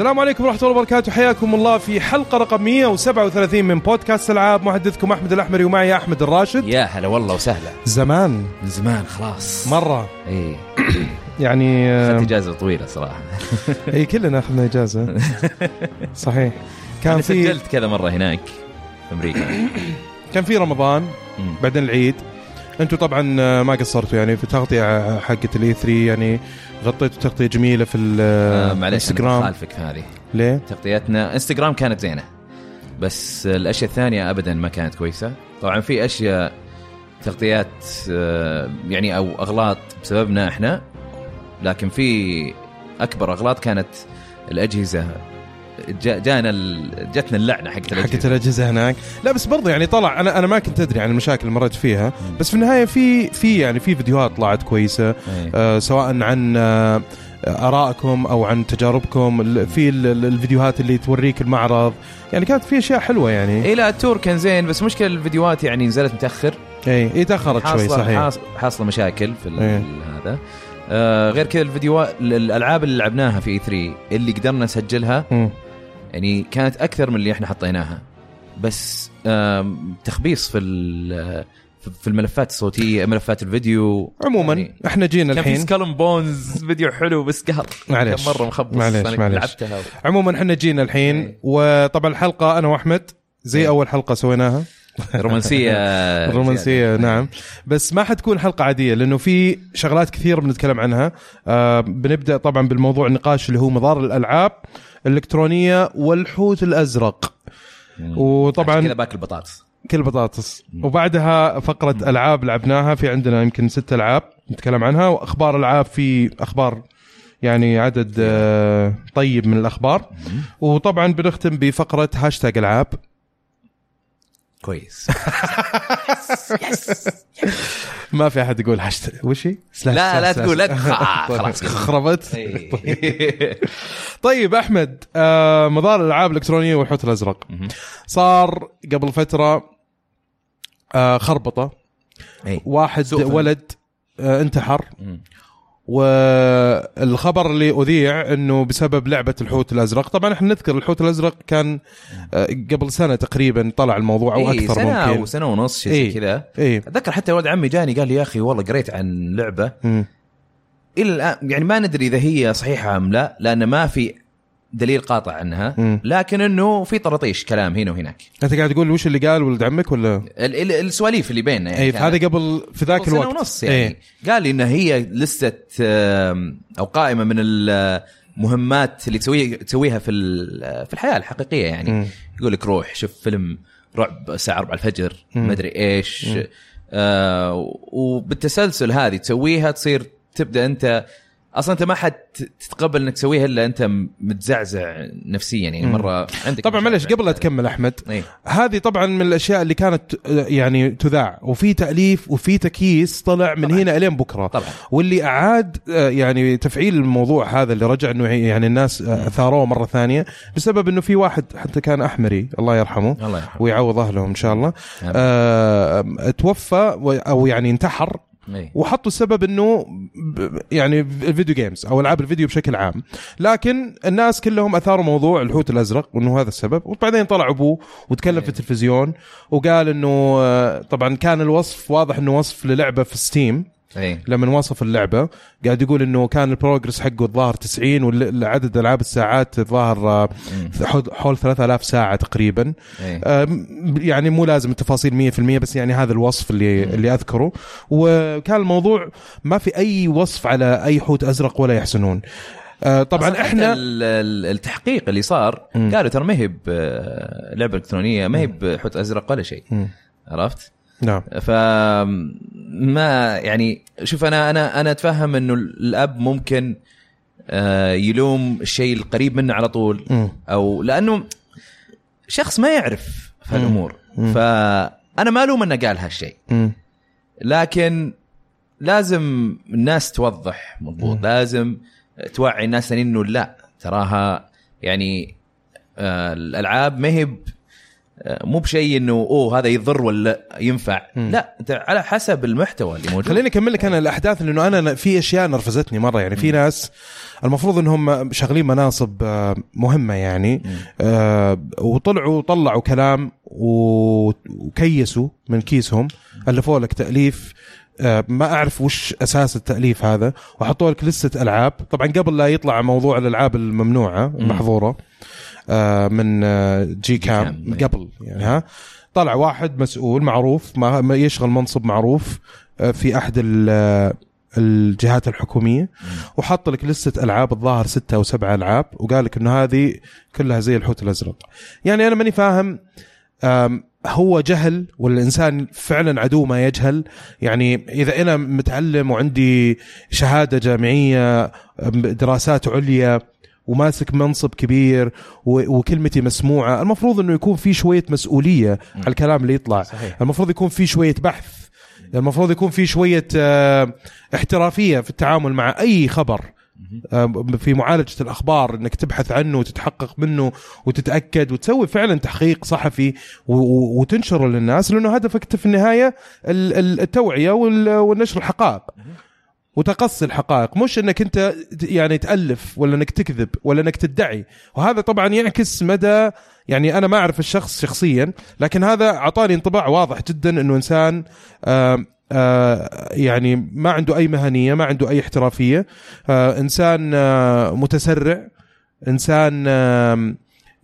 السلام عليكم ورحمة الله وبركاته. حياكم الله في حلقة رقم 137 من بودكاست العاب محدثكم أحمد الأحمري ومعي أحمد الراشد. يا هلا والله وسهلا. زمان. من زمان خلاص. مرة. اي يعني أخذت إجازة طويلة صراحة. اي كلنا أخذنا إجازة. صحيح. كان في سجلت كذا مرة هناك في أمريكا. كان في رمضان. بعدين العيد. أنتم طبعا آه، ما قصرتوا يعني في تغطية حقة الاي 3 يعني غطيتوا تغطية جميلة في آه خالفك في هذه. ليه؟ تغطيتنا. انستغرام كانت زينة بس الأشياء الثانية ابدا ما كانت كويسة. طبعا في أشياء تغطيات آه، يعني أو أغلاط بسببنا إحنا لكن في أكبر أغلاط كانت الأجهزة. جانا جتنا اللعنة حقت حقت الأجهزة الاجهزه هناك. لا بس برضه يعني طلع أنا أنا ما كنت أدري عن المشاكل اللي مريت فيها بس في النهاية في في يعني في فيديوهات طلعت كويسة إيه. آه سواء عن آه آرائكم أو عن تجاربكم في ال- ال- الفيديوهات اللي توريك المعرض. يعني كانت في أشياء حلوة يعني. اي لا ال tour كان زين بس مشكلة الفيديوهات يعني نزلت متأخر. اي اي تأخرت شوي صحيح. حاص- حاصلة مشاكل في إيه. هذا. آه غير كذا الفيديوهات الألعاب اللي لعبناها في E3 اللي قدرنا نسجلها. يعني كانت أكثر من اللي إحنا حطيناها بس تخبيص في في الملفات الصوتية ملفات الفيديو عموما يعني إحنا جينا كان في الحين سكالم بونز فيديو حلو بس قهر معليش. كم مرة مخبص معليش، أنا معليش. لعبتها عموما إحنا جينا الحين إيه. وطبعا الحلقة أنا وأحمد زي إيه. أول حلقة سويناها رومانسية. الرومانسيه زيادة. نعم. بس ما حتكون حلقة عادية لأنه في شغلات كثير بنتكلم عنها. آه بنبدأ طبعا بالموضوع النقاش اللي هو مضار الألعاب الإلكترونية والحوت الأزرق. مم. وطبعاً- كذا باكل بطاطس. كل بطاطس. وبعدها فقرة ألعاب لعبناها في عندنا يمكن ست ألعاب نتكلم عنها. وأخبار ألعاب في أخبار يعني عدد آه طيب من الأخبار. وطبعا بنختم بفقرة هاشتاج ألعاب. كويس ما في أحد يقول هاشتاج وش هي؟ سلاش لا لا. تقول لا آه، خلاص خربت إيه. طيب أحمد آه مضار الألعاب الإلكترونية والحوت الأزرق. صار قبل فترة آه خربطة إيه. واحد. ولد انتحر. والخبر اللي أذيع إنه بسبب لعبة الحوت الأزرق طبعا إحنا نذكر الحوت الأزرق كان آه، قبل سنة تقريبا طلع الموضوع أو إيه، أكثر سنة ممكن سنة ونص شيء إيه. كذا إيه أتذكر حتى ولد عمي جاني قال لي يا أخي والله قريت عن لعبة. إلى الآن يعني ما ندري إذا هي صحيحة أم لا لأن ما في دليل قاطع عنها مم. لكن إنه في طرطيش كلام هنا وهناك أنت قاعد تقول وش اللي قال ولد عمك ولا ال- ال- السواليف اللي بيننا يعني اي هذا قبل في ذاك الوقت ونص يعني إيه. قال لي إن هي لستة آم، أو قائمة من المهمات اللي تسويها تسويها في ال- في الحياة الحقيقية يعني مم. يقول لك روح شوف فيلم رعب الساعة 4 الفجر. ما أدري إيش مم. آه وبالتسلسل هذه تسويها تصير تبدأ أنت أصلا أنت ما حد تتقبل إنك تسويها إلا أنت متزعزع نفسيا يعني. مرة عندك طبعا معلش قبل لا تكمل أحمد هذا. إيه. هذه طبعا من الأشياء اللي كانت يعني تذاع وفي تأليف وفي تكييس طلع من طبعاً. هنا إلين بكرة طبعا واللي أعاد آه، يعني تفعيل الموضوع هذا اللي رجع إنه يعني الناس آه، أثاروه مرة ثانية بسبب إنه في واحد حتى كان أحمري الله يرحمه الله يرحمه ويعوض اهلهم إن شاء الله. آه توفى أو يعني انتحر إيه. وحطوا السبب إنه يعني الـ video games أو ألعاب الفيديو بشكل عام. لكن الناس كلهم أثاروا موضوع الحوت الأزرق وإنه هذا السبب. وبعدين طلع أبوه وتكلم في التلفزيون وقال إنه آه، طبعا كان الوصف واضح إنه وصف للعبة في ستيم إيه لما وصف اللعبة قاعد يقول إنه كان ال progress حقه الظاهر 90 والعدد ألعاب الساعات الظاهر آه،. حول- حول 3000 ساعة تقريبا إيه آم، يعني مو لازم التفاصيل 100% بس يعني هذا الوصف اللي اللي أذكره وكان الموضوع ما في أي وصف على أي حوت أزرق ولا يحسنون آه، طبعا إحنا التحقيق اللي صار. قالوا ترى ما هي بلعبه إلكترونية ما هي بحوت أزرق ولا شيء. عرفت؟ نعم ف ما يعني شوف أنا أنا أنا أتفهم إنه الأب ممكن آه، يلوم الشيء القريب منه على طول. أو لأنه شخص ما يعرف في هالأمور مم. فانا ما ألوم إنه قال هالشيء. لكن لازم الناس توضح مضبوط. لازم توعي الناس إنه لا تراها يعني آه الألعاب ما هي مو بشيء إنه أوه هذا يضر ولا ينفع. لا أنت على حسب المحتوى اللي موجود. خليني أكمل لك أنا الأحداث لأنه أنا في أشياء نرفزتني مرة يعني في ناس المفروض إنهم شغالين مناصب آه، مهمة يعني آه، وطلعوا وطلعوا كلام وكيسوا من كيسهم ألفوا لك تأليف آه، ما أعرف وش أساس التأليف هذا وحطوا لك لستة ألعاب. طبعا قبل لا يطلع موضوع الألعاب الممنوعة المحظورة آه، من آه، جي كام كام، من أي. قبل يعني ها. طلع واحد مسؤول معروف ما يشغل منصب معروف آه، في أحد ال- الجهات الحكومية. وحط لك لستة ألعاب الظاهر ستة أو سبعة ألعاب وقال لك إنه هذه كلها زي الحوت الأزرق. يعني أنا ماني فاهم هو جهل ولا الانسان فعلا عدو ما يجهل؟ يعني إذا أنا متعلم وعندي شهادة جامعية دراسات عليا وماسك منصب كبير وكلمتي مسموعة. المفروض إنه يكون في شوية مسؤولية على الكلام اللي يطلع. صحيح. المفروض يكون في شوية بحث. المفروض يكون في شوية آه، احترافية في التعامل مع أي خبر. آه، في معالجة الأخبار إنك تبحث عنه وتتحقق منه وتتأكد وتسوي فعلا تحقيق صحفي وتنشره للناس لأنه هدفك في النهاية ال- ال- التوعية وال- والنشر الحقائق. وتقصي الحقائق. مش إنك أنت يعني تألف ولا إنك تكذب ولا إنك تدعي. وهذا طبعا يعكس مدى يعني أنا ما أعرف الشخص شخصيا لكن هذا أعطاني انطباع واضح جدا إنه إنسان آه يعني ما عنده أي مهنية ما عنده أي احترافية. آه إنسان آه متسرع. إنسان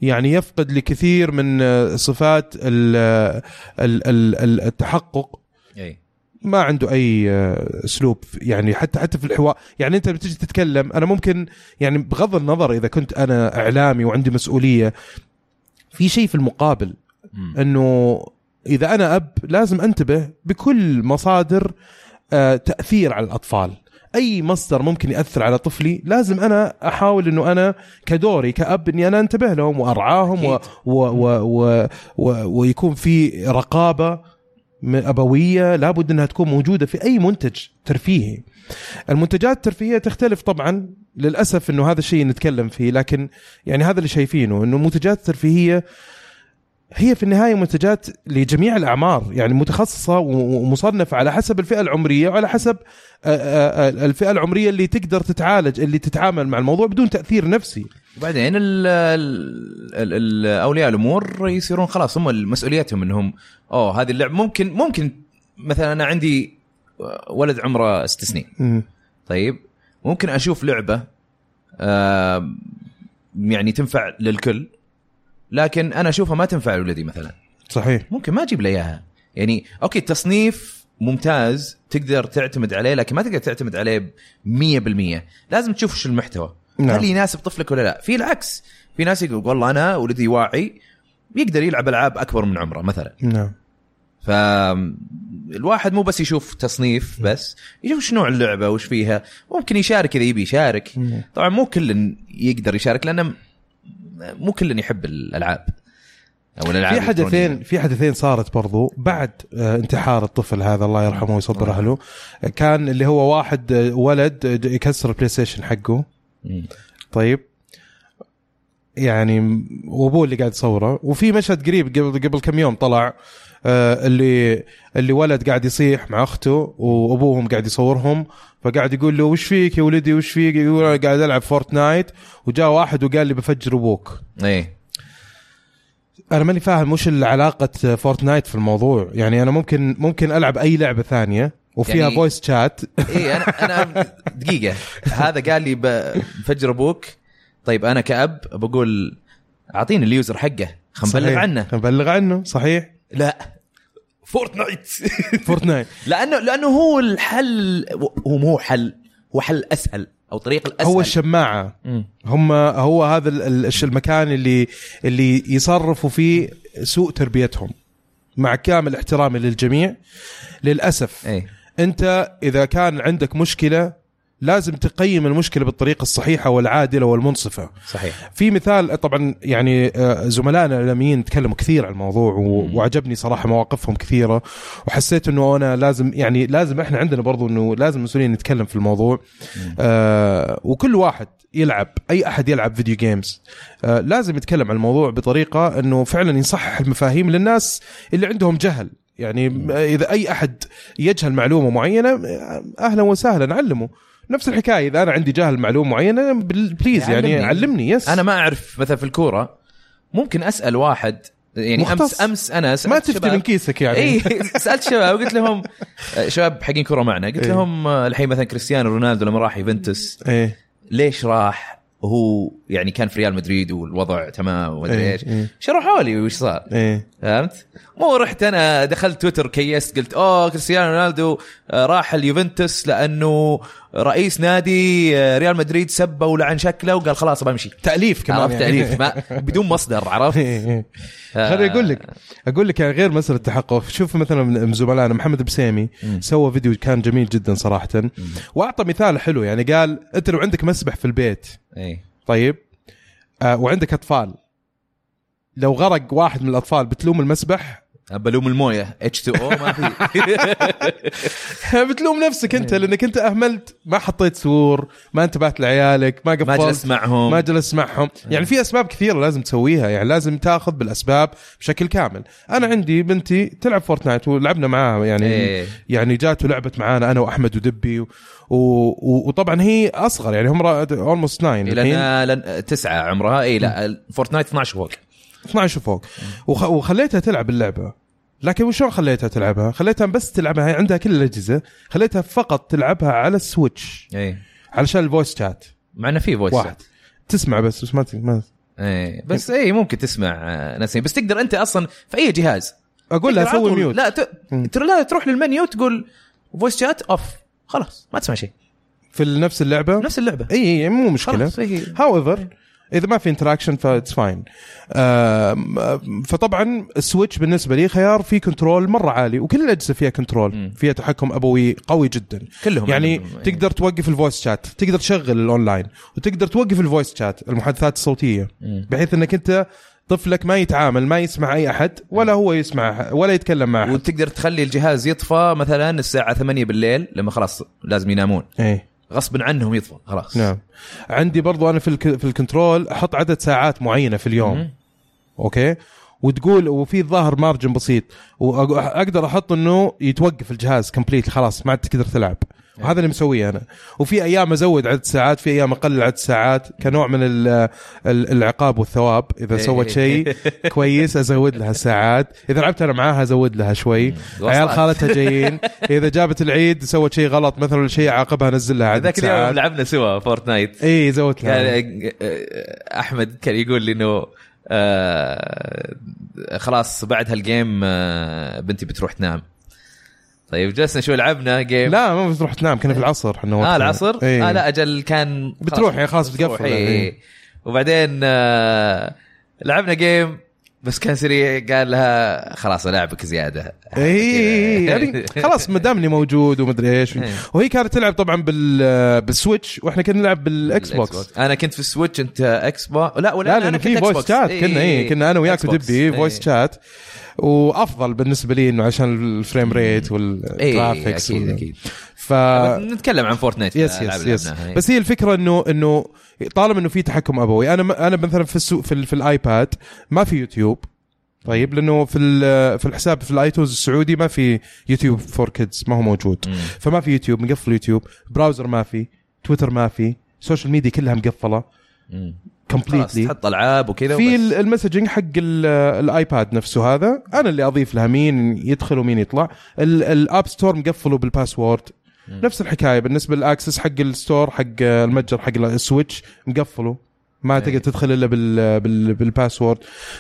يعني يفقد لكثير من صفات ال- ال- ال- ال- التحقق. اي ما عنده أي آه، أسلوب يعني حتى حتى في الحوار يعني أنت بتجي تتكلم أنا ممكن يعني بغض النظر إذا كنت أنا إعلامي وعندي مسؤولية في شيء في المقابل. إنه إذا أنا أب لازم أنتبه بكل مصادر آه، تأثير على الأطفال أي مصدر ممكن يأثر على طفلي لازم أنا أحاول إنه أنا كدوري كأب إني أنا أنتبه لهم وأرعاهم و. و و و و ويكون في رقابة أبوية لابد أنها تكون موجودة في أي منتج ترفيهي. المنتجات الترفيهية تختلف طبعا للأسف إنه هذا الشيء نتكلم فيه لكن يعني هذا اللي شايفينه إنه المنتجات الترفيهية هي في النهاية منتجات لجميع الأعمار يعني متخصصة ومصنفة على حسب الفئة العمرية وعلى حسب آه، آه، آه، الفئة العمرية اللي تقدر تتعالج اللي تتعامل مع الموضوع بدون تأثير نفسي وبعدين أولياء الأمور يصيرون خلاص هم مسؤوليتهم إنهم أوه هذه اللعبه ممكن ممكن مثلا أنا عندي ولد عمره ست سنين. طيب ممكن أشوف لعبة يعني تنفع للكل لكن أنا أشوفها ما تنفع لولدي مثلا. صحيح. ممكن ما أجيب له إياها. يعني أوكي التصنيف ممتاز تقدر تعتمد عليه لكن ما تقدر تعتمد عليه 100% لازم تشوف شو المحتوى. نعم. هل يناسب طفلك ولا لا؟ في العكس. في ناس يقول والله أنا ولدي واعي يقدر يلعب ألعاب أكبر من عمره مثلا. نعم. فالواحد مو بس يشوف تصنيف بس يشوف شو نوع اللعبة وش فيها. ممكن يشارك إذا يبي يشارك. مم. طبعا مو كل يقدر يشارك لأنه مو كل يحب الألعاب أو الألعاب في. حدثين في حدثين صارت برضو بعد آه، انتحار الطفل هذا الله يرحمه ويصبر اهله كان اللي هو واحد آه، ولد آه، يكسر البلاي ستيشن حقه. طيب. يعني وابوه اللي قاعد يصوره. وفي مشهد قريب قبل قبل كم يوم طلع اللي اللي ولد قاعد يصيح مع أخته وأبوهم قاعد يصورهم فقاعد يقول له وش فيك يا ولدي؟ وش فيك؟ يقول أنا قاعد ألعب فورتنايت. وجاء واحد وقال لي بفجر أبوك. إيه. أنا ماني فاهم وش علاقه فورتنايت في الموضوع. يعني أنا ممكن ممكن ألعب أي لعبة ثانية وفيها يعني- voice chat إيه أنا أنا دقيقة. هذا قال لي بفجر أبوك. طيب أنا كأب بقول أعطيني ال user حقه خلينا نبلغ عنه. نبلغ عنه صحيح. لا. فورتنايت. فورتنايت. لأنه لأنه هو الحل هو مو حل هو حل أسهل أو طريق الأسهل. هو الشماعة. هم هو هذا المكان اللي اللي يصرفوا فيه سوء تربيتهم. مع كامل احترامي للجميع. للأسف إيه. أنت إذا كان عندك مشكلة لازم تقيم المشكلة بالطريقة الصحيحة والعادلة والمنصفة. صحيح. في مثال طبعا يعني آه، زملائنا الإعلاميين تكلموا كثير عن الموضوع. وعجبني صراحة مواقفهم كثيرة وحسيت إنه أنا لازم يعني لازم إحنا عندنا برضو إنه لازم مسؤولين نتكلم في الموضوع. آه وكل واحد يلعب أي أحد يلعب فيديو جيمز آه لازم يتكلم عن الموضوع بطريقة إنه فعلا يصحح المفاهيم للناس اللي عندهم جهل. يعني إذا أي أحد يجهل معلومة معينة آه، أهلا وسهلا علمه نفس الحكاية إذا أنا عندي جهل معلومه معينه بل- please يعني علمني. علمني yes أنا ما أعرف مثلا في الكورة ممكن أسأل واحد يعني مختص. أمس امس أنا سألت ما تفتي من كيسك يعني إي سألت شباب قلت لهم آه، شباب حقين كورة معنا قلت إيه. لهم آه، الحين مثلا كريستيانو رونالدو لما راح يوفنتوس إيه ليش راح وهو يعني كان في ريال مدريد والوضع تمام وما أدري إيه، إيش إيه. شرحوا لي وش صار إيه فهمت؟ مو رحت أنا دخلت تويتر كيست قلت أوه كريستيانو رونالدو آه، راح اليوفنتوس لأنه رئيس نادي آه، ريال مدريد سبه ولعن شكله وقال خلاص بمشي تأليف كمان عرفت؟ يعني. تأليف. ما بدون مصدر عرفت؟ خليني أقول لك أقول لك يعني غير مسألة التحقق. شوف مثلا من زملائنا محمد بسيمي. سوى فيديو كان جميل جدا صراحة. وأعطى مثال حلو يعني قال أنت لو عندك مسبح في البيت اي طيب آه وعندك أطفال لو غرق واحد من الأطفال بتلوم المسبح بلوم الموية. H2O ما في. بتلوم نفسك أنت لأنك أنت أهملت. ما حطيت سور ما انتبهت لعيالك ما قفلت ما جلست معهم. ما جلست معهم. يعني في أسباب كثيرة لازم تسويها. يعني لازم تاخذ بالأسباب بشكل كامل. أنا عندي بنتي تلعب فورتنايت ولعبنا معاها. يعني إيه. يعني جات ولعبت معانا أنا وأحمد ودبي و... و... وطبعا هي أصغر. يعني هم almost 9 الحين. لأن لن تسعة عمرها. اي لا فورتنايت 12 فوق 12 وفوق. وخ... وخليتها تلعب اللعبة. لكن وشلون خليتها تلعبها؟ خليتها بس تلعبها. هي عندها كل الأجهزة. خليتها فقط تلعبها على السويتش. اي علشان ال voice chat. مع إنه في voice واحد. تسمع بس بس ما ت- ما إيه. بس اي ممكن تسمع آه، ناس بس تقدر أنت أصلا في أي جهاز. أقول لها سوي mute لا ت... لا تروح للمنيو تقول voice chat off. خلاص ما تسمع شيء. في نفس اللعبة؟ نفس اللعبة. اي اي مو مشكلة. however إذا ما في interaction that's fine فطبعا السويتش بالنسبة لي خيار فيه control مرة عالي وكل الأجهزة فيها control. فيها تحكم أبوي قوي جدا. كلهم يعني عندهم- تقدر توقف ال voice chat تقدر تشغل الاونلاين وتقدر توقف ال voice chat المحادثات الصوتية. بحيث إنك أنت طفلك ما يتعامل ما يسمع أي أحد ولا هو يسمع ولا يتكلم مع أحد. وتقدر تخلي الجهاز يطفى مثلا الساعة 8 بالليل لما خلاص لازم ينامون. إيه. غصبا عنهم يطفى خلاص. نعم. عندي برضو أنا في الك- في ال control أحط عدد ساعات معينة في اليوم. مم. okay؟ وتقول وفي الظاهر margin بسيط واقدر أحط إنه يتوقف الجهاز complete خلاص ما عاد تقدر تلعب. وهذا اللي مسويه أنا. وفي أيام أزود عدد ساعات في أيام أقلل عدد ساعات كنوع من ال- ال- العقاب والثواب. إذا سوت شيء كويس أزود لها ساعات. إذا لعبت أنا معاها أزود لها شوي. عيال. خالتها جايين. إذا جابت العيد سوت شيء غلط مثلا ولا شيء عاقبها انزل لها عدد ذاك اليوم لعبنا سوا فورتنايت اي زودت لها. آه، أحمد كان يقول لي إنه آه خلاص بعد هال game آه بنتي بتروح تنام. طيب جلسنا شوي لعبنا game لا ما بتروح تنام كنا في العصر إحنا آه. العصر إيه. آه لا أجل كان بتروح يعني خلاص بتقفل إيه. إيه. وبعدين آه لعبنا game بس كان سريع قال لها خلاص العبك زيادة إي يعني خلاص ما دامني موجود ومدري إيش. وهي كانت تلعب طبعا بال بالسويتش وإحنا كنا نلعب بالاكس بوكس أنا كنت في السويتش أنت إكس بوكس لا ولا لا لأنه كنت في voice. chat كنا إي كنا أنا وياك. ودبي voice. شات وأفضل بالنسبة لي إنه عشان ال frame rate وال graphics أكيد أكيد ف نتكلم عن فورتنايت yes yes yes. بس هي الفكرة إنه إنه طالما إنه في تحكم أبوي أنا أنا مثلا في السوق في, في الآيباد ما في يوتيوب طيب لأنه في في الحساب في ال iTunes السعودي ما في YouTube for Kids ما هو موجود مم. فما في يوتيوب مقفل يوتيوب browser ما في تويتر ما في social media كلها مقفلة مم. completely تحط ألعاب وكذا في ال messaging حق ال- الآيباد نفسه هذا. أنا اللي أضيف لها مين يدخل ومين يطلع. ال- ال App Store مقفله بال password. نفس الحكاية بالنسبة لل access حق ال store حق المتجر حق السويتش مقفله ما أي. تقدر تدخل إلا بال بال بال password.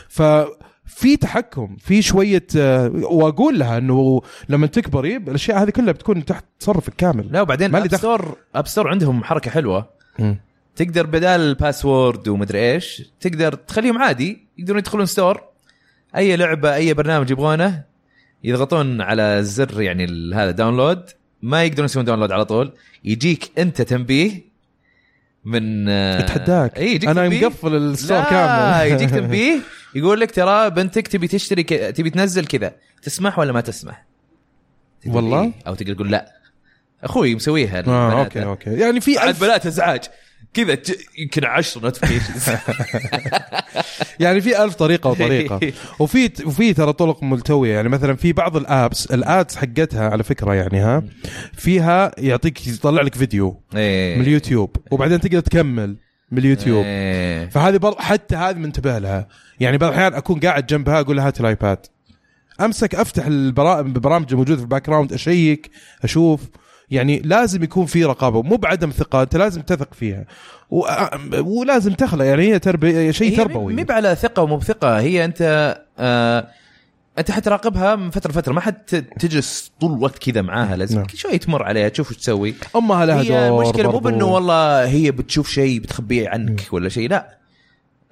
ففي تحكم في شوية آه، وأقول لها إنه لما تكبري الأشياء هذه كلها بتكون تحت تصرفك كامل. لا وبعدين App. Store App Store عندهم حركة حلوة. مم. تقدر بدال ال password ومدري إيش تقدر تخليهم عادي يقدرون يدخلون store أي لعبة أي برنامج يبغونه يضغطون على الزر يعني هذا download ما يقدرون يسوون download على طول يجيك أنت تنبيه من آه، اتحداك إي يجيك أنا تنبيه. مقفل ال store لا كامل يجيك تنبيه يقول لك ترى بنتك تبي تشتري ك... تبي تنزل كذا تسمح ولا ما تسمح؟ والله؟ إيه؟ أو تقدر تقول لا أخوي مسويها آه البنات. أوكي أوكي يعني في ألف بنات إزعاج كذا يمكن 10 notifications يعني في ألف طريقة وطريقة. وفي وفي ترى طرق ملتوية. يعني مثلا في بعض ال apps ال ads حقتها على فكرة يعني ها فيها يعطيك يطلع لك فيديو من اليوتيوب وبعدين تقدر تكمل من اليوتيوب. إيه. فهذه برضه حتى هذه منتبه لها. يعني بعض الأحيان أكون قاعد جنبها أقول لها هات الآيباد. أمسك أفتح البرامج الموجودة في ال background أ check أشوف. يعني لازم يكون في رقابة مو بعدم ثقة أنت لازم تثق فيها. و... ولازم تخلق يعني هي تربيه شيء تربوي. مي على ثقة ومو بثقة هي أنت آه أنت حتراقبها من فترة لفترة ما حد تجلس طول الوقت كذا معاها لازم نعم. كل شوي تمر عليها تشوف وش تسوي. امها لها هي دور المشكلة مو. بأنه والله هي بتشوف شيء بتخبيه عنك ولا شيء لا.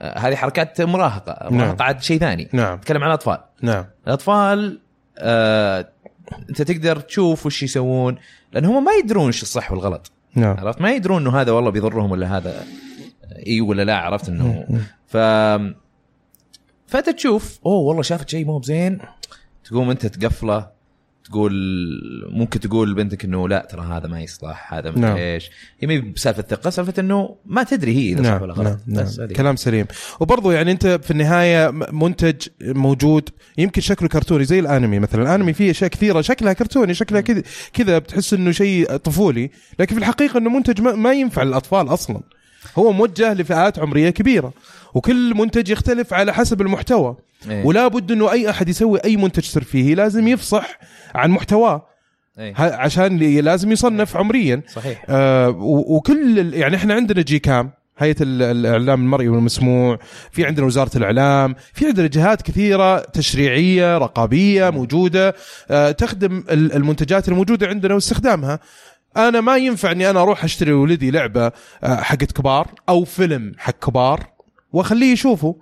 آه، هذه حركات مراهقة مراهقة عاد شيء ثاني. نعم. نتكلم عن الأطفال. نعم. الأطفال آه أنت تقدر تشوف وش يسوون. لأن هم ما يدرون إيش الصح والغلط. نعم. عرفت؟ ما يدرون إنه هذا والله بيضرهم ولا هذا إي ولا لا عرفت إنه؟ ف فأنت تشوف أوه والله شافت شيء مو بزين تقوم أنت تقفله تقول ممكن تقول لبنتك إنه لا ترى هذا ما يصلح هذا نعم. ما إيش. هي ما هي بسالفة ثقه سالفة إنه ما تدري هي إذا صح نعم ولا نعم, غلط. نعم. بس هذه. كلام سليم. وبرضو يعني أنت في النهاية منتج موجود يمكن شكله كرتوني زي الأنمي مثلا. الأنمي فيه أشياء كثيرة شكلها كرتوني شكلها كذا كذا بتحس إنه شيء طفولي. لكن في الحقيقة إنه منتج ما, ما ينفع للأطفال أصلا. هو موجه لفئات عمرية كبيرة. وكل منتج يختلف على حسب المحتوى. إيه. ولا بد إنه أي أحد يسوي أي منتج ترفيهي لازم يفصح عن محتواه. إيه. ه- عشان لازم يصنف عمريا. صحيح. آه وكل يعني إحنا عندنا جي كام؟ هيئة ال- الإعلام المرئي والمسموع. في عندنا وزارة الإعلام. في عندنا جهات كثيرة تشريعية رقابية موجودة. آه تخدم ال- المنتجات الموجودة عندنا واستخدامها. أنا ما ينفع اني أنا أروح أشتري لولدي لعبة آه، حقت كبار أو فيلم حق كبار. واخليه يشوفه.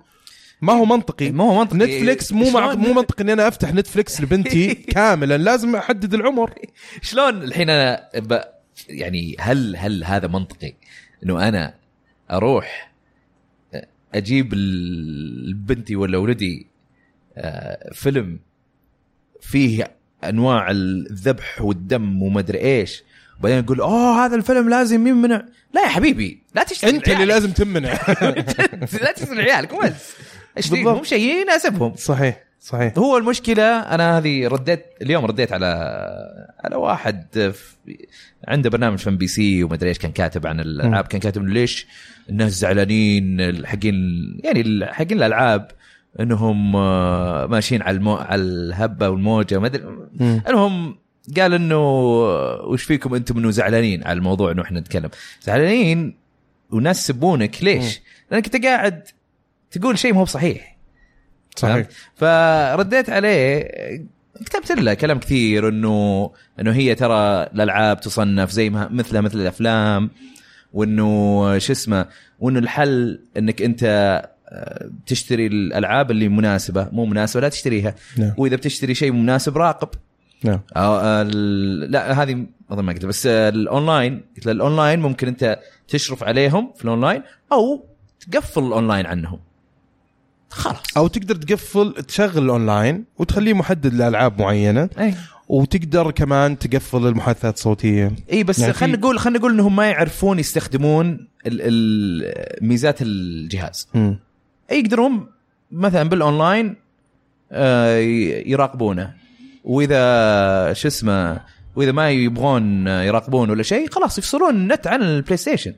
ما هو منطقي. ما هو منطقي. نتفليكس مو مع مو منطقي إني أنا أفتح نتفليكس لبنتي كاملا. لازم أحدد العمر. شلون الحين أنا ب... يعني هل هل هذا منطقي إنه أنا أروح أجيب ال- بنتي ولا ولدي آه، فيلم فيه أنواع الذبح والدم وما أدري إيش وبعدين أقول أوه هذا الفيلم لازم يمنع. لا يا حبيبي لا تشتري أنت اللي. لازم تمنع لا تشتري عيالك بس اشتري بالضبط. مو شيء يناسبهم صحيح صحيح هو المشكلة أنا هذه رديت اليوم رديت على على واحد عنده برنامج في ام بي سي وما ادري إيش كان كاتب عن الألعاب كان كاتب ليش الناس زعلانين حقين ال- حقين الألعاب إنهم آه، ماشيين على المو... على الهبة والموجة ما أدري مم. المهم قال إنه وش فيكم أنتم إنه زعلانين على الموضوع إنه إحنا نتكلم؟ زعلانين وناس يسبونك ليش؟ لأنك أنت قاعد تقول شيء مو بصحيح. صحيح. فهمت؟ فرديت عليه كتبت له كلام كثير إنه إنه هي ترى الألعاب تصنف زي ما مثلها مثل الأفلام وإنه شو اسمه وإنه الحل إنك أنت آه، تشتري الألعاب اللي مناسبة مو مناسبة لا تشتريها. نعم. وإذا بتشتري شيء مناسب راقب. نعم. ال- لا هذه أظن ما قلت بس الأونلاين قلت الأونلاين ممكن أنت تشرف عليهم في الأونلاين أو تقفل الأونلاين عنهم. خلاص. أو تقدر تقفل تشغل الأونلاين وتخليه محدد لألعاب معينة إي. وتقدر كمان تقفل المحادثات الصوتية. إي بس يعني خلينا نقول خلينا نقول إنهم ما يعرفون يستخدمون ميزات الجهاز. يقدرون مثلا بالأونلاين آه، يراقبونه. وإذا شو اسمه وإذا ما يبغون يراقبون ولا شيء خلاص يفصلون النت عن البلاي ستيشن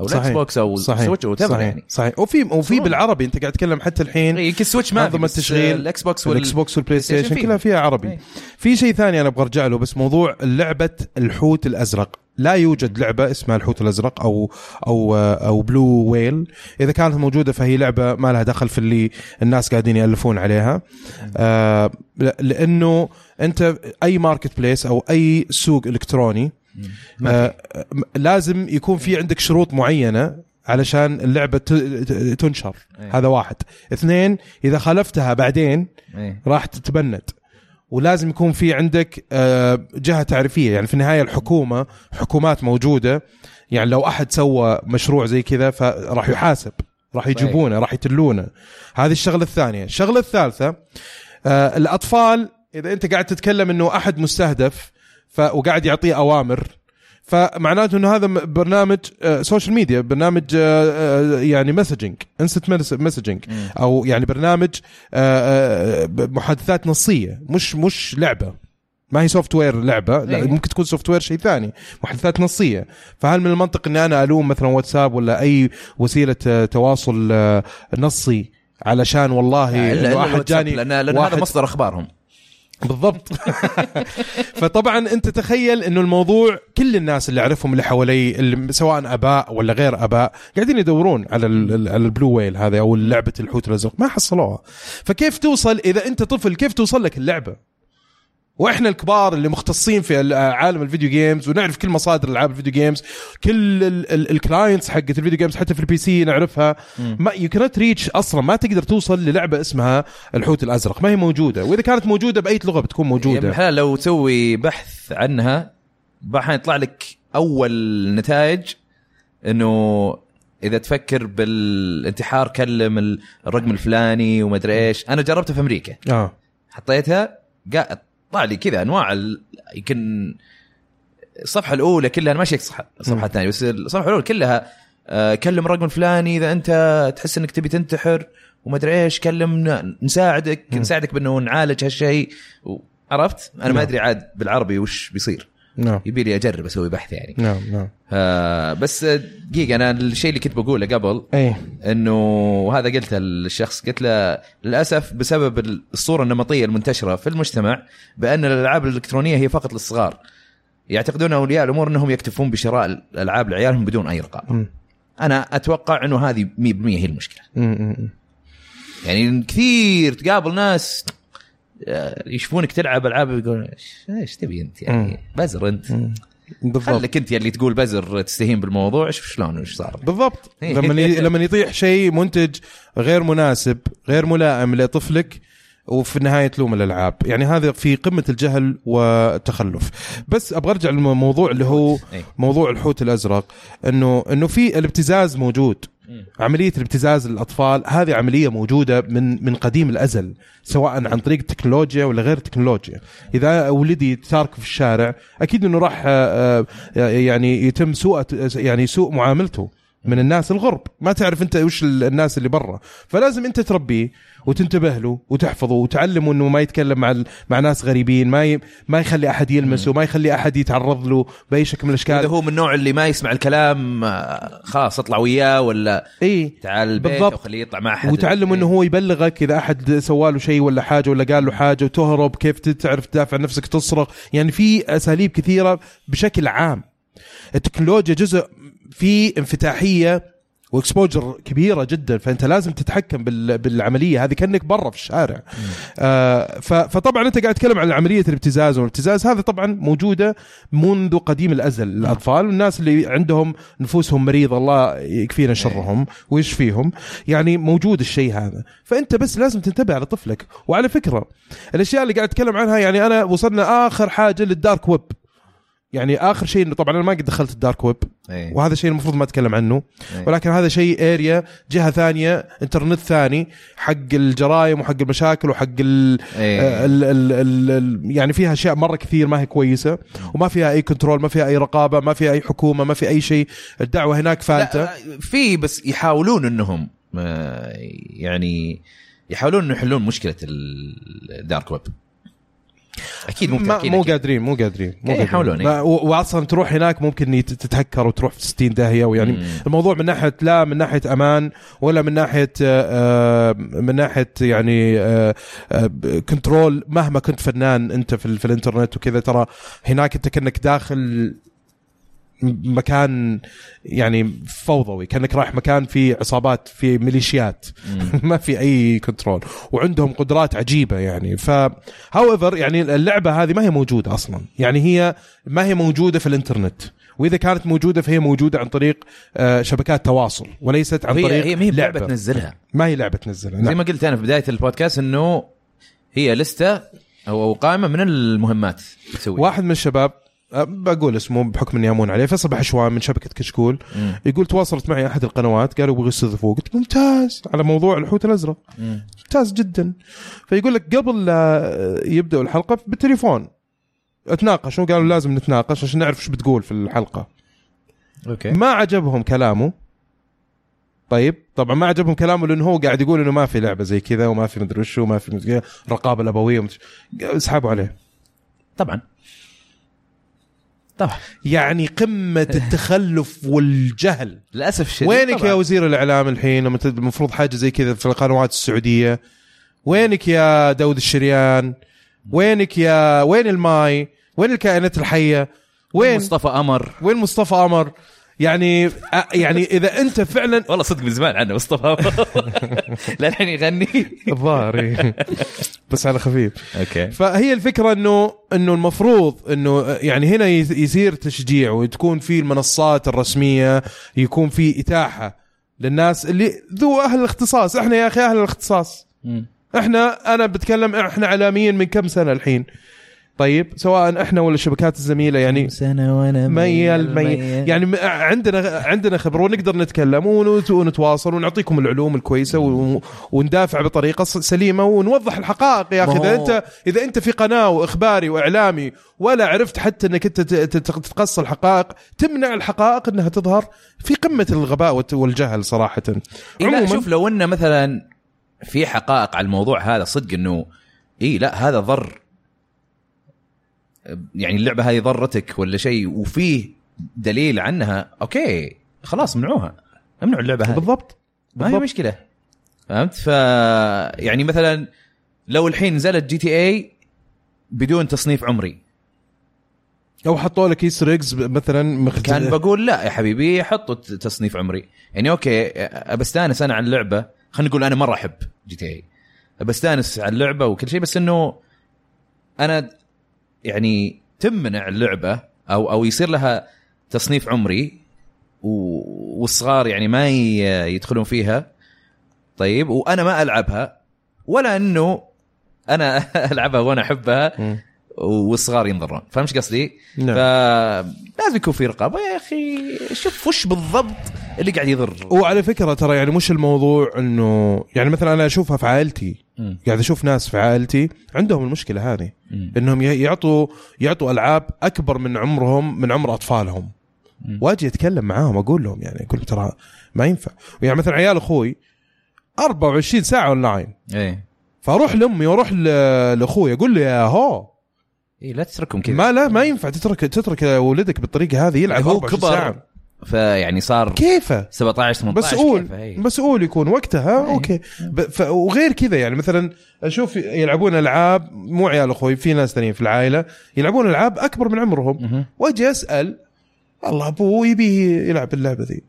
أو ال X صحيح. Box أو صحيح السويتش أو صحيح يعني صحيح وفي وفي صحيح. بالعربي أنت قاعد تتكلم حتى الحين يمكن السويتش ما انظمه بس التشغيل ال Xbox وال- ال Xbox والبلاي ستيشن. كلها فيها عربي. في شيء ثاني أنا أبغى أرجع له بس موضوع لعبة الحوت الأزرق لا يوجد لعبة اسمها الحوت الأزرق أو أو أو بلو ويل إذا كانت موجودة فهي لعبة ما لها دخل في اللي الناس قاعدين يألفون عليها. آه لأنه أنت أي ماركت بليس أو أي سوق إلكتروني آه م- لازم يكون في عندك شروط معينة علشان اللعبة تنشر. إيه. هذا واحد. اثنين إذا خالفتها بعدين إيه. راح تتبند. ولازم يكون في عندك آه، جهة تعريفية. يعني في النهاية الحكومة حكومات موجودة. يعني لو أحد سوى مشروع زي كذا فراح يحاسب راح يجيبونه راح يتلونه. هذه الشغلة الثانية. الشغلة الثالثة آه، الأطفال إذا أنت قاعد تتكلم إنه أحد مستهدف. وقاعد يعطيه أوامر فمعناته إنه هذا برنامج آه، social media برنامج آه، آه، يعني messaging instant messaging أو يعني برنامج آه، آه، محادثات نصية مش مش لعبة. ما هي software لعبة لا إيه. ممكن تكون software شيء ثاني محادثات نصية. فهل من المنطق إني أنا ألوم مثلا واتساب ولا أي وسيلة آه، تواصل آه، نصي علشان والله واحد الواتساب، جاني لأن واحد هذا مصدر أخبارهم. بالضبط. فطبعا أنت تخيل إنه الموضوع كل الناس اللي أعرفهم اللي حوالي اللي سواء أباء ولا غير أباء قاعدين يدورون على ال- ال- على ال Blue Whale هذا أو لعبة الحوت الأزرق. ما حصلوها. فكيف توصل إذا أنت طفل كيف توصل لك اللعبة؟ وإحنا الكبار اللي مختصين في ال- عالم ال video games ونعرف كل مصادر العاب ال video games كل ال clients حقت ال video games حتى في ال PC نعرفها ما يو كانت ريتش أصلا ما تقدر توصل للعبة اسمها الحوت الأزرق. ما هي موجودة. وإذا كانت موجودة بأي لغة بتكون موجودة. الحلال لو تسوي بحث عنها راح يطلع لك أول نتائج إنه إذا تفكر بالانتحار كلم ال- الرقم الفلاني وما أدري إيش. أنا جربتها في أمريكا. آه. حطيتها قا- طلع لي كذا أنواع ال- يمكن الصفحة الأولى كلها أنا ماشي الصفحه الصفحه الثانية بس الصفحة الأولى كلها آه، كلم الرقم الفلاني إذا أنت تحس إنك تبي تنتحر وما أدري إيش كلمنا نساعدك نساعدك بأنه نعالج هالشيء عرفت؟ أنا نعم. ما أدري عاد بالعربي وش بيصير نعم. يبي لي أجرب أسوي بحث يعني. نعم نعم. آه بس دقيقة أنا الشيء اللي كنت بقوله قبل إيه. إنه وهذا قلته للشخص قلت له للأسف بسبب الصورة النمطية المنتشرة في المجتمع بأن الألعاب الإلكترونية هي فقط للصغار. يعتقدون أولياء الأمور إنهم يكتفون بشراء الألعاب لعيالهم بدون أي رقابة. أنا أتوقع إنه هذه 100% هي المشكلة. مم. يعني كثير تقابل ناس آه، يشوفونك تلعب ألعاب يقولون إيش تبي أنت يعني؟ بزر أنت. بالضبط. خليك أنت اللي تقول بزر تستهين بالموضوع شوف شلون وش صار. بالضبط. إيه. لما. لما يطيح شيء منتج غير مناسب غير ملائم لطفلك وفي النهايه تلوم الألعاب. يعني هذا في قمة الجهل والتخلف بس أبغى أرجع للموضوع اللي هو إيه. موضوع الحوت الأزرق. إنه إنه في الابتزاز موجود. عملية الابتزاز للأطفال هذه عملية موجودة من من قديم الأزل سواء عن طريق التكنولوجيا ولا غير التكنولوجيا إذا ولدي تارك في الشارع أكيد إنه راح آه، آه، يعني يتم سوء يعني سوء معاملته. من الناس الغرب. ما تعرف انت وش ال- الناس اللي برا. فلازم انت تربيه وتنتبه له وتحفظه وتعلمه إنه ما يتكلم مع ال- مع ناس غريبين ما ي... ما يخلي أحد يلمسه ما يخلي أحد يتعرض له باي شكل من إذا الاشكال هو من النوع اللي ما يسمع الكلام آه، خلاص اطلع وياه ولا اي تعال البيت بالضبط. وخليه يطلع مع أحد. وتعلم إنه هو يبلغك إذا أحد سوى له شيء ولا حاجة ولا قال له حاجة وتهرب كيف تعرف تدافع عن نفسك تصرخ. يعني في أساليب كثيرة بشكل عام. التكنولوجيا جزء في انفتاحية وإكسبوجر كبيرة جدا فأنت لازم تتحكم بال- بالعملية. هذه كأنك برا في الشارع. آه فطبعا أنت قاعد تتكلم عن عملية الابتزاز والابتزاز. هذا طبعا موجودة منذ قديم الأزل. الأطفال والناس اللي عندهم نفوسهم مريضة الله يكفينا شرهم ويشفيهم يعني موجود الشيء هذا. فأنت بس لازم تنتبه على طفلك. وعلى فكرة الأشياء اللي قاعد أتكلم عنها يعني أنا وصلنا آخر حاجة لل dark web. يعني آخر شيء إنه طبعا أنا ما قد دخلت ال dark web إيه. وهذا شيء المفروض ما أتكلم عنه إيه. ولكن هذا شيء area جهة ثانية انترنت ثاني حق الجرائم وحق المشاكل وحق ال إيه. ال ال ال ال يعني فيها أشياء مرة كثير ما هي كويسة وما فيها أي control ما فيها أي رقابة ما فيها أي حكومة ما في أي شيء الدعوة هناك فالتة لا في بس يحاولون إنهم آه، يعني يحاولون إنه يحلون مشكلة ال dark web أكيد مو ما متأكدين مو أكيد. قادرين مو قادرين مو إيه،. يحاولون، إيه. واصلا تروح هناك ممكن تتهكر وتروح في 60 داهية ويعني مم. الموضوع من ناحية لا من ناحية أمان ولا من ناحية آه، من ناحية يعني آه، آه، control مهما كنت فنان أنت في, في الإنترنت وكذا ترى هناك أنت كأنك داخل مكان يعني فوضوي كأنك رايح مكان فيه عصابات في ميليشيات. ما في أي كنترول وعندهم قدرات عجيبة يعني. ف however يعني اللعبة هذه ما هي موجودة أصلا. يعني هي ما هي موجودة في الإنترنت. وإذا كانت موجودة فهي موجودة عن طريق آه، شبكات تواصل وليست عن طريق هي ما هي لعبة. تنزلها. ما هي لعبة تنزلها زي نعم. ما قلت أنا في بداية البودكاست إنه هي لستة أو قائمة من المهمات تسوي واحد من الشباب بقول اسمه بحكم إني امون عليه فيصل بحشوان من شبكة كشكول. مم. يقول تواصلت معي أحد القنوات قالوا يبغوا يستضيفوه قلت ممتاز على موضوع الحوت الأزرق. مم. ممتاز جدا. فيقول لك قبل لا يبداوا الحلقة بالتليفون اتناقشوا قالوا لازم نتناقش عشان نعرف إيش بتقول في الحلقة. okay. ما عجبهم كلامه. طيب طبعا ما عجبهم كلامه لأنه هو قاعد يقول إنه ما في لعبة زي كذا وما في مدري وما في الرقابه الأبوية اسحبوا عليه. طبعا. طبعا. يعني قمة التخلف والجهل. للأسف الشديد وينك طبعاً. يا وزير الإعلام الحين؟ لما المفروض حاجة زي كذا في القنوات السعودية. وينك يا داود الشريان؟ وينك يا وين الماي؟ وين الكائنات الحية؟ وين مصطفى قمر. وين مصطفى قمر؟ يعني يعني إذا أنت فعلا والله صدق من زمان عنه مصطفى. للحين يغني. الظاهر. بس على خفيف. أوكي. فهي الفكرة إنه إنه المفروض إنه يعني هنا يصير تشجيع وتكون في المنصات الرسمية يكون في إتاحة للناس اللي ذو أهل الاختصاص. إحنا يا أخي أهل الاختصاص. إحنا أنا بتكلم إحنا اعلاميين من كم سنة الحين؟ طيب سواء إحنا ولا الشبكات الزميلة يعني سنة وأنا ميال ميال يعني عندنا عندنا خبره ونقدر نتكلم ونت- ونتواصل ونعطيكم العلوم الكويسة وندافع بطريقة سليمة ونوضح الحقائق يا أخي. إذا انت إذا أنت في قناة وإخباري وإعلامي ولا عرفت حتى إنك أنت تتقصى الحقائق تمنع الحقائق إنها تظهر في قمة الغباء والجهل صراحة. إيه لا شوف لو انه مثلا في حقائق على الموضوع هذا صدق إنه اي لا هذا ضر. يعني اللعبة هذه ضرتك ولا شيء وفيه دليل عنها أوكي خلاص منعوها امنعوا اللعبة هذه. بالضبط. ما هي. مشكلة. فهمت؟ ف يعني مثلا لو الحين نزلت GTA بدون تصنيف عمري. أو حطوا لك Easter eggs مثلا مخت... كان بقول لا يا حبيبي حطوا تصنيف عمري. يعني okay بستانس أنا على اللعبة. خلينا نقول أنا مرة أحب GTA بستانس على اللعبة وكل شيء بس إنه أنا يعني تمنع اللعبة أو أو يصير لها تصنيف عمري والصغار يعني ما يدخلون فيها طيب وأنا ما ألعبها ولا إنه أنا ألعبها وأنا أحبها. والصغار ينضرون فاهم إيش قصدي؟ نعم. فلازم يكون في رقابة يا أخي شوف وش بالضبط اللي قاعد يضر وعلى فكرة ترى يعني مش الموضوع إنه يعني مثلا أنا أشوفها في عائلتي مم. قاعد أشوف ناس في عائلتي عندهم المشكلة هذه. إنهم يعطوا يعطوا ألعاب أكبر من عمرهم من عمر أطفالهم. واجي أتكلم معاهم أقول لهم يعني أقول ترى ما ينفع. يعني مثلا عيال أخوي 24 ساعة أونلاين. إيه. فأروح لأمي وأروح لأخوي أقول له يا هو. إيه لا تتركهم كذا. ما لا ما ينفع تترك تترك ولدك بالطريقة هذه يلعب هو 24 كبر ساعة. فيعني صار كيفه 17 18 مسؤول هي. مسؤول يكون وقتها أي. okay. وغير كذا يعني مثلا أشوف يلعبون ألعاب مو عيال أخوي في ناس ثانيين في العائلة يلعبون ألعاب أكبر من عمرهم. وأجي أسأل والله ابوه يبي يلعب اللعبة ذي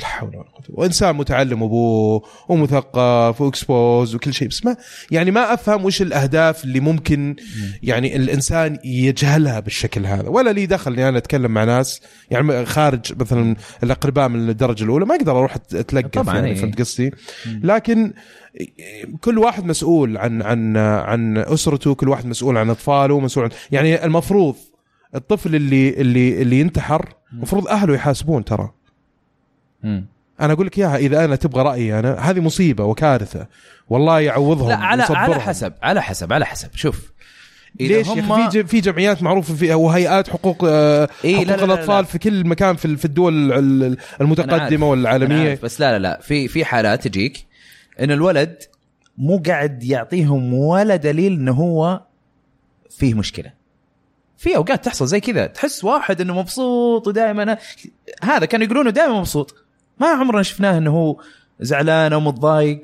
لا حول ولا قوة وإنسان متعلم أبوه ومثقف وإكسبوز وكل شيء. بس ما يعني ما أفهم وش الأهداف اللي ممكن يعني الإنسان يجهلها بالشكل هذا. ولا لي دخل إني أنا أتكلم مع ناس. يعني خارج مثلا الأقرباء من الدرجة الأولى ما أقدر أروح اتلقف طبعاً، يعني إيه. فهمت قصدي؟ لكن كل واحد مسؤول عن عن عن أسرته كل واحد مسؤول عن أطفاله مسؤول عن يعني المفروض الطفل اللي اللي اللي ينتحر المفروض أهله يحاسبون ترى. مم. أنا أقول لك إياها إذا أنا تبغى رأيي أنا هذه مصيبة وكارثة والله يعوضهم لا على ويصبرهم. على حسب على حسب على حسب شوف إذا ليش هم- في في جمعيات معروفة فيها وهيئات حقوق آه، إيه، حقوق لا، لا، لا، الأطفال لا. في كل مكان في في الدول. المتقدمة والعالمية بس لا لا لا في في حالات تجيك إن الولد مو قاعد يعطيهم ولا دليل إنه هو فيه مشكلة في أوقات تحصل زي كذا تحس واحد إنه مبسوط ودائما هذا كانوا يقولونه دائما مبسوط ما عمرنا شفناه إنه هو زعلان أو متضايق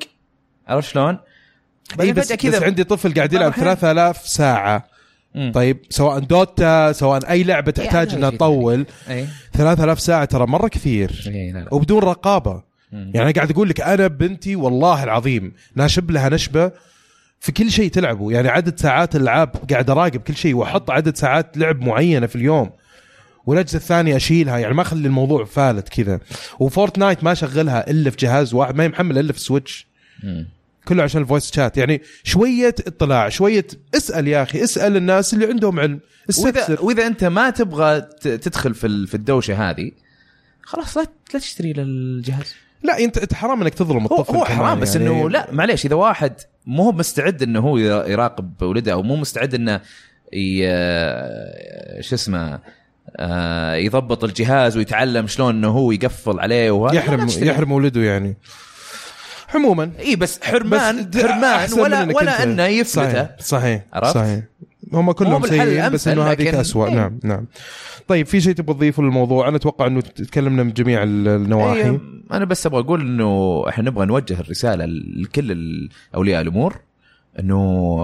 عرفت شلون؟ إي بعدين بس, فجأة بس عندي طفل قاعد يلعب أحيان. 3000 ساعة مم. طيب سواء دوتا سواء أي لعبة تحتاج هذا إنها تطول إي 3000 ساعة ترى مرة كثير لا لا وبدون رقابة مم. يعني أنا قاعد أقول لك أنا بنتي والله العظيم ناشب لها نشبة في كل شيء تلعبه يعني عدد ساعات الألعاب قاعد أراقب كل شيء وأحط عدد ساعات لعب معينة في اليوم والاجهزه الثانية أشيلها. يعني ما أخلي الموضوع فالت كذا. و Fortnite ما اشغلها إلا في جهاز واحد ما هي محملة إلا في Switch. كله عشان ال voice chat يعني شوية اطلاع شوية اسأل يا أخي اسأل الناس اللي عندهم علم. واذا وإذا أنت ما تبغى تدخل في في الدوشة هذه خلاص لا لا تشتري للجهاز. لا انت حرام إنك تظلم هو, الطفل هو كمان حرام بس يعني. إنه لا معليش إذا واحد مو هو مستعد إنه هو يرا- يراقب ولده أو مو مستعد إنه ي- شو اسمه آه، يضبط الجهاز ويتعلم شلون إنه هو يقفل عليه وهذا. يحرم. يحرم ولده يعني. عموما. إي بس حرمان د- حرمان ولا ولا أنه يفلته صحيح صحيح عرفت؟ صحيح. هم كلهم سيئين بس إنه هذيك اسوء إيه. نعم نعم. طيب في شيء تبغى تضيفه للموضوع؟ أنا أتوقع إنه تكلمنا من جميع ال- النواحي. أي أنا بس أبغى أقول إنه إحنا نبغى نوجه الرسالة لكل أولياء الأمور إنه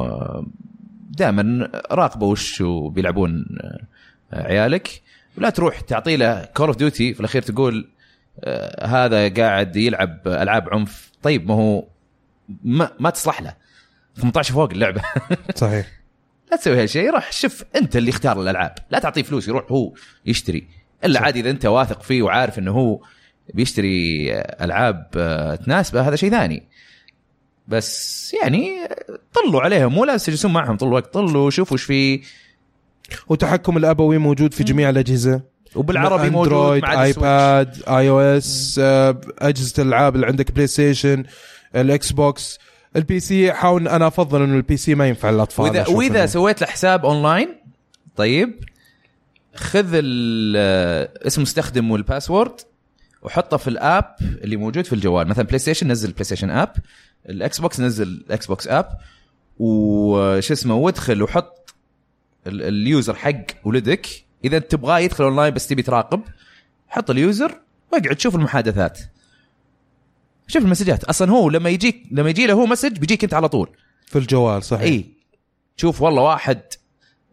دائما راقبوا وش بيلعبون عيالك ولا تروح تعطي له Call of Duty في الأخير تقول آه، هذا قاعد يلعب ألعاب عنف. طيب ما هو ما, ما تصلح له. 18 فوق اللعبة. صحيح. لا تسوي هالشيء روح شوف أنت اللي اختار الألعاب. لا تعطيه فلوس يروح هو يشتري. إلا. عادي إذا أنت واثق فيه وعارف إنه هو بيشتري ألعاب آه، تناسبه هذا شيء ثاني. بس يعني طلوا عليهم. مو لازم تجلسون معهم طول الوقت. طلوا شوفوا إيش فيه. وتحكم الأبوي موجود في جميع الأجهزة. وبالعربي موجود Android مع. iPad iOS آه، أجهزة الألعاب اللي عندك PlayStation ال Xbox ال PC حاول أنا أفضل إنه ال PC ما ينفع للاطفال واذا وإذا إنه- سويت له حساب أونلاين طيب خذ آه، اسم مستخدم وال password وحطه في ال app اللي موجود في الجوال. مثلا PlayStation نزل PlayStation app ال Xbox نزل ال Xbox app وش اسمه وادخل وحط ال user حق ولدك. إذا تبغاه يدخل أونلاين بس تبي تراقب حط ال user واقعد شوف المحادثات. شوف المسجات. أصلا هو لما يجيك لما يجي له هو message بيجيك أنت على طول. في الجوال صحيح. إي. تشوف والله واحد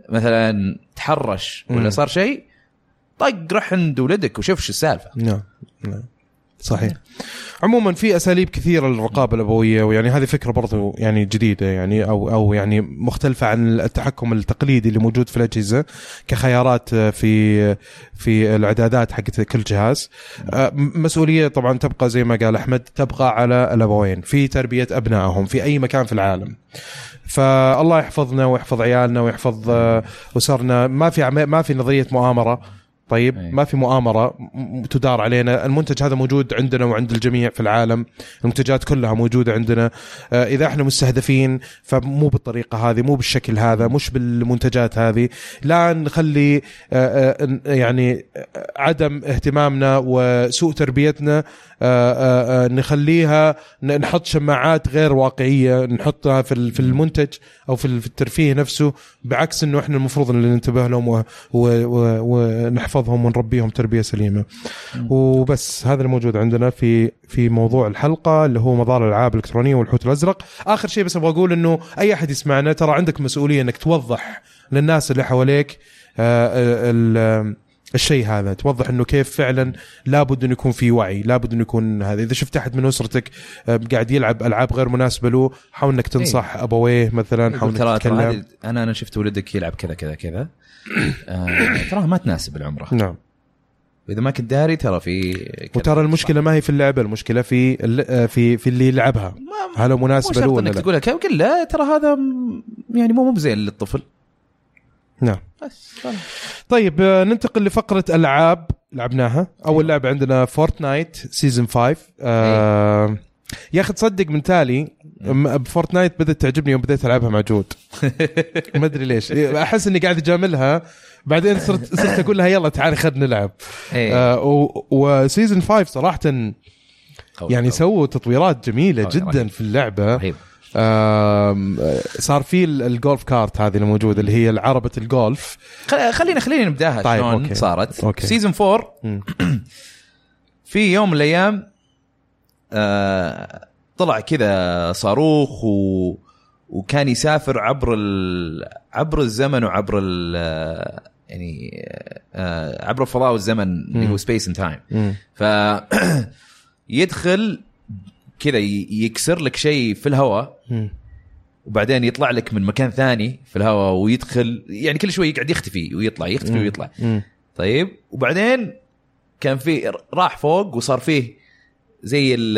مثلا تحرش ولا. صار شيء طق روح عند ولدك وشوف شو السالفة. نعم نعم. صحيح. عموما في أساليب كثيرة للرقابة الأبوية ويعني هذه فكرة برضو يعني جديدة يعني أو أو يعني مختلفة عن التحكم التقليدي اللي موجود في الأجهزة كخيارات في في الإعدادات حقت كل جهاز. م- مسؤولية طبعا تبقى زي ما قال أحمد تبقى على الأبوين في تربية أبنائهم في أي مكان في العالم. فالله يحفظنا ويحفظ عيالنا ويحفظ آه، أسرنا. ما في ما في نظرية مؤامرة. طيب أي. ما في مؤامرة تدار علينا. المنتج هذا موجود عندنا وعند الجميع في العالم. المنتجات كلها موجودة عندنا. آه، إذا إحنا مستهدفين فمو بالطريقة هذه مو بالشكل هذا مش بالمنتجات هذه. لا نخلي آه، آه، يعني عدم اهتمامنا وسوء تربيتنا آه، آه، آه، نخليها نحط شماعات غير واقعية نحطها في في المنتج أو في ال- في الترفيه نفسه. بعكس إنه إحنا المفروض إن ننتبه لهم و- ونحفظهم ونربيهم تربية سليمة. وبس هذا الموجود عندنا في في موضوع الحلقة اللي هو مظاهر الألعاب الإلكترونية والحوت الأزرق. آخر شيء بس أبغى أقول إنه أي أحد يسمعنا ترى عندك مسؤولية إنك توضح للناس اللي حواليك آه، ال- الشيء هذا. توضح إنه كيف فعلا لابد إنه يكون في وعي لابد إنه يكون هذا. إذا شفت أحد من أسرتك آه، قاعد يلعب ألعاب غير مناسبة له حاول إنك تنصح أبويه مثلا حاول إنك تتكلم. أنا أنا شفت ولدك يلعب كذا كذا كذا. آه تراها ما تناسب العمرة. نعم. واذا ما كنت داري ترى في. وترى المشكلة ما هي في اللعبة المشكلة في آه، في في اللي يلعبها. هل هو مو مناسبة له ولا لا؟ تقول قل لا ترى هذا يعني مو مو بزين للطفل. نعم. بس. طيب آه، ننتقل لفقرة ألعاب لعبناها. أول لعبة عندنا Fortnite season 5 آه يا أخي تصدق من تالي م- ب Fortnite بدأت تعجبني يوم بديت ألعبها مع جود ما أدري ليش أحس إني قاعد أجاملها بعدين صرت صرت أقول لها يلا تعالي خلينا نلعب إيه. آه و season 5 صراحة يعني. سووا تطويرات جميلة جدا. في اللعبة رهيب صار في ال- ال golf cart هذه الموجوده اللي هي العربه الجولف خل- خلينا خلينا نبدأها طيب، شلون. صارت أوكي. season 4 مم. في يوم من الأيام آه طلع كذا صاروخ و وكان يسافر عبر ال... عبر الزمن وعبر ال... يعني آه عبر الفضاء والزمن اللي. هو space and time. ف يدخل كذا يكسر لك شيء في الهواء. وبعدين يطلع لك من مكان ثاني في الهواء ويدخل يعني كل شوي يقعد يختفي ويطلع يختفي ويطلع. طيب وبعدين كان في راح فوق وصار فيه زي ال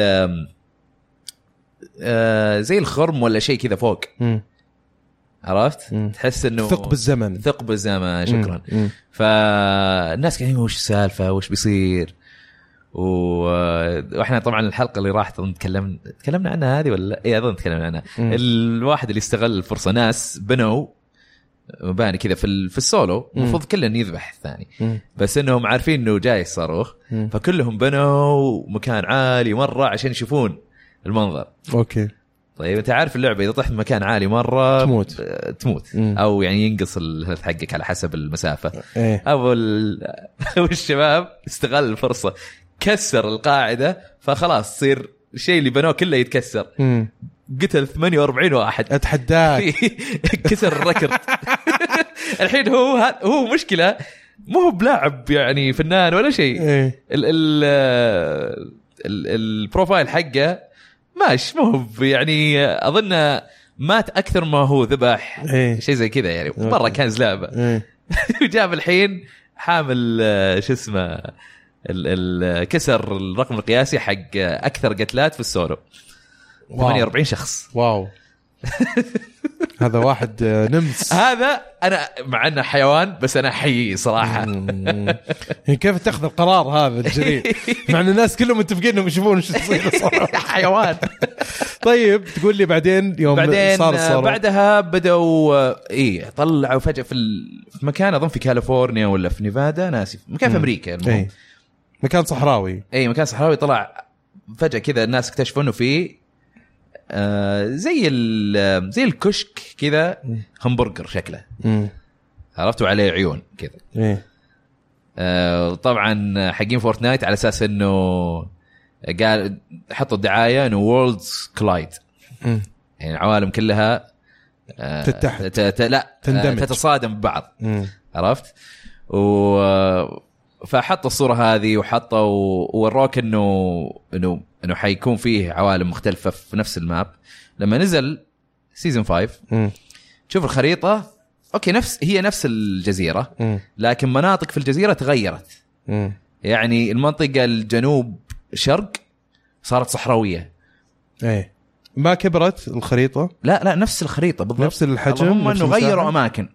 آه، زي الخرم ولا شيء كذا فوق مم. عرفت؟ مم. تحس إنه ثق بالزمن ثق بالزمن شكرا مم. فالناس كانوا وش السالفة وش بيصير و... وإحنا طبعا الحلقة اللي راحت أظن تكلمنا تكلمنا عنها هذه ولا لا؟ اي أظن تكلمنا عنها مم. الواحد اللي استغل الفرصة ناس بنوا مباني كذا في في السولو المفروض كله يذبح الثاني مم. بس إنهم عارفين إنه جاي الصاروخ مم. فكلهم بنوا مكان عالي مرة عشان يشوفون المنظر okay طيب أنت عارف اللعبة إذا طحت مكان عالي مرة تموت. تموت مم. أو يعني ينقص ال health حقك على حسب المسافة إيه أبو ال... والشباب استغل الفرصة كسر القاعدة فخلاص تصير الشيء اللي بنوه كله يتكسر مم. قتل 48 واحد. أتحداك. كسر الركض. الحين هو هو مشكلة مو هو بلاعب يعني فنان ولا شيء. إيه. ال ال ال ال profile حقه ماش مو هو يعني اظن مات أكثر ما هو ذبح. إيه. شيء زي كذا يعني. مرة كان زلابة. إيه. وجاب الحين حامل آه، شو اسمه ال ال كسر الرقم القياسي حق أكثر قتلات في السولو. 48 شخص. واو. هذا واحد آه، نمس. هذا أنا مع إنه حيوان بس أنا احييه صراحة. يعني كيف تأخذ القرار هذا الجريء مع إن الناس كلهم متفقين إنهم يشوفون إيش يصير. حيوان. طيب تقول لي بعدين يوم بعدين صار آه، الصاروخ. بعدها بدأوا آه، إيه طلعوا فجأة في, مكان أظن في كاليفورنيا ولا في نيفادا ناسي مكان في. أمريكا المهم. إيه. مكان صحراوي. اي مكان صحراوي طلع فجأة كذا الناس اكتشفوا إنه في آه زي زي الكشك كذا همبرجر شكله مم. عرفتوا عليه عيون كذا إيه آه طبعا حقين فورتنايت على أساس إنه قال حطوا الدعاية إنه worlds collide. يعني العوالم كلها آه تتحد. ت... ت... لا تندمج. تتصادم ببعض مم. عرفت؟ و فحطوا الصورة هذه وحطوا ووروك إنه إنه إنه حيكون فيه عوالم مختلفة في نفس ال map لما نزل season 5 مم. تشوف الخريطة okay نفس هي نفس الجزيرة. لكن مناطق في الجزيرة تغيرت. يعني المنطقة الجنوب شرق صارت صحراوية إيه ما كبرت الخريطة لا لا نفس الخريطة بالضبط نفس الحجم، نفس انه؟ غيروا أماكن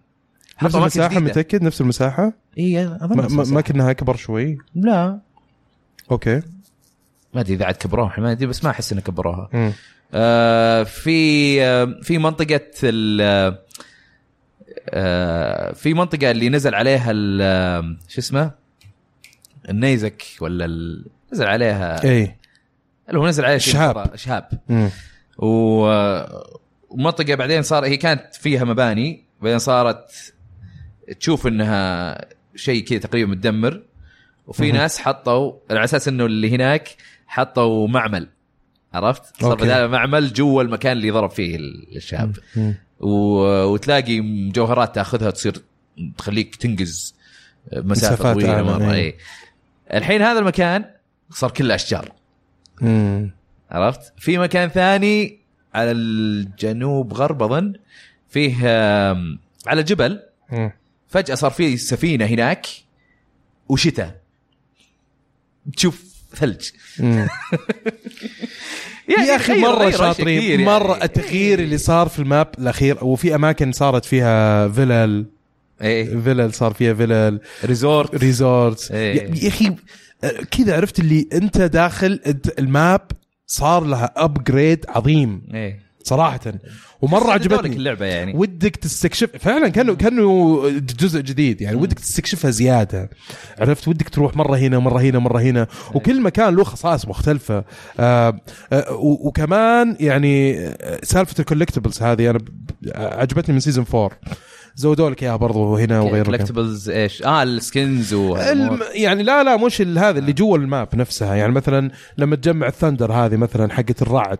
نفس المساحة جديدة. متأكد نفس المساحة اي أظن ما, ما. كانها أكبر شوي لا أوكي ما أدري إذا عاد كبروها ما أدري بس ما أحس إنه كبروها. آه في آه في منطقة ال آه في منطقة اللي نزل عليها آه، شو اسمه النيزك ولا. نزل عليها إيه اللي هو نزل عليها شهاب. شهاب مم. و آه، ومنطقه بعدين صار هي كانت فيها مباني بعدين صارت تشوف إنها شيء كذا تقريبا متدمر وفي. ناس حطوا على أساس إنه اللي هناك حطوا معمل عرفت؟ صار. بدال معمل جوا المكان اللي ضرب فيه الشاب. و... وتلاقي مجوهرات تاخذها تصير تخليك تنقز مسافة مسافات طويلة مره إيه. اي الحين هذا المكان صار كله أشجار مم. عرفت؟ في مكان ثاني على الجنوب غرب أظن فيه على جبل مم. فجأة صار فيه سفينة هناك وشتاء تشوف ثلج. يعني يا أخي مرة شاطرين. كثير يعني. مره التغيير اللي صار في ال map الأخير وفي أماكن صارت فيها فيلل. إيه. فيلل صار فيها فيلل. resort. resorts إيه. يا أخي آه، كذا عرفت اللي أنت داخل ال map صار لها upgrade عظيم. إيه. صراحة. ومرة عجبتني. اللعبة يعني. ودك تستكشف فعلا كانه كانه جزء جديد يعني. ودك تستكشفها زيادة. عرفت؟ ودك تروح مرة هنا مرة هنا مرة هنا. وكل مكان له خصائص مختلفة. آه آه وكمان يعني آه، سالفة ال collectibles هذه أنا ب- عجبتني من season 4 زودوا لك إياها برضو هنا وغيره collectibles إيش؟ آه ال skins و الم... يعني لا لا مش ال- هذا اللي جوا ال map نفسها. يعني مثلا لما تجمع ال thunder هذه مثلا حقه الرعد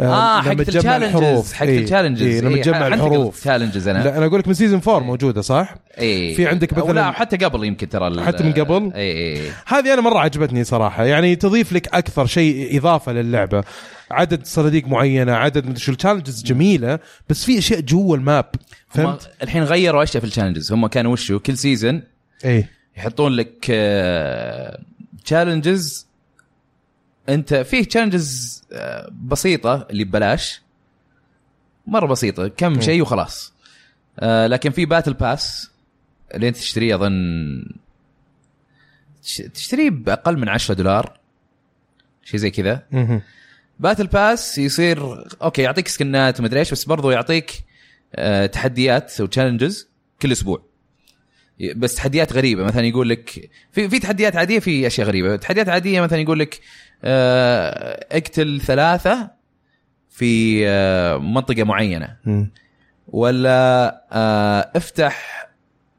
آه لما حق تجمع ال challenges حق إيه، ال challenges إيه لما تجمع الحروف. challenges أنا. لا أنا أقول لك من season 4 موجودة صح؟ إي. في عندك مثلاً- لا حتى قبل يمكن ترى حتى من قبل؟ إي إي. هذه أنا مرة عجبتني صراحة. يعني تضيف لك أكثر شيء إضافة للعبة. عدد صناديق معينة عدد مدري شو ال challenges جميلة بس في أشياء جوا ال map. هم فهمت؟ الحين غيروا أشياء في ال challenges هم كانوا وشو؟ كل season إيه. يحطون لك challenges أنت فيه challenges بسيطة اللي ببلاش. مرة بسيطة كم شيء وخلاص. آه، لكن في battle pass اللي انت تشتريه أظن تش- تشتريه بأقل من 10 دولار. شيء زي كذا. battle pass يصير okay يعطيك skin ات ومدري إيش بس برضو يعطيك آه تحديات أو challenges كل أسبوع. بس تحديات غريبة مثلا يقول لك في في تحديات عادية في أشياء غريبة. تحديات عادية مثلا يقول لك آه، اقتل ثلاثة في آه، منطقة معينة. مم. ولا آه، افتح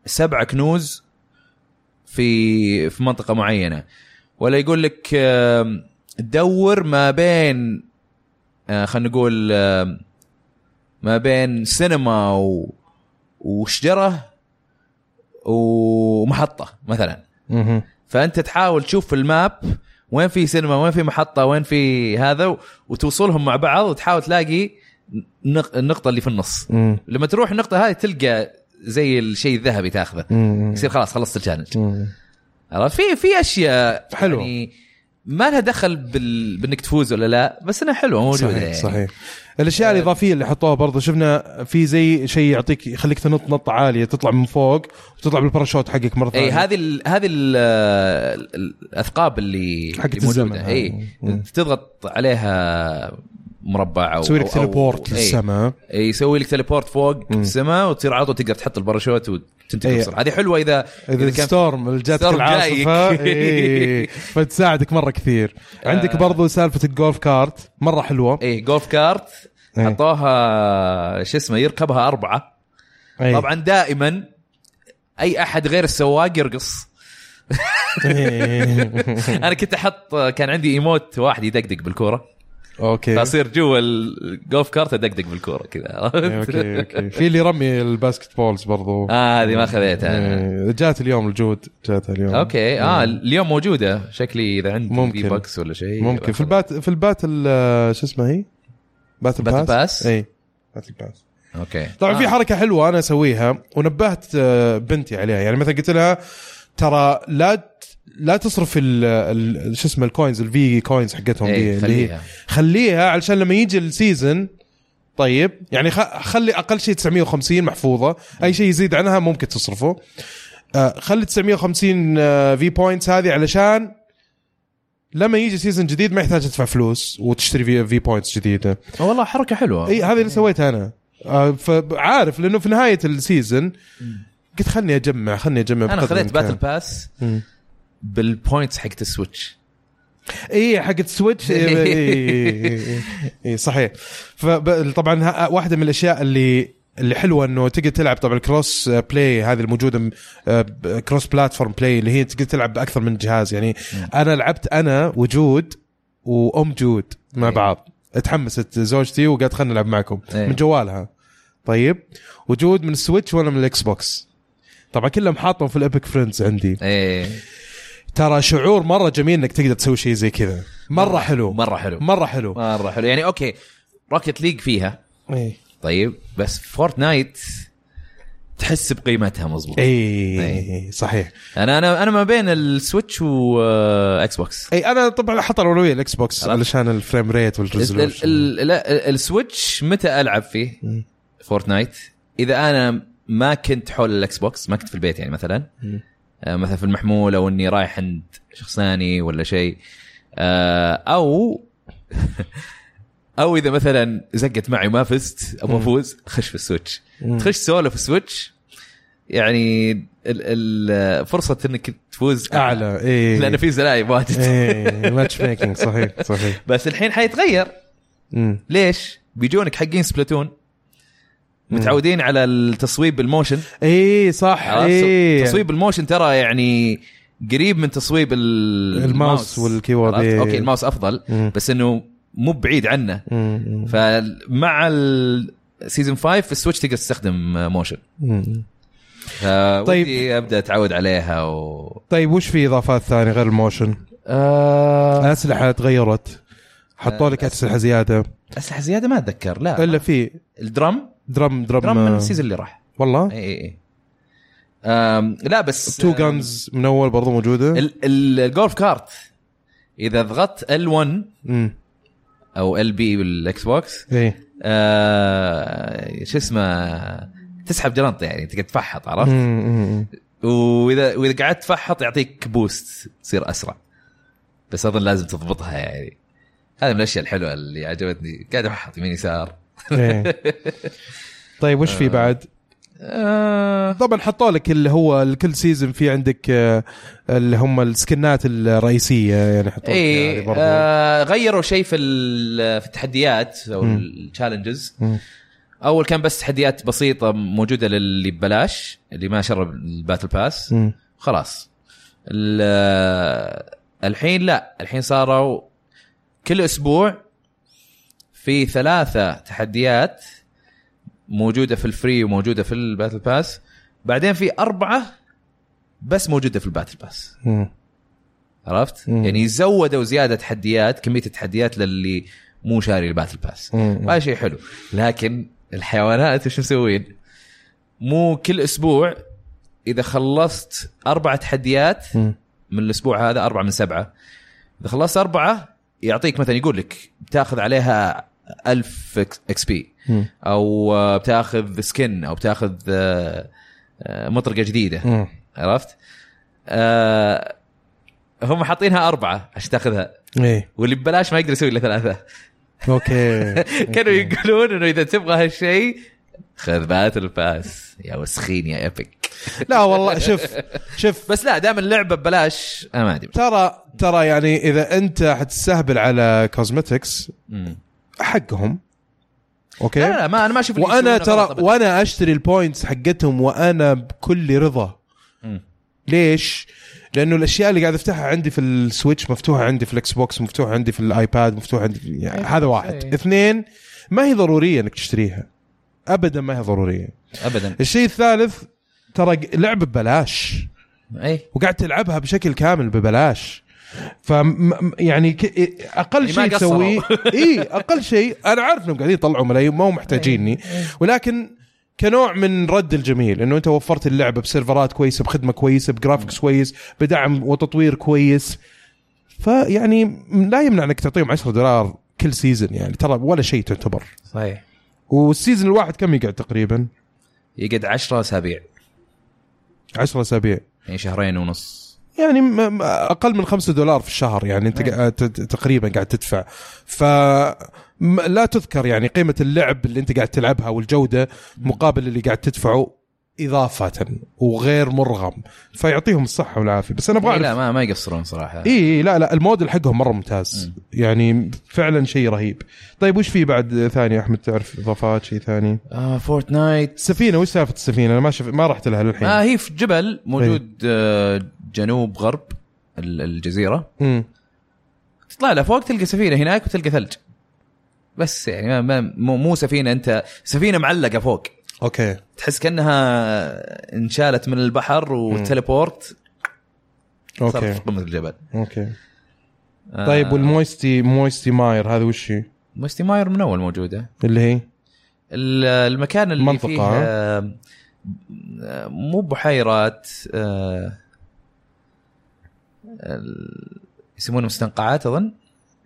سبع كنوز في في منطقة معينة. ولا يقول لك دور ما بين آه، خلينا نقول آم، ما بين سينما و وشجرة ومحطة مثلا مم. فأنت تحاول تشوف في الماب وين في سينما وين في محطة وين في هذا و- وتوصلهم مع بعض وتحاول تلاقي نق- النقطة اللي في النص مم. لما تروح النقطة هذه تلقى زي الشيء الذهبي تاخذه. يصير خلاص خلصت ال challenge. عرفت في في أشياء حلوة. يعني ما لها دخل بال... بإنك تفوز ولا لا بس إنها حلوة موجوده صحيح يعني. صحيح الأشياء الإضافية اللي حطوها برضه شفنا في زي شيء يعطيك يخليك تنط نطة عالية تطلع من فوق وتطلع بالباراشوت حقك مرة اي ثانية هذه ال هذه ال الأثقاب اللي حقت الزمن. اي. تضغط عليها مربع أو تسوي لك teleport إي. للسماء إي، يسوي لك teleport فوق. السماء وتصير على طول تقدر تحط الباراشوت وتنتقل إي. بسرعة هذه حلوة اذا إذا كان storm storm العاصفة. إيه، فتساعدك مرة كثير عندك آه. برضو سالفة ال golf cart مرة حلوة اي golf cart إي. حطوها شو اسمه يركبها أربعة إيه. طبعا دائما أي أحد غير السواق يرقص إيه. أنا كنت أحط كان عندي emote واحد يدقدق بالكورة okay. فاصير جوا ال golf cart ادقدق بالكورة كذا okay okay. في اللي يرمي ال basketballs برضو. آه هذه ما خذيتها. إيه، جات اليوم الجود جات اليوم. okay آه اليوم موجودة. شكلي إذا عندي ممكن. في pickaxe ولا شيء ممكن. في ال bat في ال battle آه، شو اسمه هي؟ battle battle pass pass؟ اي battle pass okay. طبعا آه. في حركة حلوة أنا أسويها ونبهت آه، بنتي عليها. يعني مثلا قلت لها ترى لا لا تصرف ال- ال- شو اسمه ال coins ال V-Coins حقتهم دي اللي هي خليها. خليها علشان لما يجي ال season طيب يعني خ- خلي أقل شيء 950 محفوظة أي شيء يزيد عنها ممكن تصرفه آه، خلي 950 آه، في points هذه علشان لما يجي season جديد ما يحتاج تدفع فلوس وتشتري في V points جديدة والله حركة حلوة إي هذا اللي سويتها أنا آه، فعارف لأنه في نهاية ال season قلت خلني أجمع خلني أجمع أنا خذيت battle. pass مم. بال points حقت ال Switch. اي حق ال Switch. اي إي- إي- إي- إي، صحيح. فطبعا واحدة من الأشياء اللي اللي حلوة إنه تقدر تلعب طبعا ال cross play هذه الموجودة cross platform play اللي هي تقدر تلعب بأكثر من جهاز. يعني أنا لعبت أنا وجود وأم جود مع إيه. بعض. تحمست زوجتي وقالت خلينا نلعب معكم. إيه. من جوالها. طيب. وجود من ال Switch وأنا من ال Xbox. طبعا كلهم حاطهم في ال Epic friends عندي. إيه. ترى شعور مرة جميل إنك تقدر تسوي شيء زي كذا. مرة حلو. مرة حلو. مرة حلو. مرة حلو. يعني okay Rocket League فيها. إي. طيب بس Fortnite تحس بقيمتها مظبوط إي صحيح. أنا أنا أنا ما بين ال Switch و Xbox إي أنا طبعا أحط الأولوية ال Xbox. علشان ال frame rate ال- وال resolution ال- ال- لا ال Switch متى ألعب فيه. Fortnite إذا أنا ما كنت حول ال Xbox ما كنت في البيت يعني مثلا مم. آه، مثلا في المحمول أو إني رايح عند شخص ثاني ولا شيء آه، أو أو إذا مثلا زقت معي ما فزت أبغى. أفوز خش في ال Switch. تخش سولو في ال Switch يعني ال- ال- فرصة إنك تفوز أعلى اي لأن في زلايب واجد اي match making صحيح صحيح بس الحين حيتغير مم. ليش؟ بيجونك حقين Splatoon متعودين على التصويب بال motion اي صح؟ اي تصويب ال motion ترى يعني قريب من تصويب ال- mouse وال keyboard،؟ إيه. okay ال mouse أفضل مم. بس إنه مو بعيد عنه مم. فمع ال season 5 في ال Switch تقدر تستخدم motion طيب. أبدأ أتعود عليها و طيب وش في إضافات ثانية غير ال motion؟ آه... الاسلحه تغيرت حطوا لك أسلحة زيادة أسلحة زيادة ما أتذكر لا إلا في الدرم درم درم درم من السيزون اللي راح. والله؟ اي اي اي لا بس تو جانز من أول برضو موجودة. ال- ال- الجولف كارت إذا ضغطت ال1 امم أو ال بي بالاكس بوكس اي آه شو اسمه تسحب جلنط يعني تقدر تفحط عرفت؟ وإذا وإذا قعدت تفحط يعطيك boost تصير أسرع. بس أظن لازم تضبطها يعني. هذه من الأشياء الحلوة اللي عجبتني. قاعد أفحط يمين يسار. طيب وش في بعد؟ آه طبعا حطوا لك اللي هو كل season في عندك آه، اللي هم السكنات الرئيسية يعني حطوا اي يعني. آه غيروا شيء في في التحديات أو. ال challenges. أول كان بس تحديات بسيطة موجودة للي ببلاش اللي ما شرى ال battle pass. خلاص ال- الحين لا الحين صاروا كل أسبوع في ثلاثة تحديات موجودة في ال free وموجودة في ال battle pass بعدين في أربعة بس موجودة في ال battle pass. عرفت؟ مم. يعني زودوا زيادة تحديات كمية التحديات للي مو شاري ال battle pass. هذا شيء حلو لكن الحيوانات إيش مسوين؟ مو كل أسبوع إذا خلصت أربع تحديات مم. من الأسبوع هذا أربعة من سبعة إذا خلصت أربعة يعطيك مثلا يقول لك بتاخذ عليها 1000 XP. أو آه، بتاخذ skin أو بتاخذ آه، آه، مطرقة جديدة. مم. عرفت؟ آه هم حاطينها أربعة عشان تاخذها. إيه. واللي ببلاش ما يقدر يسوي إلا ثلاثة. okay. كانوا يقولون إنه إذا تبغى هالشيء خذ battle pass. يا وسخين يا Epic. لا والله شوف شوف. بس لا دام اللعبة ببلاش أنا ما أدري. ترى ترى يعني إذا أنت حتستهبل على cosmetics. حقهم. okay؟ لا لا ما أنا ما أشوف وأنا ترى. وأنا أشتري ال points حقتهم وأنا بكل رضا. مم. ليش؟ لأنه الأشياء اللي قاعد أفتحها عندي في ال Switch مفتوحة عندي في ال Xbox مفتوحة عندي في ال iPad مفتوحة عندي في يعني هذا واحد. أي. اثنين ما هي ضرورية إنك تشتريها. ابدا ما هي ضرورية. ابدا. الشيء الثالث ترى لعبة ببلاش. أي. وقاعد تلعبها بشكل كامل ببلاش. ف يعني ك... أقل يعني شيء. تسويه اي أقل شيء أنا عارف إنهم قاعدين يطلعوا ملايين ما هم محتاجيني. ولكن كنوع من رد الجميل إنه أنت وفرت اللعبة بسيرفرات كويسة بخدمة كويسة ب graphics كويس بدعم وتطوير كويس. فيعني لا يمنع إنك تعطيهم 10 دولار كل season يعني ترى ولا شيء تعتبر. صحيح. وال season الواحد كم يقعد تقريبا؟ يقعد 10 أسابيع. 10 أسابيع. يعني شهرين ونص. يعني م- م- أقل من 5 دولار في الشهر يعني أنت ت- تقريبا قاعد تدفع. ف م- لا تذكر يعني قيمة اللعب اللي أنت قاعد تلعبها والجودة مقابل اللي قاعد تدفعه إضافة وغير مرغم. فيعطيهم الصحة والعافية. بس أنا أبغى إيه لا ما ما يقصرون صراحة. اي إي، لا لا الموديل حقهم مرة ممتاز. مم. يعني فعلا شيء رهيب. طيب وش في بعد ثاني؟ يا أحمد تعرف إضافات؟ شيء ثاني؟ آه فورتنايت السفينه وش سالفة السفينة؟ أنا ما شف... ما رحت لها للحين. آه هي في جبل موجود آه جنوب غرب ال- الجزيرة. مم. تطلع لها فوق تلقى سفينة هناك وتلقى ثلج. بس يعني ما ما مو, مو سفينة أنت سفينة معلقة فوق. أوكي. تحس كأنها انشالت من البحر و teleport صارت أوكي. في قمة الجبل. أوكي. آه. طيب وال Moisty Moisty Mire هذا وش هي؟ Moisty Mire من أول موجودة. اللي هي؟ ال- المكان اللي منطقة، فيه آه، مو بحيرات آه، ال- يسمونه مستنقعات أظن.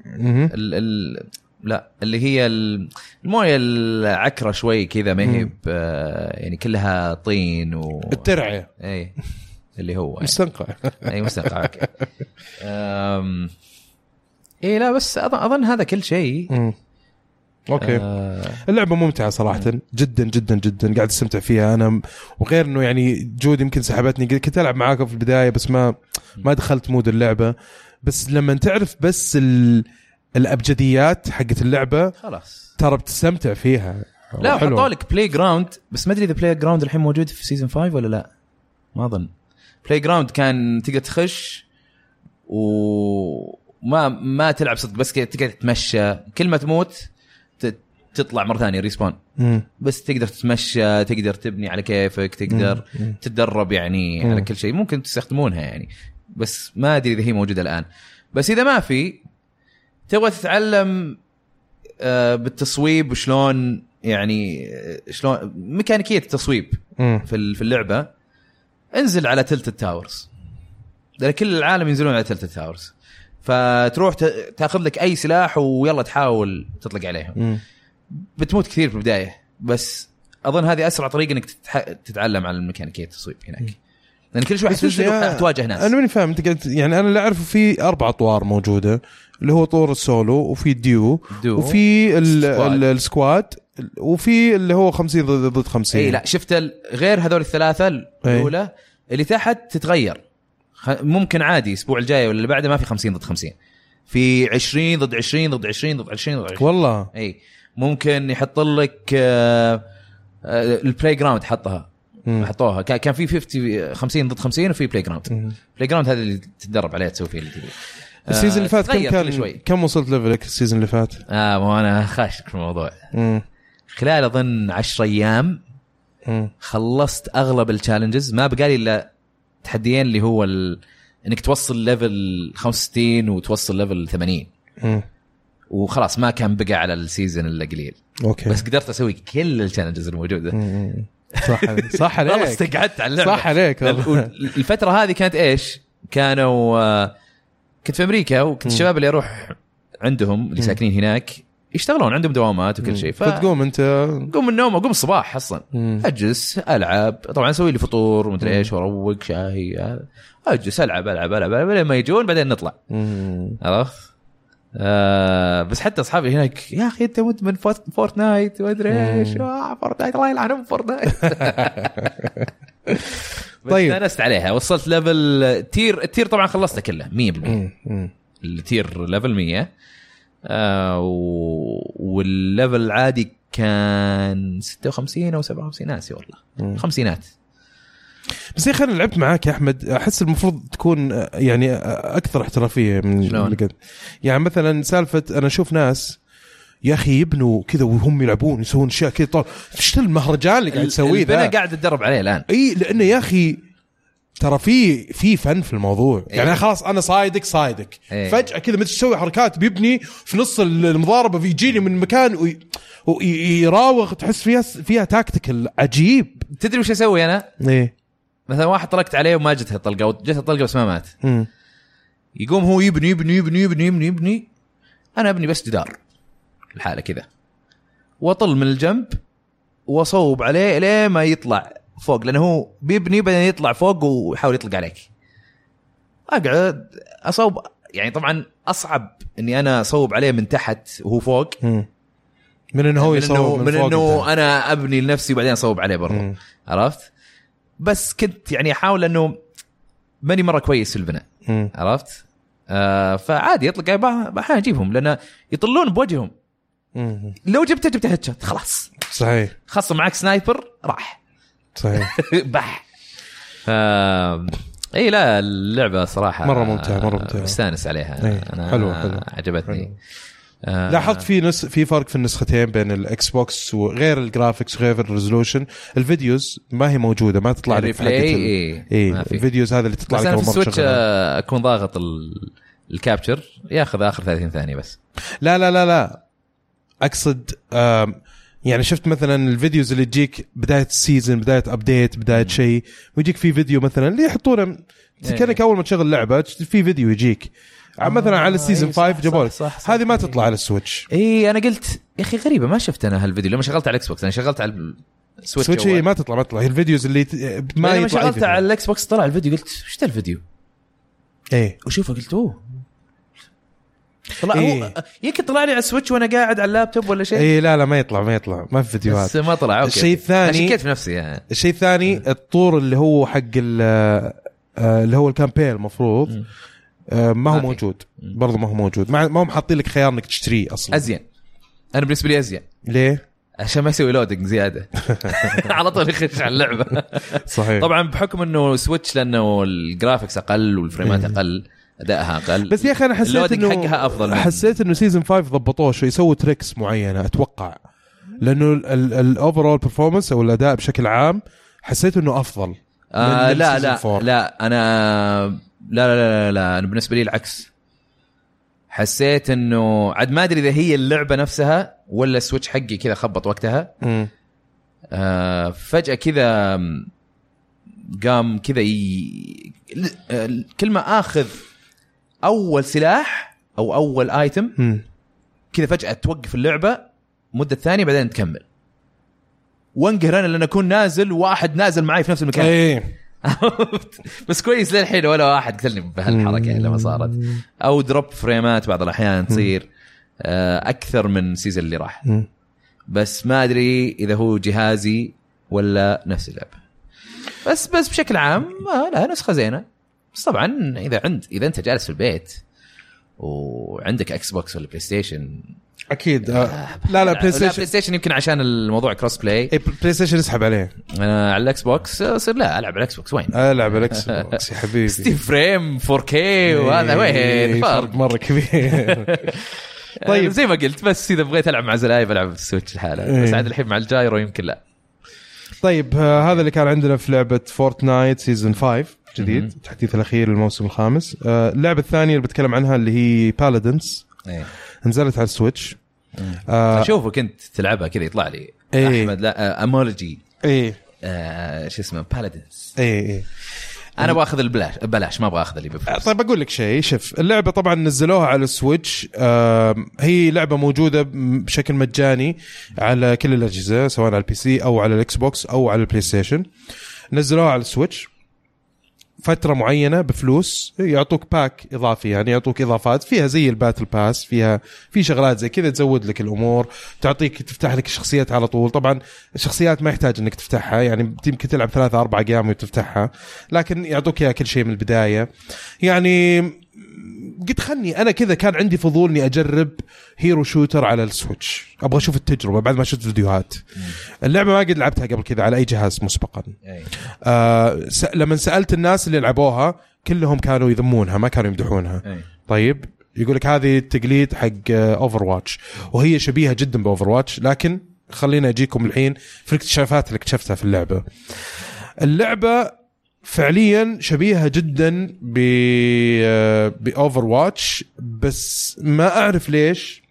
ال ال لا اللي هي ال- الموية العكرة شوي كذا ما هي يعني كلها طين و الترعة اي اللي هو يعني. مستنقع أي مستنقع أوكي اي لا بس اظن هذا كل شيء. أوكي. آه، اللعبة ممتعة صراحة. جدا جدا جدا. قاعد استمتع فيها. أنا وغير إنه يعني جود يمكن سحبتني. كنت ألعب معاكم في البداية بس ما ما دخلت mood اللعبة. بس لما تعرف بس ال... الأبجديات حقت اللعبة خلاص. ترى بتستمتع فيها. لا. حطوا لك playground بس ما أدري إذا playground الحين موجود في season 5 ولا لا. ما أظن. playground كان تقدر تخش وما ما تلعب صدق بس تقعد تتمشى كل ما تموت تطلع مرة ثانية respawn. بس تقدر تتمشى تقدر تبني على كيفك تقدر مم. تتدرب يعني مم. على كل شيء ممكن تستخدمونها يعني بس ما أدري إذا هي موجودة الآن بس إذا ما في تبغى تتعلم آه، بالتصويب وشلون يعني آه، شلون ميكانيكية التصويب. في في اللعبة انزل على Tilted Towers لأن كل العالم ينزلون على Tilted Towers فتروح تاخذ لك أي سلاح ويلا تحاول تطلق عليهم مم. بتموت كثير في البداية بس أظن هذه أسرع طريقة إنك. تتعلم على الميكانيكية التصويب هناك لأن كل شوي حتنزل وتواجه ناس أنا ماني فاهم أنت قاعد يعني أنا اللي اعرفه في أربع أطوار موجودة اللي هو طور السولو وفي ال duo duo. وفي ال- squad. ال- ال squad وفي اللي هو 50 ضد ضد 50 إي لا شفت غير هذول الثلاثة الأولى اللي تحت تتغير ممكن عادي الأسبوع الجاي ولا اللي بعده ما في 50 ضد 50 في 20 ضد 20 ضد 20 ضد 20 ضد 20 والله. إي. ممكن يحط لك آه، آه، ال playground حطها. حطوها. كان في 50 50 ضد 50 وفي playground. playground هذا اللي تتدرب عليه تسوي فيه اللي تبيه ال season اللي فات كم كان شوي. كم وصلت level ك ال season اللي فات؟ آه ما أنا خاشك في الموضوع. مم. خلال أظن 10 أيام مم. خلصت أغلب ال challenges ما بقالي إلا تحديين اللي هو ال... إنك توصل level 65 وتوصل level 80 مم. وخلاص ما كان بقى على ال season إلا قليل. أوكي. بس قدرت أسوي كل ال challenges الموجودة. صح عليك. صح والله عليك. استقعدت على اللعبة. صح عليك والله. الفترة هذه كانت إيش؟ كانوا آه، كنت في أمريكا وكنت الشباب اللي أروح عندهم اللي ساكنين هناك يشتغلون عندهم دوامات وكل شيء فتقوم انت قوم من النوم اقوم الصباح أصلا. أجلس ألعب طبعا أسوي لي فطور ومدري إيش وأروق شاي هذا. أجلس ألعب ألعب ألعب ألعب لين ما يجون بعدين نطلع. عرفت؟ آه بس حتى أصحابي هناك يا أخي أنت مدمن فورت- فورتنايت ومدري إيش آه فورتنايت الله يلعنهم فورتنايت طيب. استانست عليها وصلت level tier ال tier طبعا خلصته كله 100% مم. مم. ال tier level 100 آه و- وال level العادي كان 56 أو 57 ناسي والله. مم. خمسينات. بس يا أخي أنا لعبت معاك يا أحمد. أحس المفروض تكون آه، يعني آه، أكثر احترافية من شلون؟ اللي قد يعني مثلا سالفة أنا أشوف ناس يا أخي يبنوا كذا وهم يلعبون يسوون أشياء كذا طول. إيش المهرجان اللي قاعد تسويه ذا؟ قاعد اتدرب عليه الآن. إي لأنه يا أخي ترى في في فن في الموضوع يعني إيه. خلاص أنا صايدك صايدك إيه. فجأة كذا مثل تسوي حركات بيبني في نص المضاربة بيجيني من مكان وي- ويراوغ تحس فيها فيها tactical عجيب تدري وش أسوي أنا؟ إيه مثلا واحد طلقت عليه وما جته الطلقة وجته الطلقة بس ما مات مم. يقوم هو يبني يبني يبني يبني يبني يبني أنا أبني بس جدار الحالة كذا وأطل من الجنب وأصوب عليه لين ما يطلع فوق لأنه هو بيبني بعدين يطلع فوق ويحاول يطلق عليك أقعد أصوب يعني طبعا أصعب إني أنا أصوب عليه من تحت وهو فوق مم. من إنه هو انه من, من إنه. أنا أبني لنفسي وبعدين أصوب عليه برضه. عرفت بس كنت يعني أحاول إنه ماني مرة كويس في البناء. عرفت؟ آه فعادي يطلق يعني أحيانا أجيبهم لأن يطلون بوجههم مم. لو جبته جبته head خلاص صحيح خاصة معك sniper راح صحيح بح ف إي لا اللعبة صراحة مرة ممتعة، مرة ممتعة. مستانس عليها إيه، أنا حلوة، حلوة. عجبتني حلو. آه لاحظت في نس في فرق في النسختين بين الإكس بوكس وغير ال graphics وغير ال resolution ال videos ما هي موجودة ما تطلع لك في إي إي. ال videos هذا اللي تطلع بس لك أنا أول في ال Switch. آه، أكون ضاغط ال- capture ياخذ آخر 30 ثانية بس لا لا لا لا أقصد آم، يعني شفت مثلا ال videos اللي تجيك بداية ال season بداية update بداية شيء ويجيك في فيديو مثلا اللي يحطونه إيه. كأنك أول ما تشغل لعبة في فيديو يجيك مثلا على ال season إيه، صح، 5 جابوا لك. هذه ما تطلع على السويتش اي أنا قلت يا أخي غريبة ما شفت أنا هالفيديو لما شغلت على الاكس بوكس أنا شغلت على السويتش سويتش. هي ما تطلع ما تطلع هي ال videos اللي ما لما يطلع أي شغلت. على الاكس بوكس طلع الفيديو قلت وش ذا الفيديو؟ إيه وشوفه قلت أوه طلع إيه. هو يمكن طلع لي على السويتش وأنا قاعد على اللابتوب ولا شيء. إيه لا لا ما يطلع ما يطلع ما في فيديوهات. بس ما طلع okay. الشيء الثاني- شكيت في نفسي يعني. الشيء الثاني الطور اللي هو حق ال- آه، اللي هو ال campaign المفروض. آه، ما هو. موجود. برضه ما هو موجود. ما ما هم حاطين لك خيار إنك تشتريه أصلا. أزين. أنا بالنسبة لي أزين. ليه؟ عشان ما يسوي loading زيادة. على طول يخش على اللعبة. صحيح. طبعا بحكم إنه سويتش لأنه ال graphics أقل وال فريمات أقل أدائها أقل. بس يا أخي أنا حسيت إنه حقها أفضل حسيت إنه season 5 ضبطوه شوي يسووا tricks معينة أتوقع. لأنه ال overall performance أو الأداء بشكل عام حسيت إنه أفضل آه لا لا four. لا أنا لا لا لا, لا أنا بالنسبة لي العكس. حسيت إنه عاد ما أدري إذا هي اللعبة نفسها ولا السويتش حقي كذا خبط وقتها. آه فجأة كذا قام كذا ي... آه، كل ما آخذ أول سلاح أو أول ايتم. كذا فجأة توقف اللعبة مدة ثانية بعدين تكمل. وانقهر أنا لأن أكون نازل وواحد نازل معي في نفس المكان. إيه؟ بس كويس للحين ولا واحد قتلني بهالحركة لما صارت. أو drop فريمات بعض الأحيان تصير آه، أكثر من season اللي راح. بس ما أدري إذا هو جهازي ولا نفس اللعبة. بس بس بشكل عام آه لا نسخة زينة. بس طبعا إذا عند إذا أنت جالس في البيت وعندك إكس بوكس ولا بلاي ستيشن أكيد آه. لا لا بلاي بلاي ستيشن ستيشن يمكن عشان الموضوع cross play بلاي ستيشن اسحب عليه أنا على الاكس بوكس اصير لا ألعب على الاكس بوكس وين؟ ألعب الاكس بوكس يا حبيبي 60 frame 4K وهذا وين إيه، فرق مرة كبير طيب. زي ما قلت بس إذا بغيت ألعب مع زلاي بلعب السويتش لحاله بس إيه. عاد الحين مع ال gyro يمكن لا طيب آه هذا اللي كان عندنا في لعبة فورتنايت season 5 مهم. جديد التحديث الأخير للموسم الخامس. آه اللعبة الثانية اللي بتكلم عنها اللي هي بالادنز نزلت على السويتش آه اشوفه كنت تلعبها كذا يطلع لي. إيه. أحمد لا امولوجي إيه. آه شو اسمه؟ بالادنز إيه إيه. أنا باخذ البلاش بلاش ما أبغى أخذ اللي آه، بفلوس. طيب أقول لك شيء. شوف اللعبة طبعا نزلوها على السويتش آه هي لعبة موجودة بشكل مجاني على كل الأجهزة سواء على ال PC أو على الاكس بوكس أو على البلاي ستيشن نزلوها على السويتش فترة معينة بفلوس يعطوك pack إضافي يعني يعطوك إضافات. فيها زي ال battle pass فيها في شغلات زي كذا تزود لك الأمور تعطيك تفتح لك الشخصيات على طول. طبعا الشخصيات ما يحتاج إنك تفتحها يعني يمكن تلعب ثلاثة أربع أيام وتفتحها لكن يعطوك إياها كل شيء من البداية. يعني قلت خلني أنا كذا كان عندي فضول إني أجرب hero shooter على السويتش. أبغى أشوف التجربة بعد ما شفت فيديوهات. اللعبة ما قد لعبتها قبل كذا على أي جهاز مسبقا. آه س... لما سألت الناس اللي لعبوها كلهم كانوا يذمونها ما كانوا يمدحونها. إيه. طيب يقول لك هذه التقليد حق اوفر واتش وهي شبيهة جدا باوفر واتش لكن خلينا أجيكم الحين في الاكتشافات اللي اكتشفتها في اللعبة. اللعبة فعليا شبيهة جدا ب باوفر واتش بس ما أعرف ليش.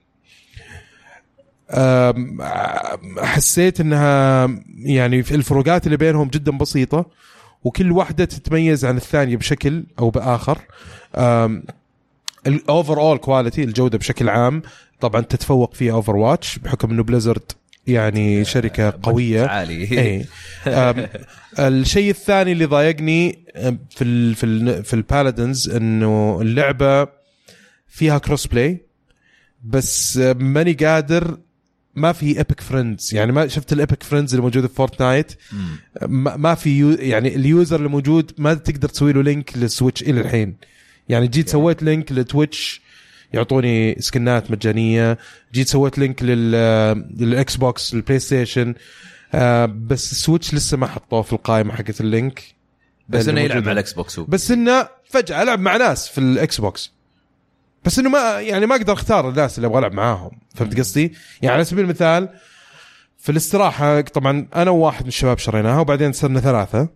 حسيت إنها يعني الفروقات اللي بينهم جدا بسيطة وكل واحدة تتميز عن الثانية بشكل أو بآخر. ال overall quality الجودة بشكل عام طبعا تتفوق فيها اوفر واتش بحكم إنه بليزرد يعني شركة قوية. عالي اي الشيء الثاني اللي ضايقني في ال في ال في البالادنز إنه اللعبة فيها cross play بس ماني قادر ما في Epic friends يعني ما شفت ال Epic friends اللي موجودة في فورتنايت. ما ما في يو يعني ال user اللي موجود ما تقدر تسوي له link للسويتش إلى الحين. يعني جيت سويت link لتويتش يعطوني سكنات مجانية. جيت سويت link لل للاكس بوكس للبلاي ستيشن آه بس السويتش لسه ما حطوه في القائمة حقت ال link. بس إنه يلعب. مع الاكس بوكس هو. بس إنه فجأة ألعب مع ناس في الاكس بوكس بس إنه ما يعني ما أقدر أختار الناس اللي أبغى ألعب معاهم. فهمت قصدي؟ يعني على سبيل المثال في الاستراحة طبعا أنا وواحد من الشباب شريناها وبعدين صرنا ثلاثة.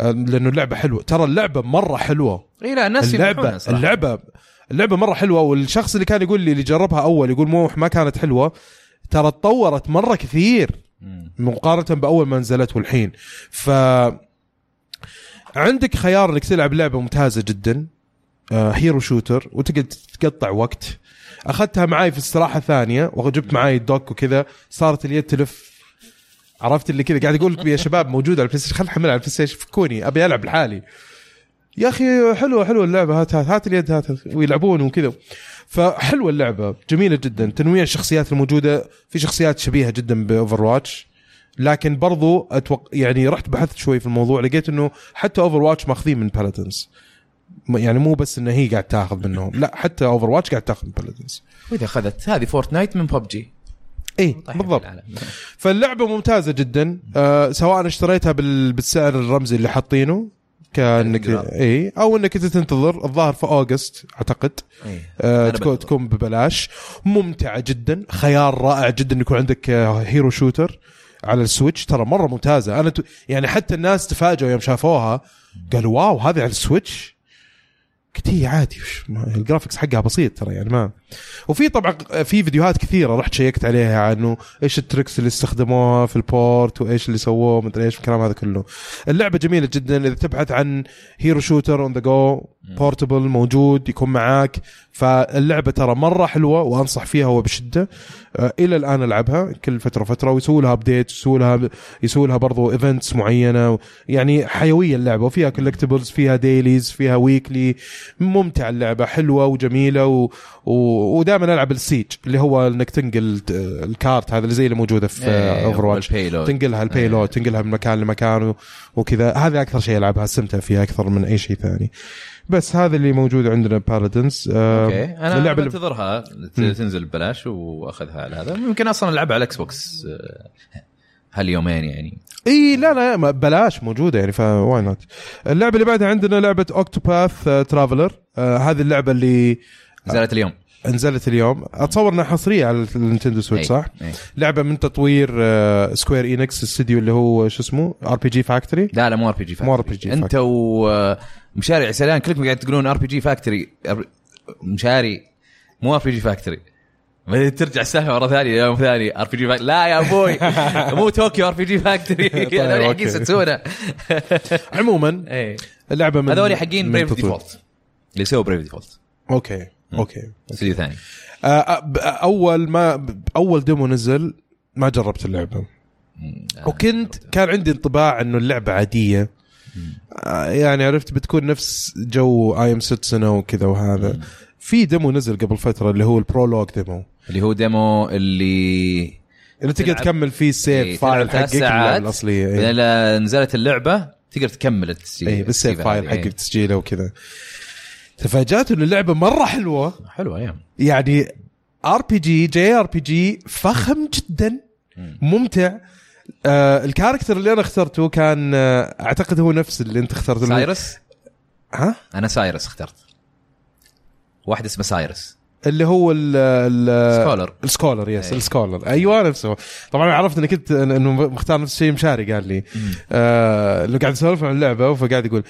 آه، لأنه اللعبة حلوة. ترى اللعبة مرة حلوة. إي لا الناس اللعبه. اللعبة اللعبة مرة حلوة والشخص اللي كان يقول لي اللي جربها أول يقول موح ما كانت حلوة. ترى تطورت مرة كثير. مقارنة بأول ما نزلت والحين. ف عندك خيار إنك تلعب لعبة ممتازة جدا هيرو شوتر وتقعد تقطع وقت. أخذتها معاي في استراحة ثانية وجبت معاي ال dock وكذا صارت اليد تلف. عرفت اللي كذا؟ قاعد أقول لكم يا شباب موجوده على البلاي ستيشن خل احملها على البلاي ستيشن فكوني أبي ألعب لحالي. يا أخي حلوة حلوة اللعبة. هات هات هات اليد هات ويلعبون وكذا. فحلوة اللعبة جميلة جدا. تنويع الشخصيات الموجودة في شخصيات شبيهة جدا باوفر واتش لكن برضو أتوق... يعني رحت بحثت شوي في الموضوع لقيت إنه حتى اوفر واتش ماخذين من بالادنز يعني مو بس إنه هي قاعد تاخذ منهم لا حتى اوفر واتش قاعد تاخذ من بالادنز وإذا أخذت هذه فورتنايت من ببجي اي بالضبط. فاللعبة ممتازة جدا. آه سواء اشتريتها بال... بالسعر الرمزي اللي حاطينه كانك. إي أو إنك انت تنتظر الظاهر في August أعتقد إيه. آه تكون بنتظر. تكون ببلاش ممتعه جدا خيار رائع جدا يكون عندك آه، hero shooter على السويتش ترى مرة ممتازة أنا ت... يعني حتى الناس تفاجئوا يوم شافوها قالوا wow هذه على ال Switch قلت هي عادي ال graphics حقها بسيط ترى يعني ما وفي طبعا في فيديوهات كثيرة رحت checkت عليها عنه إيش ال tricks اللي استخدموها في ال port وإيش اللي سووه مدري إيش الكلام هذا كله. اللعبة جميلة جدا. إذا تبحث عن hero shooter on the go portable موجود يكون معاك. فاللعبة ترى مرة حلوة وأنصح فيها وبشده آه، إلى الآن ألعبها كل فترة فتره ويسووا لها update يسووا لها يسووا لها برضو events معينة. يعني حيوية اللعبة وفيها collectibles فيها dailies فيها weekly ممتع اللعبة حلوة وجميلة و... ودائما ألعب ال siege اللي هو إنك تنقل ال cart هذا اللي زي اللي موجودة في إيه، Overwatch. تنقلها ال payload تنقلها من مكان لمكان وكذا. هذا أكثر شيء ألعبها استمتع فيها أكثر من أي شيء ثاني. بس هذا اللي موجود عندنا Paladins okay. أنا ت- تنزل ببلاش وأخذها على هذا. ممكن أصلا ألعبها على ال Xbox آه، هاليومين يعني. إي لا لا بلاش موجودة يعني ف why not اللعبة اللي بعدها عندنا لعبة Octopath Traveler هذه اللعبة اللي نزلت اليوم. نزلت اليوم. أتصور إنها حصرية على ال Nintendo Switch إي، صح؟ إي. لعبة من تطوير آه، Square Enix الاستديو اللي هو شو اسمه؟ RPG Factory؟ لا لا مو RPG مو RPG أنت ومشاري عسلان كلكم قاعد تقولون RPG Factory. مشاري مو RPG Factory. بعدين ترجع السالفه مرة ثانية يوم ثاني آر بي جي فاكتوري لا يا أبوي مو طوكيو آر بي جي فاكتوري. هذول حقين. ستسونا عموما إيه. اللعبة من هذول حقين بريف. ديفولت اللي سووا بريف ديفولت أوكي. أوكي استوديو ثاني. آه، آه، ب- أول ما أول ديمو نزل ما جربت اللعبة. وكنت كان عندي انطباع إنه اللعبة عادية. آه، يعني عرفت بتكون نفس جو اي ام ست سنه وكذا وهذا. في demo نزل قبل فترة اللي هو ال prologue demo. اللي هو demo اللي اللي تقدر تكمل فيه ال save تلعب file حقك الأصلية؟ اي لا نزلت اللعبة تقدر تكمل التسجيل إيه، بال save file. حقك إيه. تسجيله وكذا. تفاجأت انه اللعبة مرة حلوة. حلوة أيام. يعني ار بي جي جي ار بي جي فخم جدا. ممتع. آه ال character اللي أنا اخترته كان آه أعتقد هو نفس اللي أنت اخترته. Cyrus؟ ها؟ أنا Cyrus اخترت. واحد اسمه Cyrus. اللي هو ال ال scholar ال scholar yes أي. ال scholar. أيوه نفسه. طبعا عرفت انك انت إنه مختار نفس الشيء مشاري قال لي. آه قاعد يسولف عن اللعبة فقاعد يقول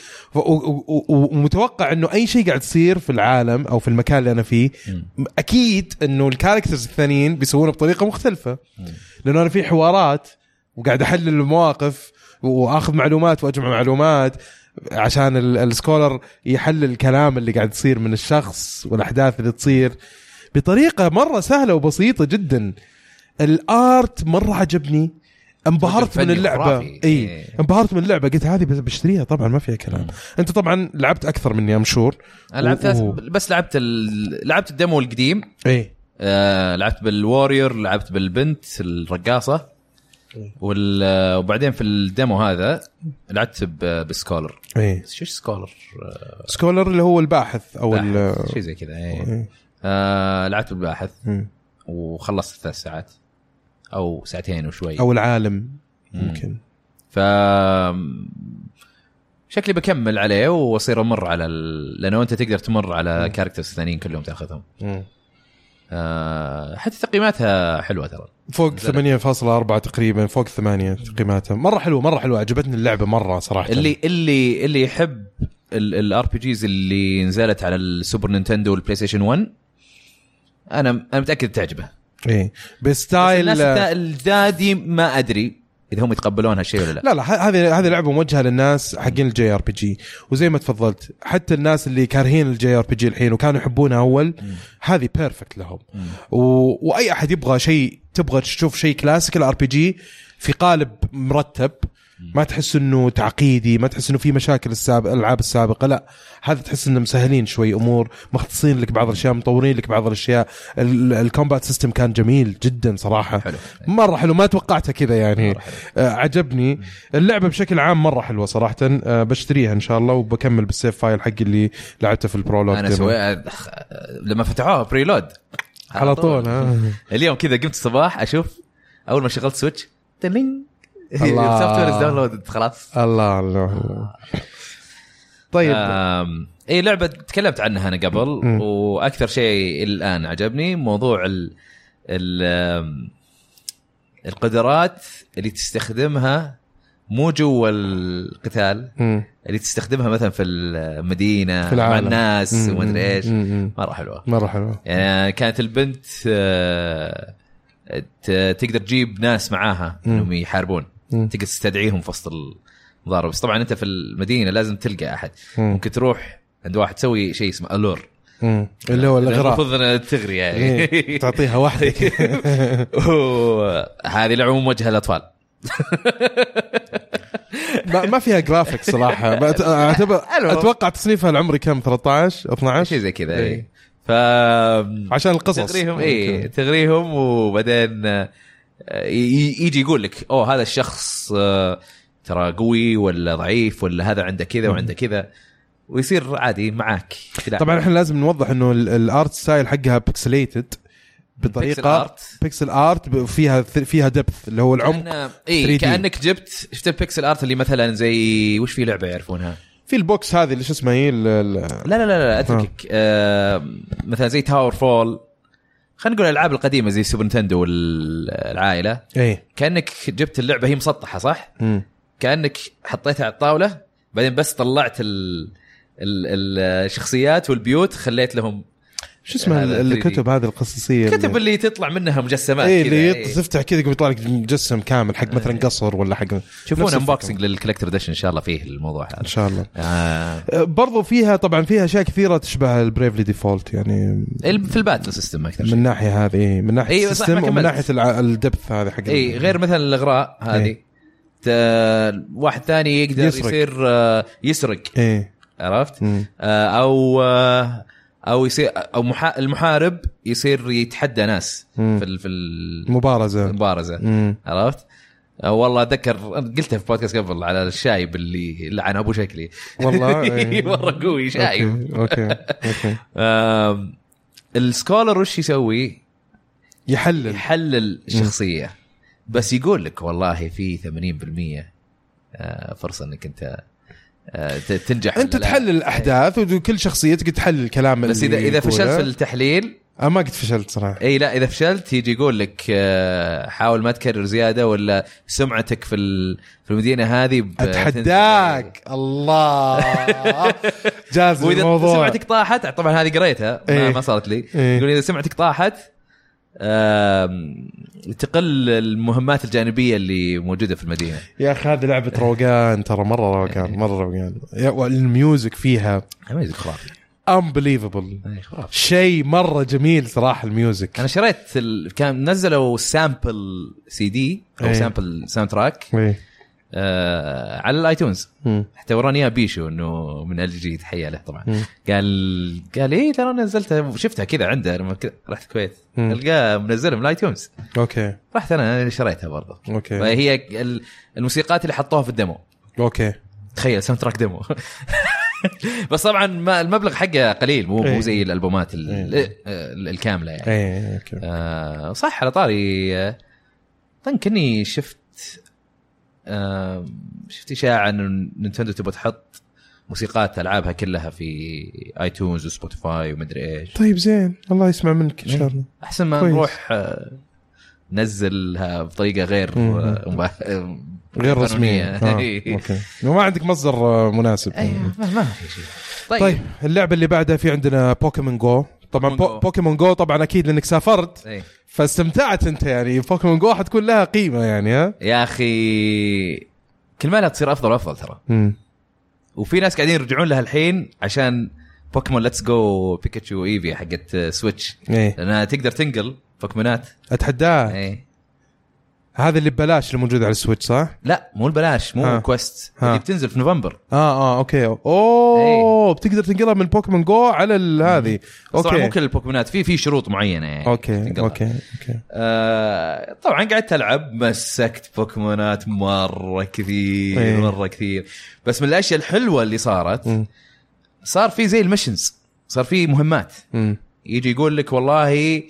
ومتوقع إنه أي شيء قاعد يصير في العالم أو في المكان اللي أنا فيه أكيد إنه ال characters الثانيين بيسوونه بطريقة مختلفة. لأنه أنا في حوارات وقاعد أحلل المواقف وأخذ معلومات وأجمع معلومات. عشان ال- ال scholar يحلل الكلام اللي قاعد يصير من الشخص والأحداث اللي تصير بطريقة مرة سهلة وبسيطة جدا. ال art مرة عجبني. انبهرت من اللعبة. إي إيه. انبهرت من اللعبة. قلت هذه بشتريها. طبعا ما فيها كلام. أنت طبعا لعبت أكثر مني I'm sure أنا لعبت و- بس لعبت ال... لعبت ال demo القديم. إي. آه لعبت بال warrior لعبت بالبنت الرقاصة. وبعدين في ال demo هذا لعبت ب... بال scholar اي بس شو scholar؟ آه scholar اللي هو الباحث أو شيء زي كذا إيه. إيه. آه لعبت بالباحث مم. وخلصت ثلاث ساعات أو ساعتين وشوي أو العالم ممكن ف شكلي بكمل عليه وأصير أمر على ال... لأنه أنت تقدر تمر على characters ثانيين كلهم تأخذهم. آه حتى تقييماتها حلوة ترى. فوق 8.4 تقريبا فوق 8 تقييماتها. مرة حلوة مرة حلوة عجبتني اللعبة مرة صراحة. اللي اللي اللي يحب الار بي جيز اللي نزلت على ال Super Nintendo وال PlayStation 1 أنا أنا متأكد تعجبه. إيه. بس ب style الناس الجدادي ما أدري. إذا هم يتقبلون هالشيء ولا لا. لا لا هذه هذه لعبة موجهة للناس حقين ال JRPG وزي ما تفضلت حتى الناس اللي كارهين ال JRPG الحين وكانوا يحبونها أول هذه perfect لهم. و... وأي أحد يبغى شيء تبغى تشوف شيء كلاسيك ال RPG في قالب مرتب ما تحس إنه تعقيدي ما تحس إنه في مشاكل السابق الألعاب السابقة لا. هذا تحس انه مسهلين شوي أمور مختصين لك بعض الأشياء مطورين لك بعض الأشياء. ال- ال combat system كان جميل جدا صراحة. حلو. مرة حلو ما توقعتها كذا يعني. آه عجبني. اللعبة بشكل عام مرة حلوة صراحة. آه بشتريها إن شاء الله وبكمل بال save file حقي اللي لعبته في البرولوج أنا. سويت لما فتحوها بريلود. على طول ها اليوم كذا قمت الصباح أشوف أول ما شغلت سويتش تلين الله. سوفت وير داونلود خلاص الله الله طيب اي لعبة تكلمت عنها أنا قبل وأكثر شيء الآن عجبني موضوع ال ال القدرات اللي تستخدمها مو جوا القتال. اللي تستخدمها مثلا في المدينة في مع العالم الناس مم. وما أدري إيش. مرة حلوة مرة حلوة يعني كانت البنت آه، تقدر تجيب ناس معاها إنهم يحاربون. تقدر تستدعيهم في وسط المضاربه بس طبعا أنت في المدينة لازم تلقى أحد. مم. ممكن تروح عند واحد تسوي شيء اسمه ألور. مم. اللي هو الاغراء المفروض تغري يعني. إيه. تعطيها واحدة. هذه لعبه موجهه للاطفال ما ما فيها graphics صراحة. اعتبر. أتوقع تصنيفها العمري كم؟ 13 12 شيء زي كذا إيه. إيه. ف عشان القصص. تغريهم اي تغريهم وبعدين يجي يقول لك أوه هذا الشخص آه، ترى قوي ولا ضعيف ولا هذا عنده كذا وعنده كذا ويصير عادي معاك. طبعا إحنا لازم نوضح إنه ال- ال art style حقها pixelated بيكسل بطريقه. pixel art فيها فيها depth اللي هو العمق إي 3D. كأنك جبت شفت ال pixel art اللي مثلا زي وش في لعبة يعرفونها؟ في ال books هذه اللي شو اسمها هي ال- ال- لا لا لا لا أتركك آه مثلا زي TowerFall خلينا نقول الألعاب القديمة زي Super Nintendo والعائلة إيه كأنك جبت اللعبة هي مسطحة صح؟ مم. كأنك حطيتها على الطاولة بعدين بس طلعت ال ال- الشخصيات والبيوت خليت لهم شو اسمها هذا ال- 3D. الكتب هذه القصصية كتب اللي تطلع منها مجسمات إيه كذا، اللي إيه. تفتح كذا يطلع لك مجسم كامل حق مثلا قصر ولا حق تشوفون نفس unboxing لل collector edition إن شاء الله فيه الموضوع إن هذا شاء الله آه أه، برضو فيها طبعا فيها أشياء كثيرة تشبه ال Bravely Default يعني في ال battle system أكثر من ناحية هذه إيه، من ناحية إيه، صح، ال system ومن. ناحية ال depth هذه حق اي غير مثلا الأغراء هذه إيه. ت- واحد ثاني يقدر يسرق. يصير آه، يسرق إيه عرفت؟ مم. آه، أو أو يصير أو محا... المحارب يصير يتحدى ناس مم. في ال- في مبارزة المبارزه مم. عرفت؟ آه، والله أتذكر قلتها في بودكاست قبل على الشايب اللي لعن أبو شكلي والله إيه. مرة قوي شايب okay okay آم، ال scholar وش يسوي؟ يحلل يحلل الشخصيه بس يقول لك والله في 80% آه، فرصة إنك أنت تنجح أنت. تحلل الأحداث وكل شخصيه تقدر تحلل الكلام بس اذا إذا. فشلت في التحليل أنا ما قد فشلت صراحة اي لا إذا فشلت يجي يقول لك آه، حاول ما تكرر زيادة ولا سمعتك في في المدينة هذه أتحداك الله جاز وإذا الموضوع سمعتك طاحت طبعا هذه قريتها ما, إيه. ما صارت لي إيه. يقول إذا سمعتك طاحت تقل المهمات الجانبية اللي موجودة في المدينة. يا أخي هذه لعبة روقان ترى مرة روقان مرة روقان. وال music فيها music خرافي. خرافي. شيء مرة جميل صراحة ال music. أنا شريت ال... كان نزلوا sample CD أو إيه. sample soundtrack إيه. آه على ال iTunes. حتى وراني بيشو إنه من ال جي تحية له طبعا. مم. قال قال إيه ترى نزلتها شفتها كذا عنده لما رحت الكويت. ألقاه منزلها من ال iTunes. okay. رحت أنا شريتها برضه okay. فهي ال- الموسيقات اللي حطوها في ال demo. okay. تخيل soundtrack demo بس طبعا ما المبلغ حقه قليل مو إيه. مو زي الألبومات ال- إيه. ال- الكاملة يعني. okay. آه صح على طاري. آه، كني شفت آه شفت اشاعه إنه Nintendo تبغى تحط موسيقات ألعابها كلها في iTunes و Spotify ومدري إيش طيب زين الله يسمع منك إن شاء الله أحسن ما كويس. نروح آه، ننزلها بطريقة غير. آه، مبا- آه، غير رسمية. آه. إيه. okay وما عندك مصدر مناسب ما ما في شيء طيب, طيب اللعبة اللي بعدها في عندنا Pokémon Go طبعا بوكيمون بو Go. Pokémon Go طبعا أكيد لأنك سافرت. إيه. فاستمتعت أنت يعني. Pokémon Go حتكون لها قيمة يعني ها؟ يا أخي كل ما لها تصير أفضل وأفضل ترى. وفي ناس قاعدين يرجعون لها الحين عشان Pokémon Let's Go Pikachu Eevee حقت Switch إيه. لأنها تقدر تنقل بوكيمونات. اتحداه إيه. هذا اللي ببلاش اللي موجود على ال Switch صح؟ لا مو البلاش مو ها. quest ها. اللي بتنزل في نوفمبر آه آه okay أوه إيه. بتقدر تنقلها من Pokémon Go على هذه طبعا مو okay كل البوكيمونات في في شروط معينة يعني okay تنقلها. okay okay آه طبعا قعدت ألعب مسكت بوكيمونات مرة كثير إيه. مرة كثير بس من الأشياء الحلوة اللي صارت مم. صار في زي ال missions صار في مهمات مم. يجي يقول لك والله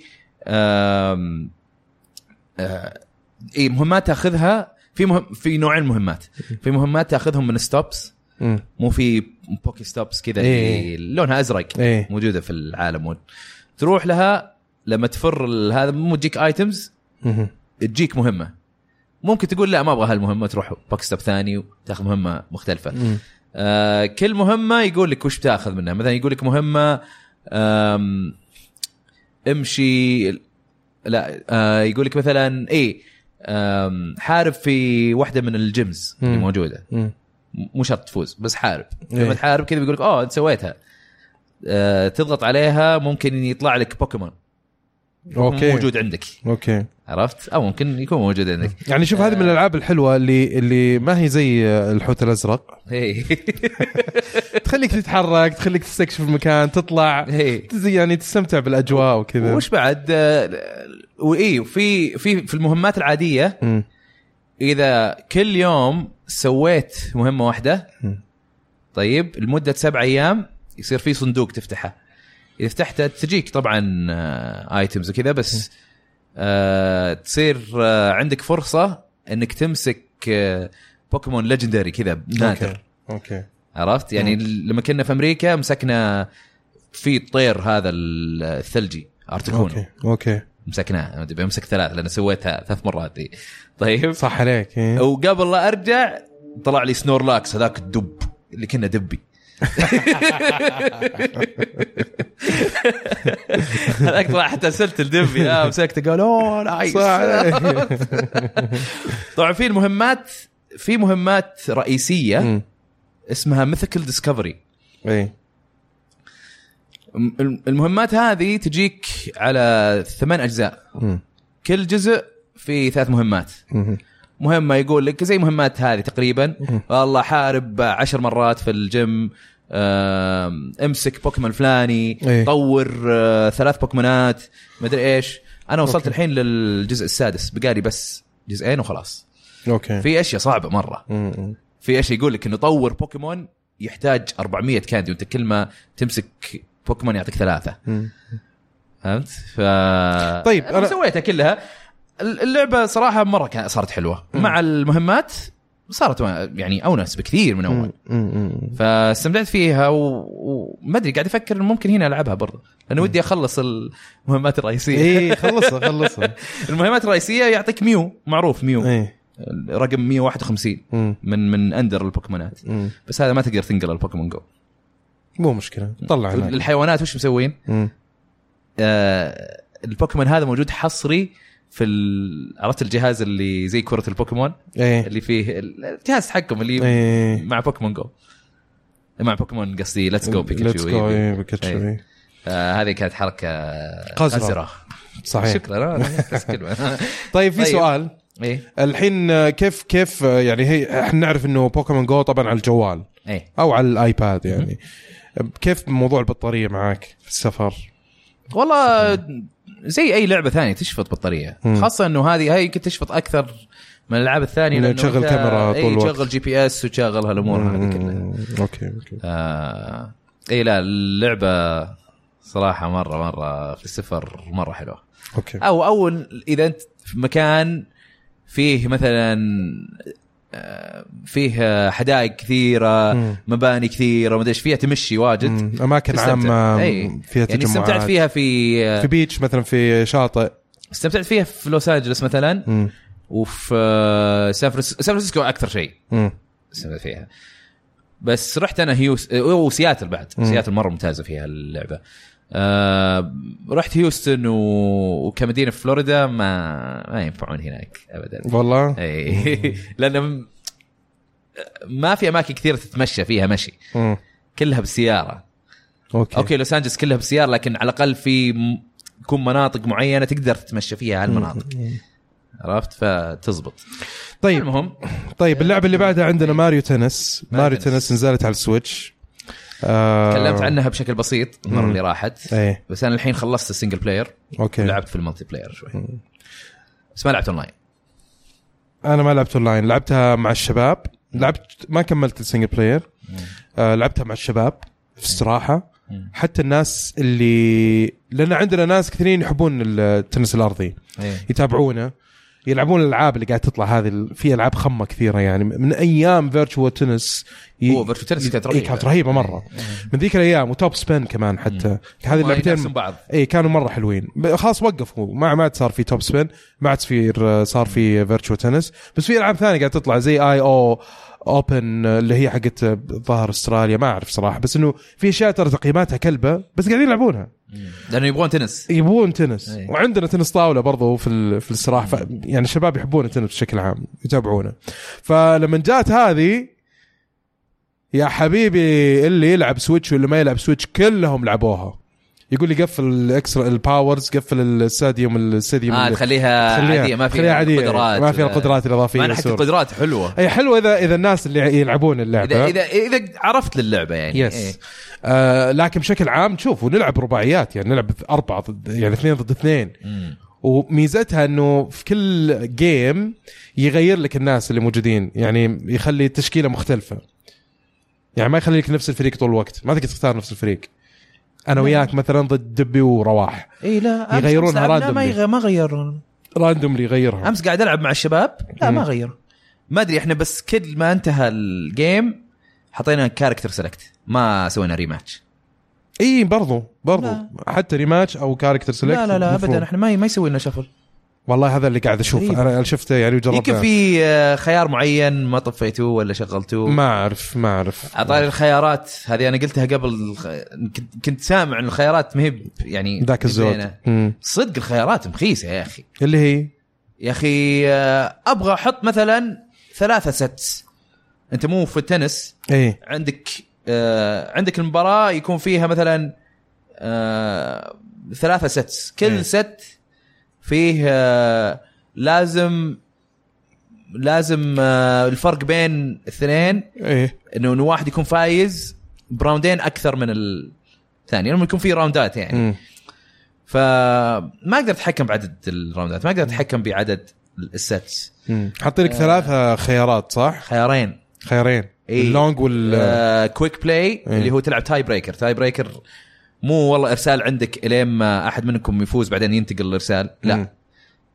آه اي مهمات تاخذها في مهم في نوعين مهمات في مهمات تاخذهم من stops. مو في PokéStops كذا إيه. لونها أزرق إيه موجودة في العالم. تروح لها لما تفر هذا مو تجيك items. تجيك مهمة ممكن تقول لا ما أبغى هالمهمة تروح PokéStop ثاني وتاخذ مهمة مختلفة مم. آه كل مهمة يقول لك وش بتاخذ منها مثلا يقول لك مهمة امشي لا آه يقول لك مثلا آم حارب في واحدة من ال gyms اللي. موجودة. مو شرط تفوز بس حارب إيه. لما تحارب كذا بيقول لك أوه أنت سويتها آه تضغط عليها ممكن يطلع لك بوكيمون okay. موجود عندك. okay. عرفت؟ أو ممكن يكون موجود عندك. يعني شوف هذه من الألعاب الحلوة اللي اللي ما هي زي الحوت الأزرق. تخليك تتحرك تخليك تستكشف المكان تطلع. تزي- يعني تستمتع بالأجواء وكذا. وش بعد؟ آه، واي وفي في في المهمات العادية. مم. إذا كل يوم سويت مهمة واحدة مم. طيب لمدة سبع أيام يصير في صندوق تفتحه. إذا فتحته تجيك طبعا items وكذا بس آه تصير آه عندك فرصة إنك تمسك آه بوكيمون legendary كذا نادر okay. okay. عرفت؟ يعني لما كنا في أمريكا مسكنا في الطير هذا الثلجي Articuno okay. okay. مسكناه. بمسك ثلاث لأن سويتها ثلاث مرات دي طيب. صح عليك إيه. وقبل لا أرجع طلع لي Snorlax هذاك الدب اللي كنا دبي. هذاك طلع حتى سلت الدبي آه مسكته قال أوه nice طبعا في المهمات في مهمات رئيسية. اسمها Mythical Discovery إي المهمات هذه تجيك على ثمان أجزاء. كل جزء في ثلاث مهمات. مهمة يقول لك زي مهمات هذه تقريبا. والله حارب عشر مرات في الجيم امسك بوكيمون فلاني إيه. طور آه، ثلاث بوكيمونات مدري إيش أنا وصلت أوكي. الحين للجزء السادس بقالي بس جزئين وخلاص أوكي في أشياء صعبة مرة مم. في أشياء يقول لك إنه طور بوكيمون يحتاج 400 candy وأنت كل ما تمسك بوكيمون يعطيك ثلاثة مم. فهمت؟ ف طيب، أنا سويتها كلها اللعبة صراحة مرة كانت صارت حلوة مع المهمات صارت يعني أونس بكثير من أول. فاستمتعت فيها وما أدري قاعد أفكر ممكن هنا ألعبها برضه لأنه ودي أخلص المهمات الرئيسية اي خلصها خلصها المهمات الرئيسية يعطيك Mew معروف Mew اي رقم 151 مم. من من أندر البوكيمونات. بس هذا ما تقدر تنقل ال Pokémon Go مو مشكلة طلع. الحيوانات وش مسوين؟ آه البوكيمون هذا موجود حصري في عرفت الجهاز اللي زي كرة البوكيمون؟ إيه. اللي فيه الجهاز حقهم اللي إيه. مع Pokémon Go. مع بوكيمون قصدي. Let's Go Let's Pikachu Go إيه. إيه بيكاتشو. آه هذه كانت حركة قذرة. قذرة. صحيح. شكرا. أنا بس كلمة. طيب في طيب. سؤال. إيه. الحين آه، كيف كيف آه، يعني هي إحنا نعرف إنه Pokémon Go طبعا على الجوال. إيه. أو على ال iPad يعني. كيف موضوع البطارية معك في السفر؟ والله زي أي لعبة ثانية تشفط بطارية. خاصة إنه هذه هي يمكن تشفط أكثر من الألعاب الثانية لأنه تشغل كاميرا طول اي الوقت. تشغل GPS وتشغل هالأمور هذه كلها. أوكي أوكي آه اي لا اللعبة صراحة مره مرة في السفر مرة حلوة أوكي أو أو إذا أنت في مكان فيه مثلا فيه حدائق كثيرة مم. مباني كثيرة ومدري إيش فيها تمشي واجد مم. أماكن. عامة. فيها يعني تجمعات استمتعت فيها في في beach مثلا في شاطئ استمتعت فيها في لوس أنجلوس مثلا مم. وفي سان فرانسيسكو سان فرانسيسكو أكثر شيء. استمتعت فيها بس رحت أنا هيوستن وسياتل بعد مم. سياتل مرة ممتازة فيها اللعبة آه رحت هيوستن و... وكم مدينة في فلوريدا ما ما ينفعون هناك ابدا. والله؟ إي. لأن م- ما في أماكن كثيرة تتمشى فيها مشي. مم. كلها بالسياره أوكي. أوكي لوس أنجلس كلها بالسياره لكن على الأقل في م- تكون مناطق معينة تقدر تتمشى فيها هالمناطق. عرفت؟ فتزبط. طيب. المهم. طيب اللعبة اللي بعدها عندنا Mario Tennis. Mario Mario Tennis. Tennis. نزلت على ال Switch. آه تكلمت عنها بشكل بسيط المرة مم. اللي راحت. إيه. بس أنا الحين خلصت ال single player أوكي. ولعبت في ال multiplayer شوي. بس ما لعبت اونلاين أنا ما لعبت اونلاين لعبتها مع الشباب. لعبت ما كملت ال single player آه لعبتها مع الشباب في استراحه مم. حتى الناس اللي لأن عندنا ناس كثيرين يحبون التنس الأرضي. إيه. يتابعونه يلعبون الألعاب اللي قاعد تطلع هذه في ألعاب خمة كثيرة يعني من أيام Virtua Tennis ي- هو Virtua Tennis كانت إيه، رهيبه كانت رهيبة مرة. من ذيك الأيام و Top Spin كمان حتى. هذه اللعبتين بعض. إي كانوا مرة حلوين. خلاص وقفوا. ما ما عاد صار في Top Spin ما عاد في صار في Virtua Tennis بس في ألعاب ثانية قاعد تطلع زي AO Open اللي هي حقت ظهر أستراليا. ما أعرف صراحة. بس إنه في أشياء ترى تقييماتها كلبة بس قاعدين يلعبونها. لأنه يبغون تنس. يبون تنس. أي. وعندنا تنس طاولة برضو في ال- في الاستراحه ف يعني الشباب يحبون التنس بشكل عام يتابعونه. فلما جات هذه يا حبيبي اللي يلعب Switch واللي ما يلعب Switch كلهم لعبوها. يقول لي قفل ال extra ال powers قفل ال stadium ال stadium اللي- تخليها عادية ما فيها عادية. قدرات. ما فيها القدرات الاضافيه ما حتى. القدرات حلوة. أي حلو اذا إذا الناس اللي يلعبون اللعبة. اذا اذا إذا عرفت للعبة يعني. yes إيه. آه لكن بشكل عام تشوف ونلعب رباعيات يعني نلعب أربعة ضد يعني اثنين ضد اثنين. مم. وميزتها إنه في كل game يغير لك الناس اللي موجودين يعني يخلي التشكيله مختلفة. يعني ما يخلي لك نفس الفريق طول الوقت. ما تقدر تختار نفس الفريق. أنا وياك مثلا ضد دبي ورواح. إي لا يغيرونها randomly. ما يغ- ما غيرون randomly يغيرها. أمس قاعد ألعب مع الشباب. لا ما. غيروا. ما أدري إحنا بس كل ما انتهى ال game حطينا character select ما سوينا rematch إي برضو برضو. لا. حتى rematch أو character select لا لا لا ابدا. إحنا ما ما يسوي لنا shuffle والله هذا اللي قاعد أشوف غريب. أنا شفته يعني وجربته. يمكن في آه، خيار معين ما طفيتوه ولا شغلتوه؟ ما أعرف ما أعرف. أعطاني الخيارات. هذه أنا قلتها قبل كنت- سامع إن الخيارات ما هي يعني ذاك الزود. صدق الخيارات مخيسة يا أخي. اللي هي؟ يا أخي آه، أبغى أحط مثلا ثلاثة sets أنت مو في التنس. إيه. عندك آه عندك المباراة يكون فيها مثلا آه ثلاثة sets كل إيه. set فيه آه لازم لازم آه الفرق بين الاثنين إيه إنه إنه واحد يكون فايز براوندين أكثر من الثاني لما يكون في راوندات يعني. فما أقدر أتحكم بعدد الراوندات ما أقدر أتحكم بعدد ال sets. حاطين لك ثلاثة خيارات صح؟ خيارين خيارين إيه. ال long وال آه quick play إيه. اللي هو تلعب tie breaker tie breaker مو والله إرسال عندك إلين ما أحد منكم يفوز بعدين ينتقل الارسال لا مم.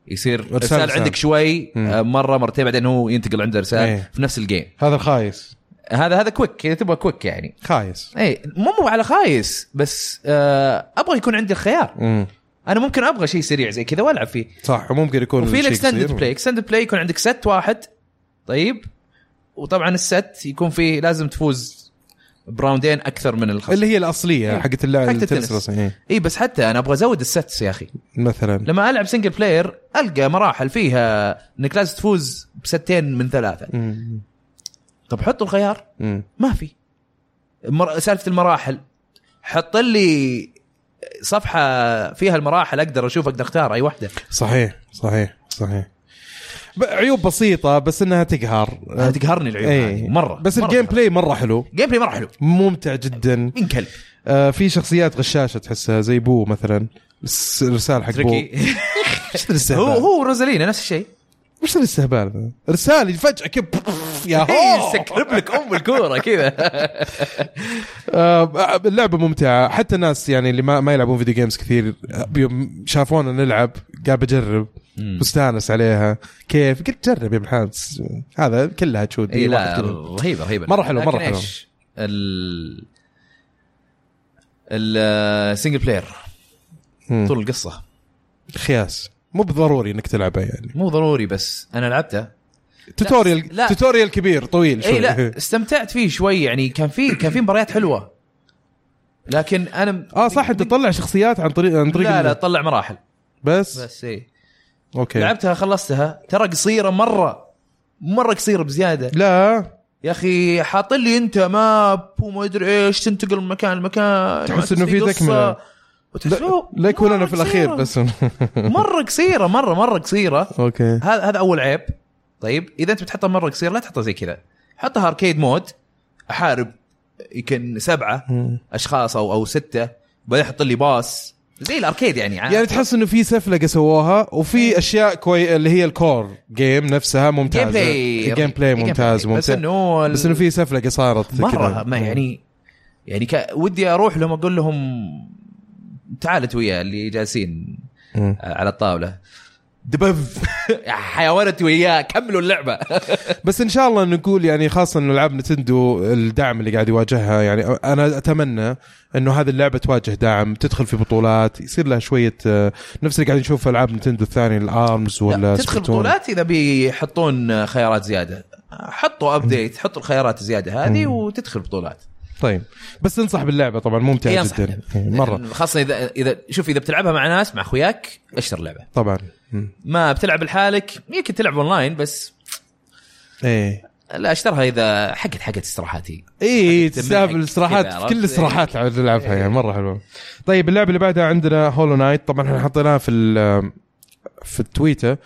يصير إرسال, إرسال. عندك شوي مم. آه، مرة مرتين بعدين هو ينتقل عنده إرسال إيه. في نفس ال game هذا الخايس هذا هذا quick إذا تبغى quick يعني خايس اي مو مو على خايس بس آه أبغى يكون عندي الخيار مم. أنا ممكن أبغى شيء سريع زي كذا وألعب فيه صح وممكن يكون وفي ال extended. play extended play يكون عندك set واحد طيب وطبعا ال set يكون فيه لازم تفوز ب round ين أكثر من الخصم اللي هي الأصلية إيه. حقت اللعبة حقت التنس. إيه. اي بس حتى أنا أبغى أزود ال sets يا أخي مثلا لما ألعب single player ألقى مراحل فيها انك لازم تفوز ب set ين من ثلاثة مم. طب حطوا الخيار مم. ما في مر... سالفة المراحل حط لي صفحة فيها المراحل أقدر أشوف أقدر أختار أي واحدة صحيح صحيح صحيح عيوب بسيطة بس إنها تقهر. تقهرني العيوب. هذه مرة بس مرة الجيم. بلاي مرة حلو. جيم بلاي مرة حلو. ممتع جدا. من كلب آه في شخصيات غشاشة تحسها زي بو مثلا. الس- الرسال حق بو. هو هو روزالينا نفس الشيء. وش الاستهبال؟ رسالة فجأة كب يا إيه، هو. يسكرب لك أم الكورة كذا. آه، اللعبة ممتعة. حتى الناس يعني اللي ما, ما يلعبون فيديو جيمز كثير يوم شافونا نلعب قاعد بجرب مستانس عليها. كيف؟ قلت جرب يا ابن الحانس هذا كلها تشود اي لا. رهيبة رهيبة. مرة حلو، مرة لكن حلو. إيش؟ ال السنجل بلاير. طول القصة. خياس. مو بضروري إنك تلعبها يعني. مو ضروري بس أنا لعبته tutorial لا. tutorial كبير طويل شوي. اي لا استمتعت فيه شوي يعني. كان في كان في مباريات حلوة. لكن أنا آه صح أنت تطلع شخصيات عن طريق عن طريق لا لا طلع مراحل. بس, بس إي. okay. لعبتها خلصتها. ترى قصيرة مرة. مرة قصيرة بزيادة. لا. يا أخي حاط لي أنت map وما أدري إيش تنتقل من مكان لمكان. تحس إنه في قصة. وتحس- لا, يكون أنا في الأخير. بس. مرة قصيرة مرة مرة قصيرة. okay. هذا هذا أول عيب. طيب إذا أنت بتحطها مرة قصيرة لا تحطها زي كذا. حطها arcade mode أحارب يمكن سبعة. أشخاص أو أو ستة بعدين يحط لي boss زي ال arcade يعني يعني تحس إنه في سفلقه سووها وفي أشياء كوي اللي هي ال core game نفسها game ممتازة. play ال game play ممتاز بس ممتاز. إنه بس إنه في سفلقه صارت مرة. ما يعني يعني كا ودي أروح لهم أقول لهم تعالت ويا اللي جالسين مم. على الطاولة. دبف. يا حيوانتي وياه كملوا اللعبة. بس إن شاء الله نقول يعني خاصة إنه العاب نتندو الدعم اللي قاعد يواجهها يعني أنا أتمنى إنه هذه اللعبة تواجه دعم تدخل في بطولات يصير لها شوية آه، نفس اللي قاعد نشوف في ألعاب نتندو الثانية الأرمز ولا لا، تدخل. بطولات إذا بيحطون خيارات زيادة. حطوا ابديت حطوا الخيارات الزياده هذه وتدخل بطولات. طيب. بس تنصح باللعبة طبعا ممتعه إيه، جدا. إيه، مرة. خاصة إذا إذا شوف إذا بتلعبها مع ناس مع أخوياك اشتر لعبة. طبعا. ما بتلعب لحالك يمكن تلعب أونلاين بس إيه. لا اشترها إذا حقت حقت استراحات هي اي تستاهل الاستراحات؟ كل الاستراحات عاد نلعبها يعني مرة حلوة. طيب اللعبة اللي بعدها عندنا Hollow Knight طبعا إحنا حطيناها في في التويتر.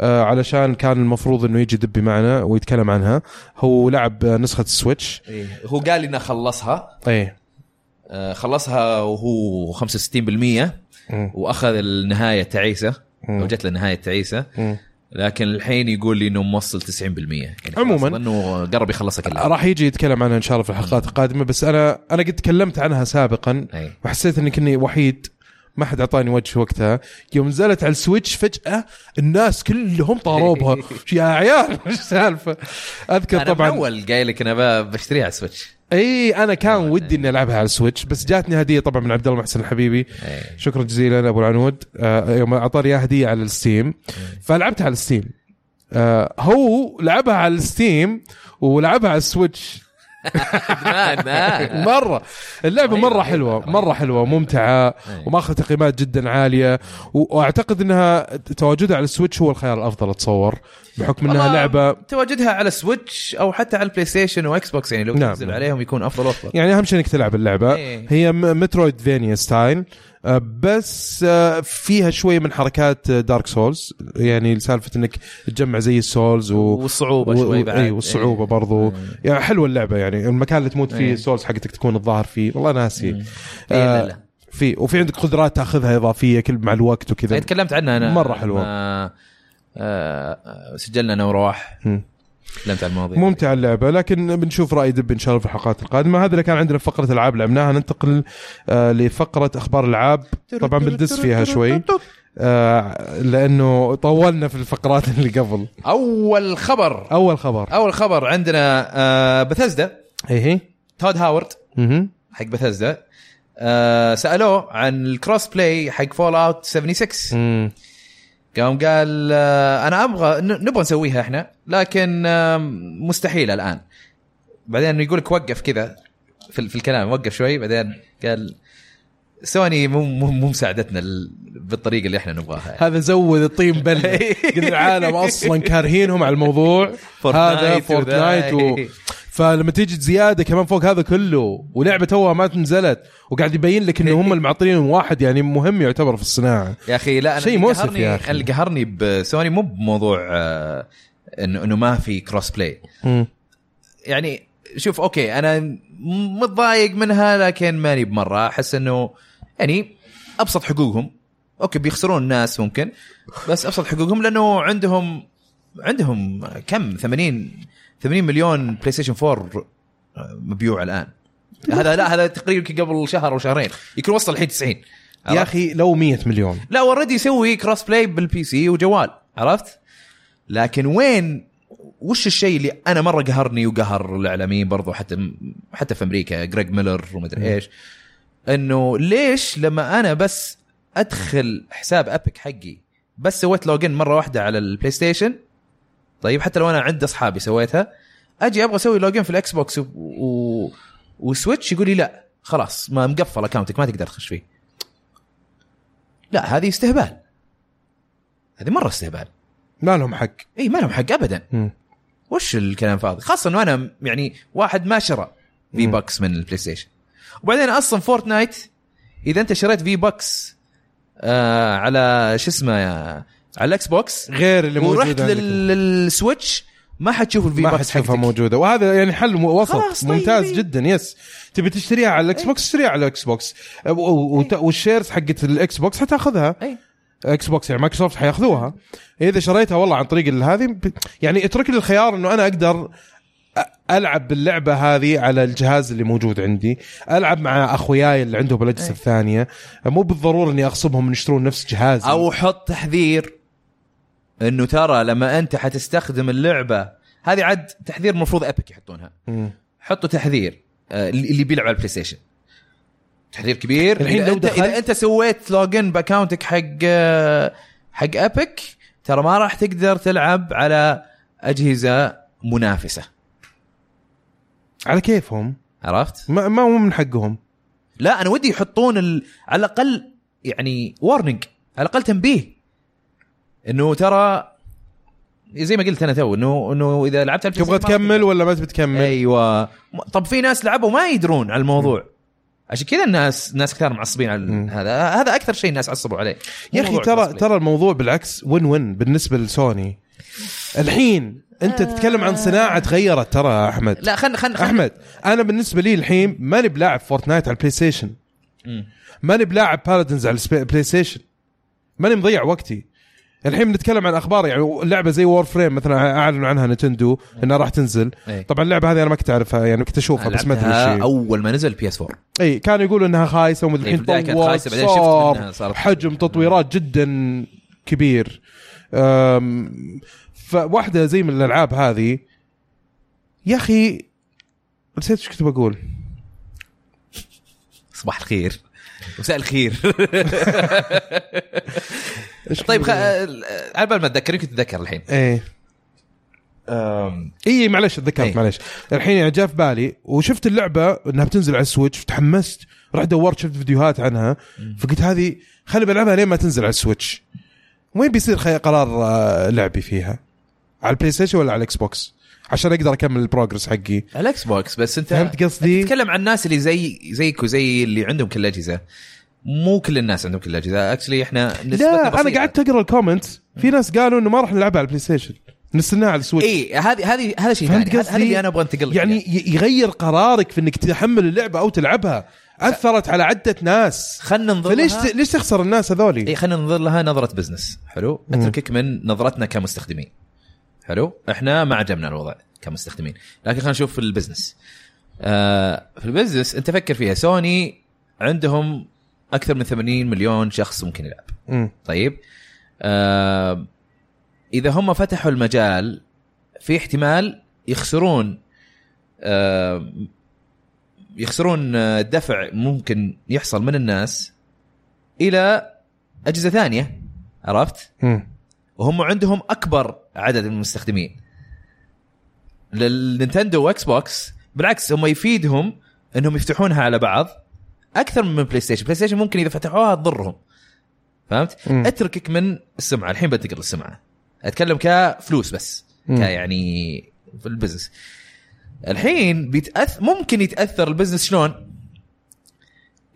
آه، علشان كان المفروض إنه يجي دبي معنا ويتكلم عنها هو لعب نسخة ال Switch إيه. هو قال إنه خلصها اي آه، خلصها وهو 65% مم. وأخذ النهاية تعيسة. أو جت له النهايه تعيسة. لكن الحين يقول لي إنه موصل 90% يعني عموماً. انه قرب يخلصها كلها راح يجي يتكلم عنها إن شاء الله في الحلقات القادمة بس أنا أنا قد تكلمت عنها سابقا أي. وحسيت إني كني وحيد ما حد أعطاني وجه وقتها. يوم نزلت على ال Switch فجأة الناس كلهم طاروا بها يا عيال إيش السالفه أذكر أنا طبعا أول قايل لك أنا بشتريها على Switch إي أنا كان ودي إني ألعبها على ال Switch بس جاتني هدية طبعا من عبد الله محسن الحبيبي. شكرا جزيلا أبو العنود. آه، يوم أعطاني اياها هدية على ال Steam. فلعبتها على ال Steam. آه، هو لعبها على ال Steam ولعبها على ال Switch. مرة اللعبة رهيبة، مرة حلوة رهيبة. مرة حلوة ممتعة أي. وماخذ تقييمات جدا عالية وأعتقد إنها تواجدها على ال Switch هو الخيار الأفضل أتصور بحكم إنها لعبة تواجدها على Switch أو حتى على ال PlayStation و Xbox يعني لو نعم. تنزل عليهم يكون أفضل وأفضل يعني أهم شيء إنك تلعب اللعبة إيه. هي Metroidvania style بس آه، فيها شوية من حركات Dark Souls يعني سالفه إنك تجمع زي ال souls و... والصعوبة شوي بعد. إي والصعوبة برضو. إيه. يعني حلوة اللعبة يعني المكان اللي تموت فيه إيه. ال souls حقتك تكون الظاهر فيه. والله ناسي. إيه، آه، في وفي عندك قدرات تاخذها إضافية كل مع الوقت وكذا. تكلمت عنها أنا. مرة حلوة. لما، آه، آه، سجلنا أنا وروح. تكلمت عن المواضيع. ممتع اللعبة لكن بنشوف رأي دب إن شاء الله في الحلقات القادمة. هذا اللي كان عندنا في فقرة العاب لعبناها. ننتقل آه لفقرة أخبار العاب. طبعا بندس فيها شوي. آه لأنه طولنا في الفقرات اللي قبل. أول خبر. أول خبر. أول خبر عندنا آه بثزدا اي هي Todd Howard. حق بثزدا آه سألوه عن ال cross play حق Fallout 76 أمم. قام قال آه أنا أبغى ن- نبغى نسويها إحنا لكن مستحيل الآن. بعدين يقول لك وقف كذا في, في الكلام وقف شوي بعدين قال سوني مو مو مو مساعدتنا ال- بالطريقة اللي إحنا نبغاها. هذا زود الطين بله قد العالم أصلا كارهينهم على الموضوع. هذا Fortnite و... فلما تيجي زيادة كمان فوق هذا كله ولعبة توها ما نزلت وقاعد يبين لك إنه هم المعطيين واحد يعني مهم يعتبر في الصناعة. يا أخي لا أنا شيء مؤسف يا أخي. اللي قهرني بسوني مو بموضوع آه، انه إنه ما في cross play. يعني شوف okay أنا متضايق منها لكن ماني بمرة. أحس إنه يعني أبسط حقوقهم. okay بيخسرون الناس ممكن بس أبسط حقوقهم لأنه عندهم عندهم كم؟ 80 80 مليون بلاي ستيشن 4 مبيوع الآن. هذا لا هذا تقريبا قبل شهر أو شهرين. يمكن وصل الحين 90 يا؟ أخي لو 100 مليون. لا already يسوي cross play بال PC وجوال. عرفت؟ لكن وين وش الشيء اللي أنا مرة قهرني وقهر الإعلاميين برضو حتى حتى في أمريكا جريج ميلر ومدري إيش. إنه ليش لما أنا بس أدخل حساب Epic حقي بس سويت login مرة واحدة على البلاي ستيشن طيب حتى لو أنا عند أصحابي سويتها أجي أبغى أسوي login في الاكس بوكس و... و... وسويتش يقول لي لا خلاص ما مقفل اكونتك ما تقدر تخش فيه. لا هذه استهبال. هذه مرة استهبال. ما لهم حق. إي ما لهم حق ابدا. مم. وش الكلام فاضي؟ خاصة انه أنا يعني واحد ما شرى V-Bucks من البلاي ستيشن وبعدين أصلا فورتنايت إذا أنت شريت V-Bucks آه على شو اسمه على الإكس بوكس غير اللي ورحت موجود عندك. لل- للسويتش ما حتشوف ال V-Bucks حتشوفها موجودة. وهذا يعني حل وسط. طيب، ممتاز إيه. جدا yes. تبي تشتريها على الإكس بوكس اشتريها على الإكس بوكس. وت- وال shares حقت الإكس بوكس حتاخذها. اي إكس بوكس يعني مايكروسوفت حياخذوها. إذا شريتها والله عن طريق هذه يعني اترك لي الخيار إنه أنا أقدر ألعب باللعبة هذه على الجهاز اللي موجود عندي. ألعب مع أخوياي اللي عندهم الاجهزه أي. الثانية. مو بالضرورة إني أغصبهم يشترون نفس جهازي. أو حط تحذير. إنه ترى لما أنت حتستخدم اللعبة هذه عاد تحذير المفروض Epic يحطونها. حطوا تحذير آه، اللي بيلعب على البلاي ستيشن تحذير كبير. الحين لو انت إذا أنت سويت لوجن باكونتك حق آه، حق Epic ترى ما راح تقدر تلعب على أجهزة منافسة. على كيفهم؟ عرفت؟ ما ما هو من حقهم. لا أنا ودي يحطون ال... على الأقل يعني warning على الأقل تنبيه. إنه ترى زي ما قلت أنا تو انه إنه إذا لعبت على تبغى تكمل ولا ما تبي تكمل؟ أيوه. طب في ناس لعبوا ما يدرون على الموضوع. عشان كذا الناس ناس كثار معصبين على. هذا. هذا أكثر شيء الناس عصبوا عليه. يا أخي ترى معصبين. ترى الموضوع بالعكس وين وين بالنسبة لسوني. الحين أنت تتكلم عن صناعة تغيرت ترى أحمد. لا خل خل خل أحمد أنا بالنسبة لي الحين ماني بلاعب فورتنايت على البلاي ستيشن. ماني بلاعب Paladins على البلاي ستيشن ماني مضيع وقتي. الحين بنتكلم عن أخبار يعني لعبة زي Warframe مثلا أعلنوا عنها نتندو إنها راح تنزل. إيه. طبعا اللعبة هذه أنا ما كنت أعرفها يعني كنت أشوفها بس ما أدري هي. أول ما نزل PS 4 اي كانوا يقولوا إنها خايسة ومدري إيه، الحين خايسة، بعدين شفت صار حجم تطويرات جدا كبير. فواحدة زي من الألعاب هذه يا أخي نسيت إيش كنت بقول. صباح الخير. مساء الخير. طيب خ... بقول؟ على بال ما اتذكر يمكن تتذكر الحين. إيه. اي معلش اتذكرت إيه. معلش الحين يعني جاء في بالي وشفت اللعبة إنها بتنزل على السويتش تحمست رحت دورت شفت فيديوهات عنها فقلت هذه خلي بلعبها لين ما تنزل على السويتش. وين بيصير خي... قرار آه، لعبي فيها؟ على البلاي ستيشن ولا على الإكس بوكس؟ عشان أقدر اكمل ال progress حقي. الاكس بوكس بس أنت فهمت قصدي؟ تتكلم عن الناس اللي زي زيك وزي اللي عندهم كل الأجهزة. مو كل الناس عندهم كل الأجهزة. actually إحنا لا أنا. قعدت أقرأ ال comments في ناس قالوا إنه ما راح نلعبها على البلاي ستيشن نستناها على السويتش اي هذه هذه هذا شيء ثاني. هذا اللي أنا أبغى أنتقل يعني يغير قرارك في إنك تحمل اللعبة أو تلعبها. أثرت على عدة ناس. خلنا ننظر فليش لها. ليش تخسر الناس هذولي؟ اي خلينا ننظر لها نظرة business حلو؟ أتركك من نظرتنا كمستخدمين. حلو؟ إحنا ما عجبنا الوضع كمستخدمين. لكن خلينا نشوف في ال business. آه في ال business انت فكر فيها. سوني عندهم أكثر من 80 مليون شخص ممكن يلعب. مم. طيب؟ آه إذا هم فتحوا المجال في احتمال يخسرون آه يخسرون آه، دفع ممكن يحصل من الناس إلى أجهزة ثانية. عرفت؟ مم. وهم عندهم أكبر عدد من المستخدمين. للنينتندو واكس بوكس بالعكس هم يفيدهم إنهم يفتحونها على بعض أكثر من بلاي ستيشن بلاي ستيشن ممكن إذا فتحوها تضرهم. فهمت؟ مم. أتركك من السمعة. الحين بنتقل للسمعه أتكلم كفلوس بس مم. كيعني في ال business. الحين بيتأث ممكن يتأثر ال business شلون؟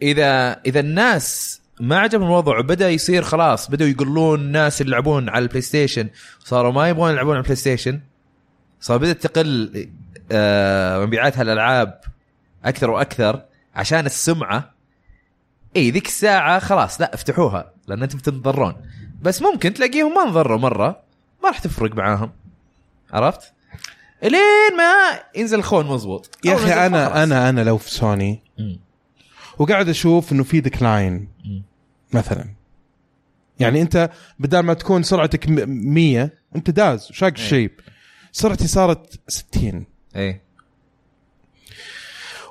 اذا إذا الناس ما عجبهم الوضع. وبدا يصير خلاص. بدأوا يقلون الناس اللي يلعبون على البلاي ستيشن صاروا ما يبغون يلعبون على البلاي ستيشن صار بدأت تقل آه، مبيعات هالألعاب أكثر وأكثر عشان السمعة. اي ذيك الساعة خلاص لا افتحوها لأن أنتم بتنضرون بس ممكن تلاقيهم ما انضروا مرة ما راح تفرق معاهم. عرفت؟ إلين ما ينزل الخون مضبوط. يا أخي أنا خلاص. أنا أنا لو في سوني. وقاعد أشوف إنه في decline. مثلا. يعني أنت بدل ما تكون سرعتك م- 100 أنت داز شاق إيه. الشيب سرعتي صارت 60 إيه.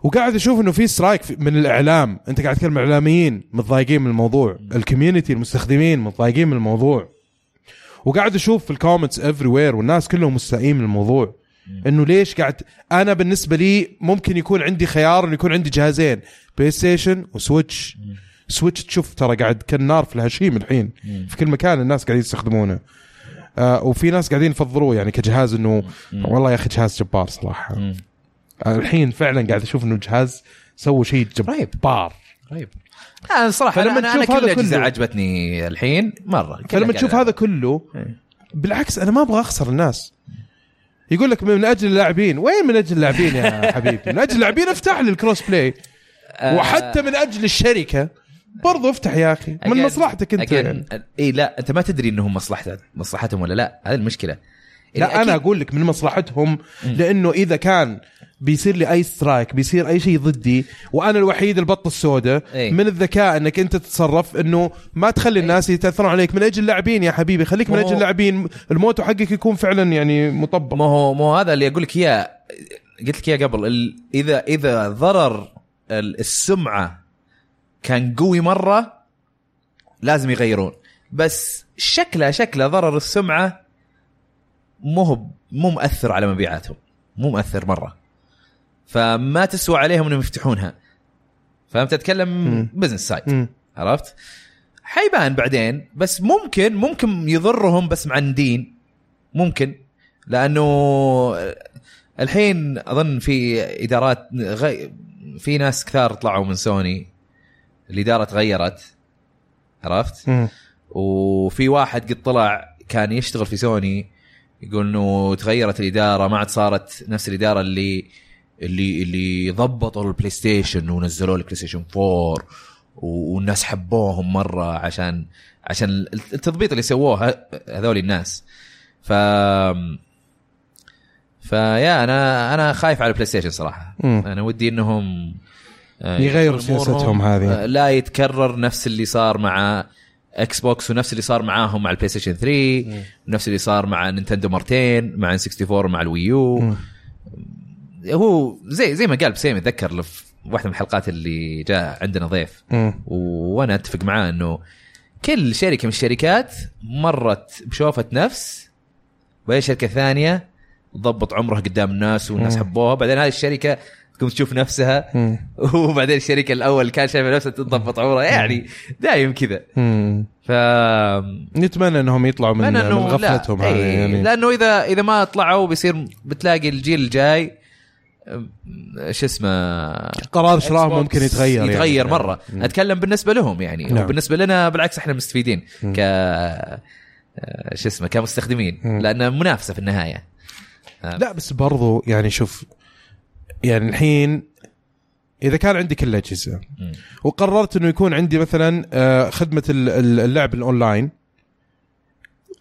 وقاعد أشوف إنه في strike من الإعلام. أنت قاعد تتكلم عن الاعلاميين متضايقين من الموضوع. ال community المستخدمين متضايقين من الموضوع. وقاعد أشوف في ال comments everywhere والناس كلهم مستائين من الموضوع. إنه ليش قاعد أنا بالنسبة لي ممكن يكون عندي خيار إنه يكون عندي جهازين. PlayStation و Switch. Switch تشوف ترى قاعد كالنار في الهشيم الحين. في كل مكان الناس قاعدين يستخدمونه. آه وفي ناس قاعدين يفضلوه يعني كجهاز إنه والله يا أخي جهاز جبار صراحة. مم. آه الحين فعلا قاعد أشوف إنه الجهاز سوى شيء رهيب. جبار. طيب. أنا الصراحه فلما أنا, أنا تشوف كل هذا كله- عجبتني الحين مرة. فلما تشوف. هذا كله إيه. بالعكس أنا ما أبغى أخسر الناس. يقول لك من أجل اللاعبين. وين من أجل اللاعبين يا حبيبي؟ من أجل اللاعبين افتح لي ال cross play آه، وحتى من أجل الشركة. برضو افتح يا أخي من مصلحتك أنت. يعني. اي لا أنت ما تدري إنهم مصلحتهم مصلحتهم ولا لا هذه المشكلة. لا أنا أقول لك من مصلحتهم لأنه إذا كان بيصير لي أي سترايك بيصير أي شيء ضدي وأنا الوحيد البطة السوداء إيه. من الذكاء إنك أنت تتصرف إنه ما تخلي الناس يتأثرون عليك. من أجل اللاعبين يا حبيبي خليك من أجل اللاعبين. الموتو حقك يكون فعلا يعني مطبق. ما هو ما هو هذا اللي أقول لك إياه. قلت لك إياه قبل اذا إذا ضرر السمعة كان قوي مرة لازم يغيرون. بس شكله شكله ضرر السمعة مو هو مو مؤثر على مبيعاتهم. مو مؤثر مرة. فما تسوى عليهم إنهم يفتحونها. فهمت أتكلم. business side. عرفت؟ حيبان بعدين بس ممكن ممكن يضرهم بس معاندين ممكن. لأنه الحين أظن في إدارات غي... في ناس كثار طلعوا من سوني الإدارة تغيرت عرفت؟ مم. وفي واحد قد طلع كان يشتغل في سوني يقول إنه تغيرت الإدارة ما عاد صارت نفس الإدارة اللي اللي اللي ضبطوا ال PlayStation ونزلوا ال PlayStation 4 والناس حبوهم مرة عشان عشان التضبيط اللي سووه هذول الناس ف فيا أنا أنا خايف على ال PlayStation صراحة مم. أنا ودي إنهم آه، يغيروا سياستهم هذه. آه، لا يتكرر نفس اللي صار مع Xbox ونفس اللي صار معاهم مع ال PlayStation 3 ونفس اللي صار مع Nintendo مرتين مع 64 ومع ال Wii U مم. هو زي زي ما قال بسيم اتذكر في واحدة من الحلقات اللي جاء عندنا ضيف مم. وأنا أتفق معاه إنه كل شركة من الشركات مرت بشوفة نفس وهي شركة ثانية ضبط عمرها قدام الناس والناس. حبوها بعدين هذه الشركة تقوم تشوف نفسها. وبعدين الشركة الأول كان شايفة نفسها تضبط عمرها يعني دايم كذا. ف نتمنى إنهم يطلعوا من, من غفلتهم لا هذه إيه، يعني لأنه اذا إذا ما طلعوا بيصير بتلاقي الجيل الجاي شو اسمه قرار Xbox ممكن يتغير يعني. يتغير مرة مم. أتكلم بالنسبة لهم يعني نعم. وبالنسبة لنا بالعكس إحنا مستفيدين. ك آه، شو اسمه كمستخدمين. لأن منافسة في النهاية لا بس برضو يعني شوف يعني الحين إذا كان عندي كل الأجهزة. وقررت إنه يكون عندي مثلا آه، خدمة ال- ال- اللعب الأونلاين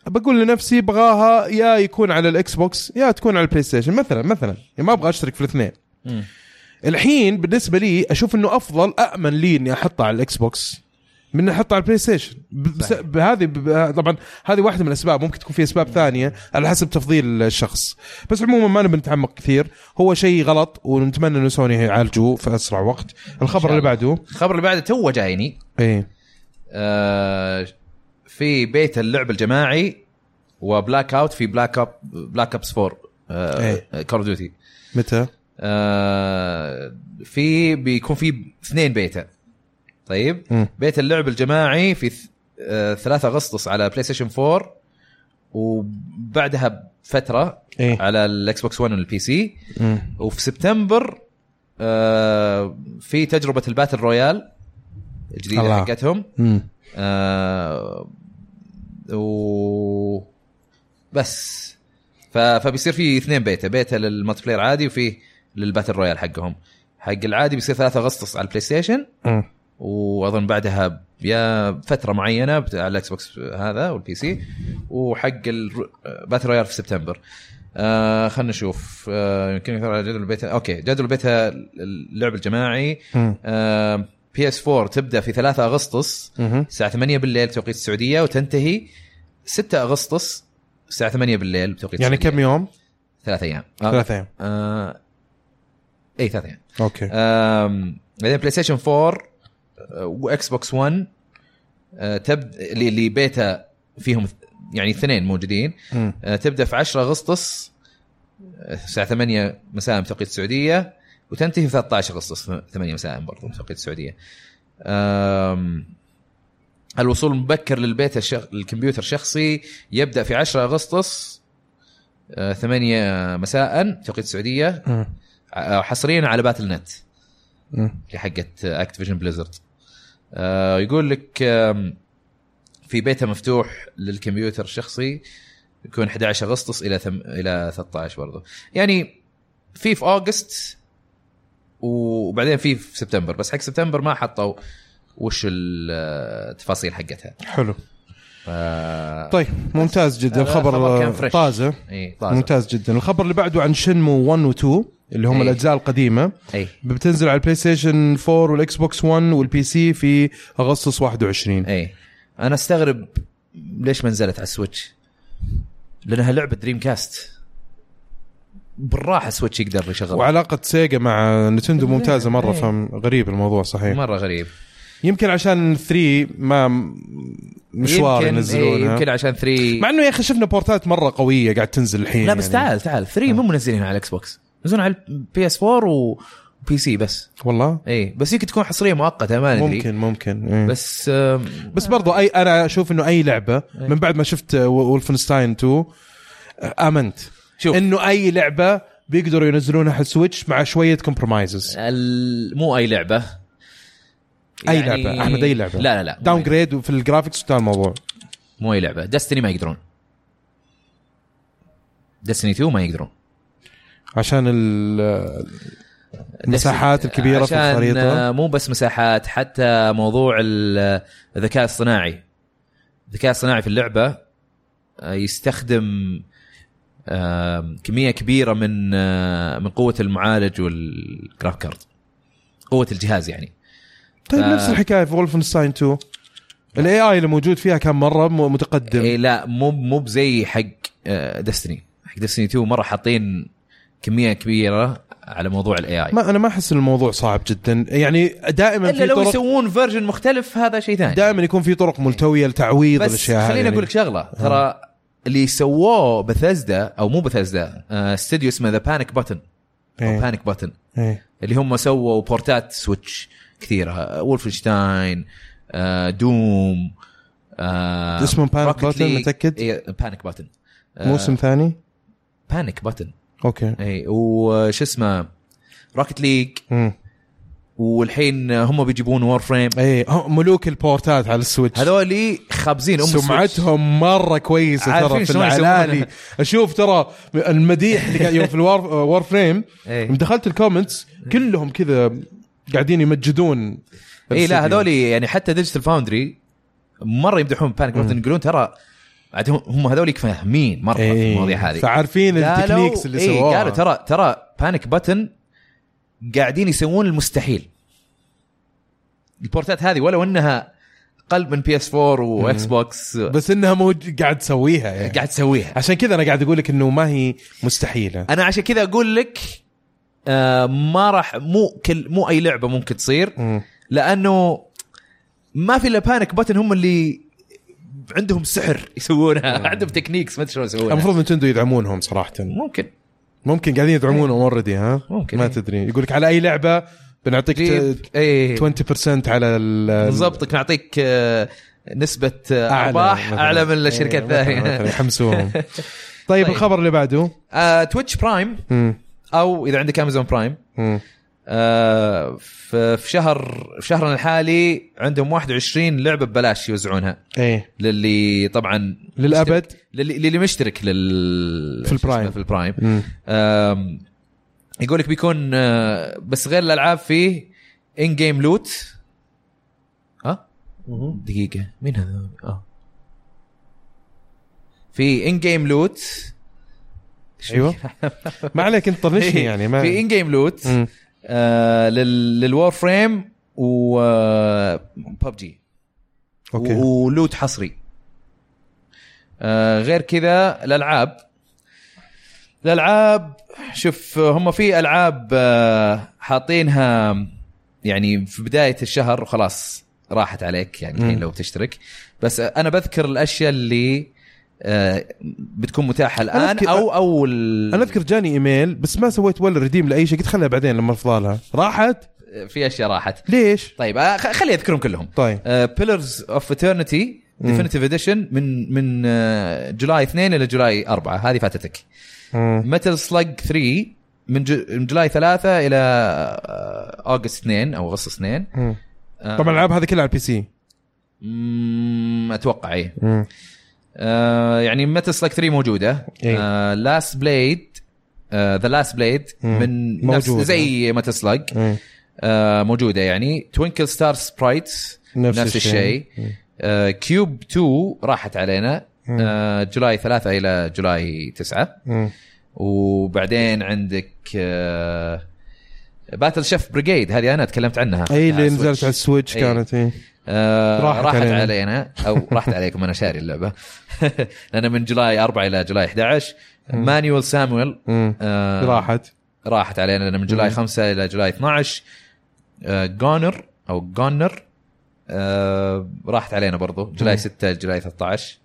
بقول لنفسي ابغاها يا يكون على ال Xbox يا تكون على ال PlayStation مثلا مثلا يعني ما أبغى أشترك في الاثنين. الحين بالنسبة لي أشوف إنه أفضل امن لي إني احطها على ال Xbox من اني احطها على ال PlayStation. بهذه طبعا هذه واحدة من الأسباب ممكن تكون في أسباب ثانية على حسب تفضيل الشخص. بس عموما ما نبي نتعمق كثير. هو شيء غلط ونتمنى إنه سوني يعالجوه في أسرع وقت. الخبر اللي بعده؟ الخبر اللي بعده تو جايني. إيه. آه، في بيت اللعب الجماعي و Blackout في Black Op Black Ops 4 إيه. Call of Duty متى؟ آه، في بيكون في اثنين بيتا طيب. بيت اللعب الجماعي في ث- آه، 3 أغسطس على PlayStation 4 وبعدها بفترة إيه على ال Xbox 1 وال PC. وفي سبتمبر آه، في تجربة ال battle royale الجديدة. حقتهم. آه و بس ف... فبيصير في اثنين beta beta لل multiplayer عادي وفي لل battle royale حقهم حق العادي بيصير 3 أغسطس على ال PlayStation. وأظن بعدها يا فترة معينة على ال Xbox هذا وال PC وحق ال battle royale في سبتمبر. آه خلينا نشوف. آه يمكن يظهر على جدول ال beta okay جدول البيتا اللعب الجماعي. آه PS 4 تبدأ في 3 أغسطس. الساعة 8 بالليل بتوقيت السعودية وتنتهي 6 أغسطس الساعة 8 بالليل بتوقيت يعني السعودية. كم يوم؟ ثلاث أيام. آه. ثلاثة أيام. آه اي ثلاث أيام. okay. آم، بعدين PlayStation 4 آه، و Xbox 1 آه، تبدا اللي بيتا فيهم يعني اثنين موجودين. آه، تبدأ في 10 أغسطس آه، الساعة 8 مساء بتوقيت السعودية وتنتهي في 13 أغسطس 8 مساء برضو بتوقيت السعودية. الوصول مبكر للبيت الشخ... الكمبيوتر الشخصي يبدأ في 10 أغسطس آه، 8 مساء بتوقيت السعودية. آه، حصريا على Battle.net. اللي حقت Activision Blizzard آه يقول لك في بيتا مفتوح للكمبيوتر الشخصي يكون 11 أغسطس إلى ثم إلى 13 برضه يعني في في August وبعدين في في سبتمبر بس حق سبتمبر ما حطوا وش التفاصيل حقتها. حلو. ف... طيب ممتاز جدا. الخبر آه، fresh. طازة. اي طازة. ممتاز جدا. الخبر اللي بعده عن Shenmue 1 و 2 اللي هم إيه. الأجزاء القديمة. اي بتنزل على ال PlayStation 4 وال Xbox 1 وال PC في أغسطس 21 اي أنا أستغرب ليش ما نزلت على ال Switch. لأنها لعبة Dreamcast بالراحة Switch يقدر يشغلها. وعلاقة Sega مع Nintendo ممتازة مرة إيه. فغريب الموضوع صحيح. مرة غريب. يمكن عشان 3 ما مشوار ينزلونها. إيه يمكن عشان 3 مع إنه يا أخي شفنا بورتات مرة قوية قاعد تنزل الحين لا بس يعني. تعال تعال. 3 مو منزلينها على ال Xbox منزلينها على ال PS 4 و PC بس. والله؟ اي بس يمكن تكون حصرية مؤقتة ما ندري. ممكن ممكن إيه. بس آم، بس برضو أي أنا أشوف إنه أي لعبة من بعد ما شفت Wolfenstein 2 آمنت. شوف. إنه أي لعبة بيقدروا ينزلونها على ال Switch مع شوية compromises مو أي لعبة. أي لعبة أحمد أي لعبة. يعني لا لا لا downgrade في ال graphics وتاع الموضوع. مو أي لعبة. Destiny ما يقدرون. Destiny 2 ما يقدرون. عشان ال- المساحات الكبيرة في عشان الخريطة؟ آه، مو بس مساحات حتى موضوع ال- الذكاء الصناعي. الذكاء الصناعي في اللعبة آه، يستخدم آه، كمية كبيرة من آه، من قوة المعالج وال graph card قوة الجهاز يعني. طيب ف- نفس الحكاية في Wolfenstein 2 ال AI اللي موجود فيها كان مرة متقدم. إيه لا مو مو بزي حق Destiny حق Destiny 2 مرة حاطين كمية كبيرة على موضوع ال AI ما أنا ما أحس إن الموضوع صعب جدا. يعني دائما إلا في لو يسوون version مختلف هذا شيء ثاني. دائما يكون في طرق ملتوية لتعويض بس الأشياء هذه خليني يعني. أقول لك شغلة. ترى اللي سووه بثزدا أو مو بثزدا آه، استديو اسمه the Panic Button أو. Panic Button إيه. اللي هم سووا بورتات Switch كثيرة. Wolfenstein آه، Doom آه، اسمه Button، League. متأكد؟ إيه Panic Button موسم ثاني؟ Panic Button okay اي وش اسمه Rocket League. والحين هم بيجيبون Warframe إيه هم ملوك البورتات على ال Switch هذولي خابزين ام ال Switch. سمعتهم مرة كويسة ترى في العلالي. أشوف ترى المديح اللي قاعد يوم في الوار Warframe. يوم دخلت ال comments كلهم كذا قاعدين يمجدون اي لا. هذولي يعني حتى Digital Foundry مرة يمدحون Button يقولون ترى عاد هم- هذوليك فاهمين مرة في إيه. المواضيع هذه. فعارفين ال techniques اللي إيه، سووها. قالوا ترى ترى Panic Button قاعدين يسوون المستحيل. البورتات هذه ولو إنها قلب من PS 4 و Xbox بس إنها موج... قاعد تسويها يعني. قاعد تسويها. عشان كذا أنا قاعد أقول لك إنه ما هي مستحيلة. أنا عشان كذا أقول لك آه ما راح مو كل مو أي لعبة ممكن تصير. مم. لأنه ما في إلا Panic Button هم اللي عندهم سحر. يسوونها. عندهم techniques ما أدري شلون يسوونها. المفروض Nintendo يدعمونهم صراحة. ممكن. ممكن قاعدين يدعمونهم already ها؟ ممكن، ما. تدري. يقول لك على أي لعبة بنعطيك إيه. 20% على ال بالضبط نعطيك آه، نسبة آه، أعلى أرباح مثلاً. أعلى من الشركات إيه، مثلاً الثانية. يحمسوهم. طيب, طيب. الخبر اللي بعده؟ آه، Twitch Prime. أو إذا عندك Amazon Prime مم. آه، في في شهر في شهرنا الحالي عندهم 21 لعبة ببلاش يوزعونها. إيه. للي طبعا للأبد؟ للي, للي مشترك لل في ال Prime. في ال Prime. يقول لك بيكون آه، بس غير الألعاب فيه in-game loot ها دقيقة. مين هذا؟ آه. في in-game loot أيوه. ما عليك أنت طنشني يعني ما في in-game loot مم. آه لل- لل Warframe و PUBG okay. و loot حصري. آه غير كذا الألعاب. الألعاب شوف هم في ألعاب آه حاطينها يعني في بداية الشهر وخلاص راحت عليك يعني الحين. لو تشترك. بس أنا بذكر الأشياء اللي آه بتكون متاحة الآن أو أو ال- أنا أذكر جاني إيميل بس ما سويت ولا redeem لأي شيء قلت خليها بعدين لما افضلها راحت؟ في أشياء راحت. ليش؟ طيب آه خ- خلي أذكرهم كلهم. طيب. Pillars of Eternity Definitive Edition من من آه، July 2 إلى July 4 هذه فاتتك. Metal Slug 3 من من July 3 إلى آه، August 2 أو اغسطس 2 مم. آه، طبعا الألعاب هذه كلها على ال PC أتوقع اي مم. آه، يعني Metal Slug 3 موجودة إيه. Last Blade The Last Blade. من نفس. زي Slug مم. آه، موجودة يعني Twinkle Star Sprites نفس, نفس الشيء. آه، QUBE 2 راحت علينا. آه، July 3 إلى July 9 مم. وبعدين عندك آه، Battle Chef Brigade هذه أنا تكلمت عنها اي اللي نزلت. على ال Switch إي. كانت اي آه راحت راحت, علينا. علينا. أو راحت عليكم أنا شاري اللعبة لأن من July 4 إلى July 11 Manual Samuel. آه راحت راحت علينا لأن من July مم. 5 إلى July 12 آه Gonner أو Gonner آه راحت علينا برضو جولاي مم. 6 جولاي 13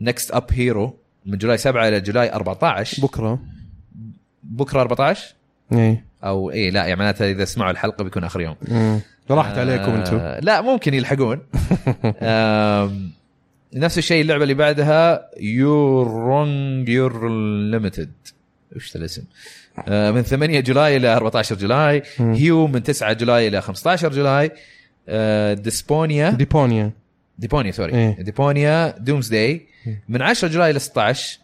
نكست اب هيرو من جولاي 7 إلى جولاي 14 بكرة بكرة 14 اي أو اي لا يعني معناتها إذا سمعوا الحلقة بيكون آخر يوم مم. راحت عليكم آه، أنتم لا ممكن يلحقون. نفس الشيء اللعبة اللي بعدها يورونج يور ليمتد وش الاسم؟ آه، من 8 جولاي إلى 14 جولاي. هيو من 9 جولاي إلى 15 جولاي. آه، ديسبونيا ديبونيا ديبونيا سوري إيه. ديبونيا دومز داي من 10 جولاي ل 16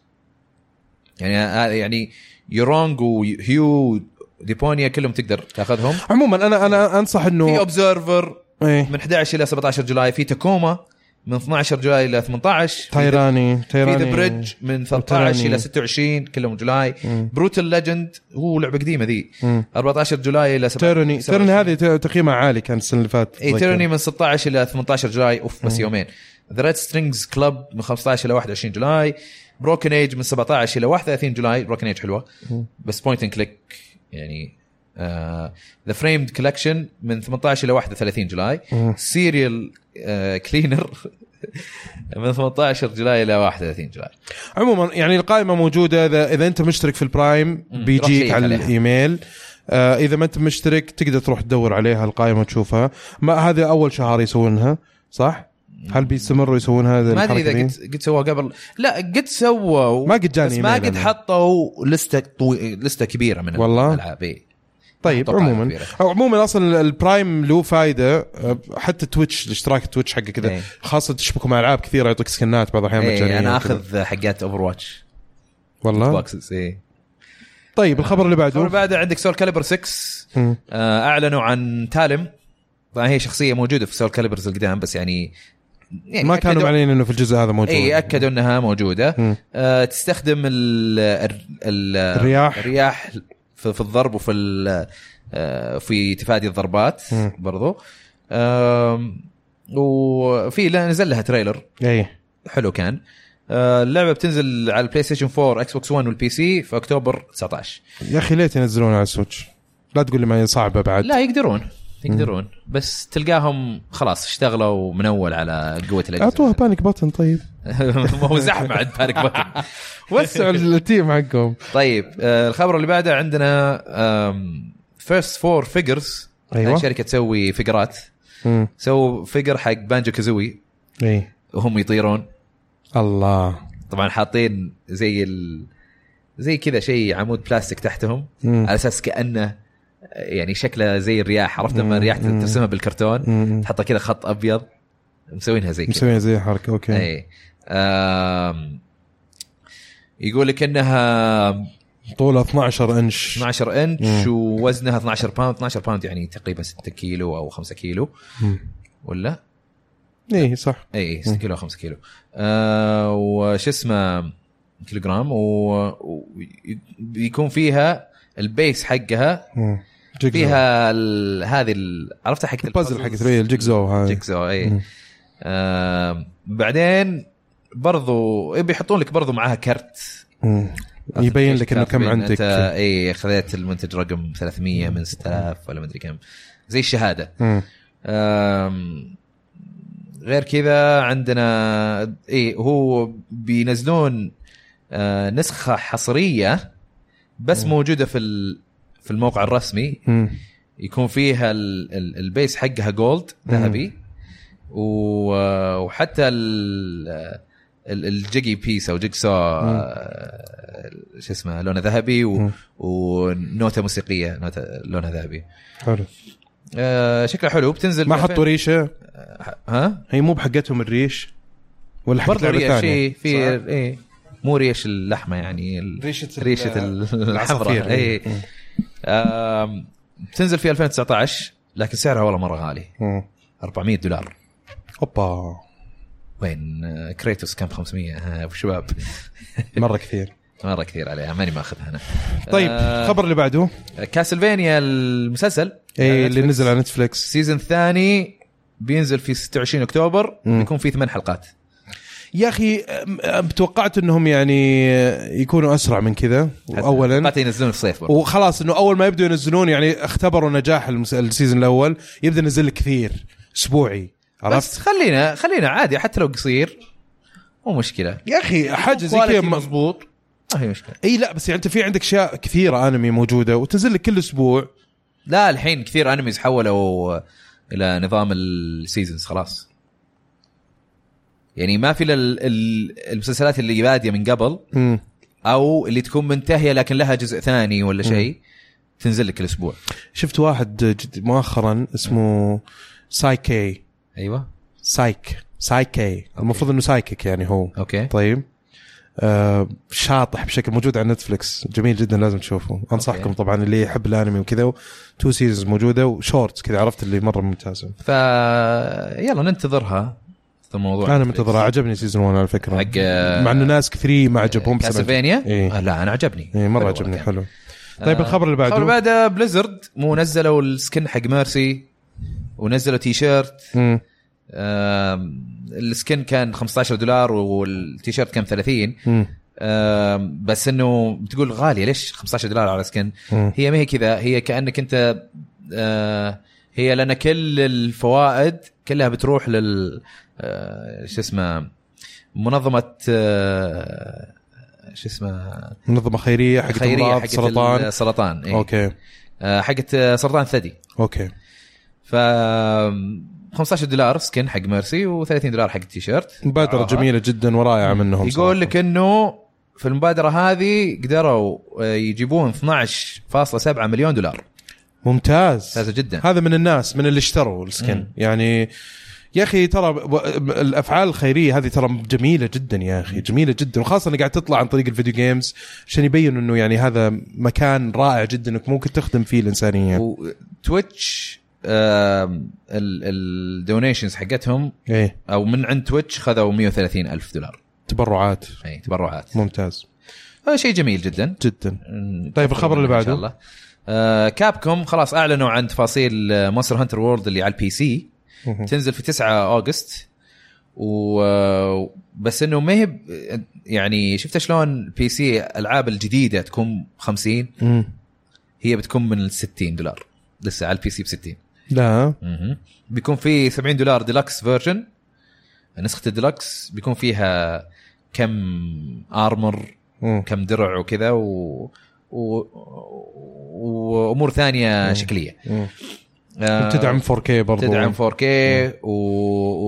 يعني هذا يعني يورونج وهيو ديبونيا كلهم تقدر تاخذهم. عموما أنا أنا أنصح في انه اوبزرفر إيه. من 11 إلى 17 جولاي في تاكوما من 12 جولاي إلى 18 في تايراني في تايراني ذا بريدج من 13 وتيراني. إلى 26 كلهم جولاي. مم. بروتال ليجند هو لعبة قديمة ذي. مم. 14 جولاي إلى 7 تيرني تيرني هذه تقييمها عالي كان السنة اللي فاتت. اي. Tyranny من 16 إلى 18 جولاي. أوف بس يومين. The Red Strings Club من 15 إلى 21 جولاي. Broken Age من 17 إلى 31 جولاي. Broken Age حلوة. بس point and click يعني The Framed Collection من 18 إلى 31 جولاي. Serial Cleaner من 18 جولاي إلى 31 جولاي عموما يعني القائمة موجودة إذا إذا أنت مشترك في ال Prime بيجيك على. الإيميل آه إذا ما أنت مشترك تقدر تروح تدور عليها القائمة وتشوفها ما هذا أول شهر يسوونها صح؟ هل بيستمروا يسوون هذا ما أدري إذا؟ قد قد سووه قبل لا قد سووا ما قد جاني بس ما قد. حطوا لستة طوي... لستة كبيرة من والله؟ الألعاب. طيب عموما. أو عموما أصلا ال Prime له فائده آه، حتى Twitch الاشتراك Twitch حقه كذا. خاصة تشبكوا مع ألعاب كثيرة يعطيك سكنات بعض الأحيان مجانية أنا. أخذ حقات Overwatch loot boxes إيه طيب الخبر اللي الخبر بعده بعده عندك Soulcalibur 6 مم. آه، أعلنوا عن Talim طبعا هي شخصية موجودة في Soulcalibur القدام بس يعني يعني ما كانوا معلنين إنه في الجزء هذا موجود. إي أكدوا إنها موجودة. آه تستخدم ال ال الرياح. الرياح في, في الضرب وفي آه في تفادي الضربات. برضو. آم، وفي نزل لها trailer. إي. حلو كان. آه اللعبة بتنزل على ال PlayStation 4 Xbox 1 وال PC في أكتوبر 19 يا أخي ليه ينزلونها على ال Switch؟ لا تقول لي ما هي صعبة بعد. لا يقدرون. يقدرون. بس تلقاهم خلاص اشتغلوا من أول على قوة الأجهزة. أعطوها panic button طيب. ما هو زحمة عند Panic Button وسعوا ال team حقهم. طيب آه الخبر اللي بعده عندنا First 4 Figures أيوة. شركة تسوي فيجرات. سووا figure حق Banjo-Kazooie إي. وهم يطيرون. الله. طبعا حاطين زي ال... زي كذا شيء عمود بلاستيك تحتهم. مم. على أساس كأنه يعني شكله زي الرياح عرفت لما. الرياح. ترسمها بالكرتون. تحطها كذا خط أبيض مسوينها زي كذا مسويها زي حركة okay اي يقول لك إنها طولها 12 إنش 12 إنش مم. ووزنها 12 pound 12 pound يعني تقريبا 6 كيلو أو 5 كيلو مم. ولا اي صح اي 6 كيلو أو 5 كيلو آه وش اسمه كيلو جرام ويكون فيها ال base حقها مم. جيجزو. فيها ال- هذه ال- عرفتها حقت البازل حقت ال jigsaw هاي. jigsaw اي. آه بعدين برضو بيحطون لك برضو معاها كرت. مم. يبين لك إنه كم عندك. انت اي خذيت المنتج رقم 300 من 6000 ولا مدري كم. زي الشهادة. غير كذا عندنا اي هو بينزلون آه، نسخة حصرية بس موجودة في في الموقع الرسمي مم. يكون فيها ال- ال- ال base حقها gold ذهبي. و- وحتى ال- ال- ال jiggy piece أو jigsaw آه، شو اسمه لونه ذهبي. ونوتة موسيقية نوتة لونها ذهبي. حلو. آه، شكلها حلو. بتنزل ما حطوا 2000 ريشة؟ ها؟ هي مو بحقتهم الريش؟ ولا حق برضه لعبة ريش ثانية؟ شيء في؟ إيه مو ريش اللحمة يعني ريشة ريشة الحمراء. اي. آم، بتنزل في 2019 لكن سعرها والله مرة غالي. مم. 400 دولار. أوبا. وين؟ آه، كريتوس كان ب 500 ها، أبو شباب. مرة كثير. مرة كثير عليها. ماني ماخذها أنا. طيب آه، الخبر اللي بعده. Castlevania المسلسل. اي اللي نزل على Netflix ال season الثاني بينزل في 26 أكتوبر. بيكون فيه ثمان حلقات. يا أخي توقعت إنهم يعني يكونوا أسرع من كذا اولا. حلقات ينزلون في الصيف برضه. وخلاص إنه أول ما يبدوا ينزلون يعني اختبروا نجاح ال season الأول يبدأ ينزل كثير أسبوعي بس عرفت؟ خلينا خلينا عادي حتى لو قصير مو مشكلة. يا أخي حاجة زي كذا مضبوط ما هي مشكلة. إي لا بس يعني أنت في عندك أشياء كثيرة أنمي موجودة وتنزل لك كل أسبوع. لا الحين كثير أنميز حولوا إلى نظام السيزونز خلاص. يعني ما في المسلسلات اللي بادية من قبل. أو اللي تكون منتهية لكن لها جزء ثاني ولا شيء تنزل لك الأسبوع. شفت واحد مؤخرا اسمه سايكي. أيوه. سايك. سايكي. المفروض إنه سايكيك يعني هو. أوكي. طيب. آه شاطح بشكل موجود على نتفلكس جميل جدا لازم تشوفه. أنصحكم أوكي. طبعا اللي يحب الأنمي وكذا تو سيزونز موجودة وشورتس كذا عرفت اللي مرة ممتازة. ف يلا ننتظرها. الموضوع أنا منتظر عجبني سيزون 1 على فكرة. حق مع إنه ناس كثير ما عجبهم كاسلفينيا؟ إيه. آه، لا أنا عجبني. إيه مرة حلو عجبني. حلو. طيب آه، الخبر اللي بعده؟ الخبر اللي بعده بليزرد مو نزلوا ال skin حق Mercy ونزلوا تي شيرت ال skin كان 15 دولار والتيشيرت كان 30 مم. آم، بس إنه بتقول غالية ليش 15 دولار على skin. هي ما هي كذا هي كأنك أنت آه، هي لأن كل الفوائد كلها بتروح لل آه، شو اسمه منظمة آه، شو اسمه منظمة خيرية حقت خيرية حقت سرطان السرطان إيه. okay آه، حقت سرطان الثدي okay ف 15 دولار skin حق Mercy و30 دولار حق التيشيرت مبادرة. جميلة جدا ورائعة منهم يقول صراحة. لك إنه في المبادرة هذه قدروا يجيبون 12.7 مليون دولار ممتاز. ممتازة جدا. هذا من الناس من اللي اشتروا ال skin. مم. يعني يا أخي ترى الأفعال الخيرية هذه ترى جميلة جدا يا أخي جميلة جدا. وخاصة انها قاعد تطلع عن طريق ال video games عشان يبينوا إنه يعني هذا مكان رائع جدا إنك ممكن تخدم فيه الإنسانية. و Twitch ال donations حقتهم إيه. أو من عند Twitch خذوا 130 ألف دولار. تبرعات. اي تبرعات. ممتاز. هذا شيء جميل جدا. جدا. طيب الخبر اللي بعده. شاء الله. Capcom خلاص أعلنوا عن تفاصيل Monster Hunter World اللي على ال PC. تنزل في 9 August و بس إنه ما هي يعني شفت شلون ال PC الالعاب الجديدة تكون 50 مم. هي بتكون من ال 60 دولار لسه على ال PC ب 60 لا مهم. بيكون في 70 دولار deluxe version نسخة الديلكس بيكون فيها كم armor مم. كم درع وكذا و... و... وأمور ثانية مم. شكلية مم. آه، تدعم 4K برضو تدعم 4K و...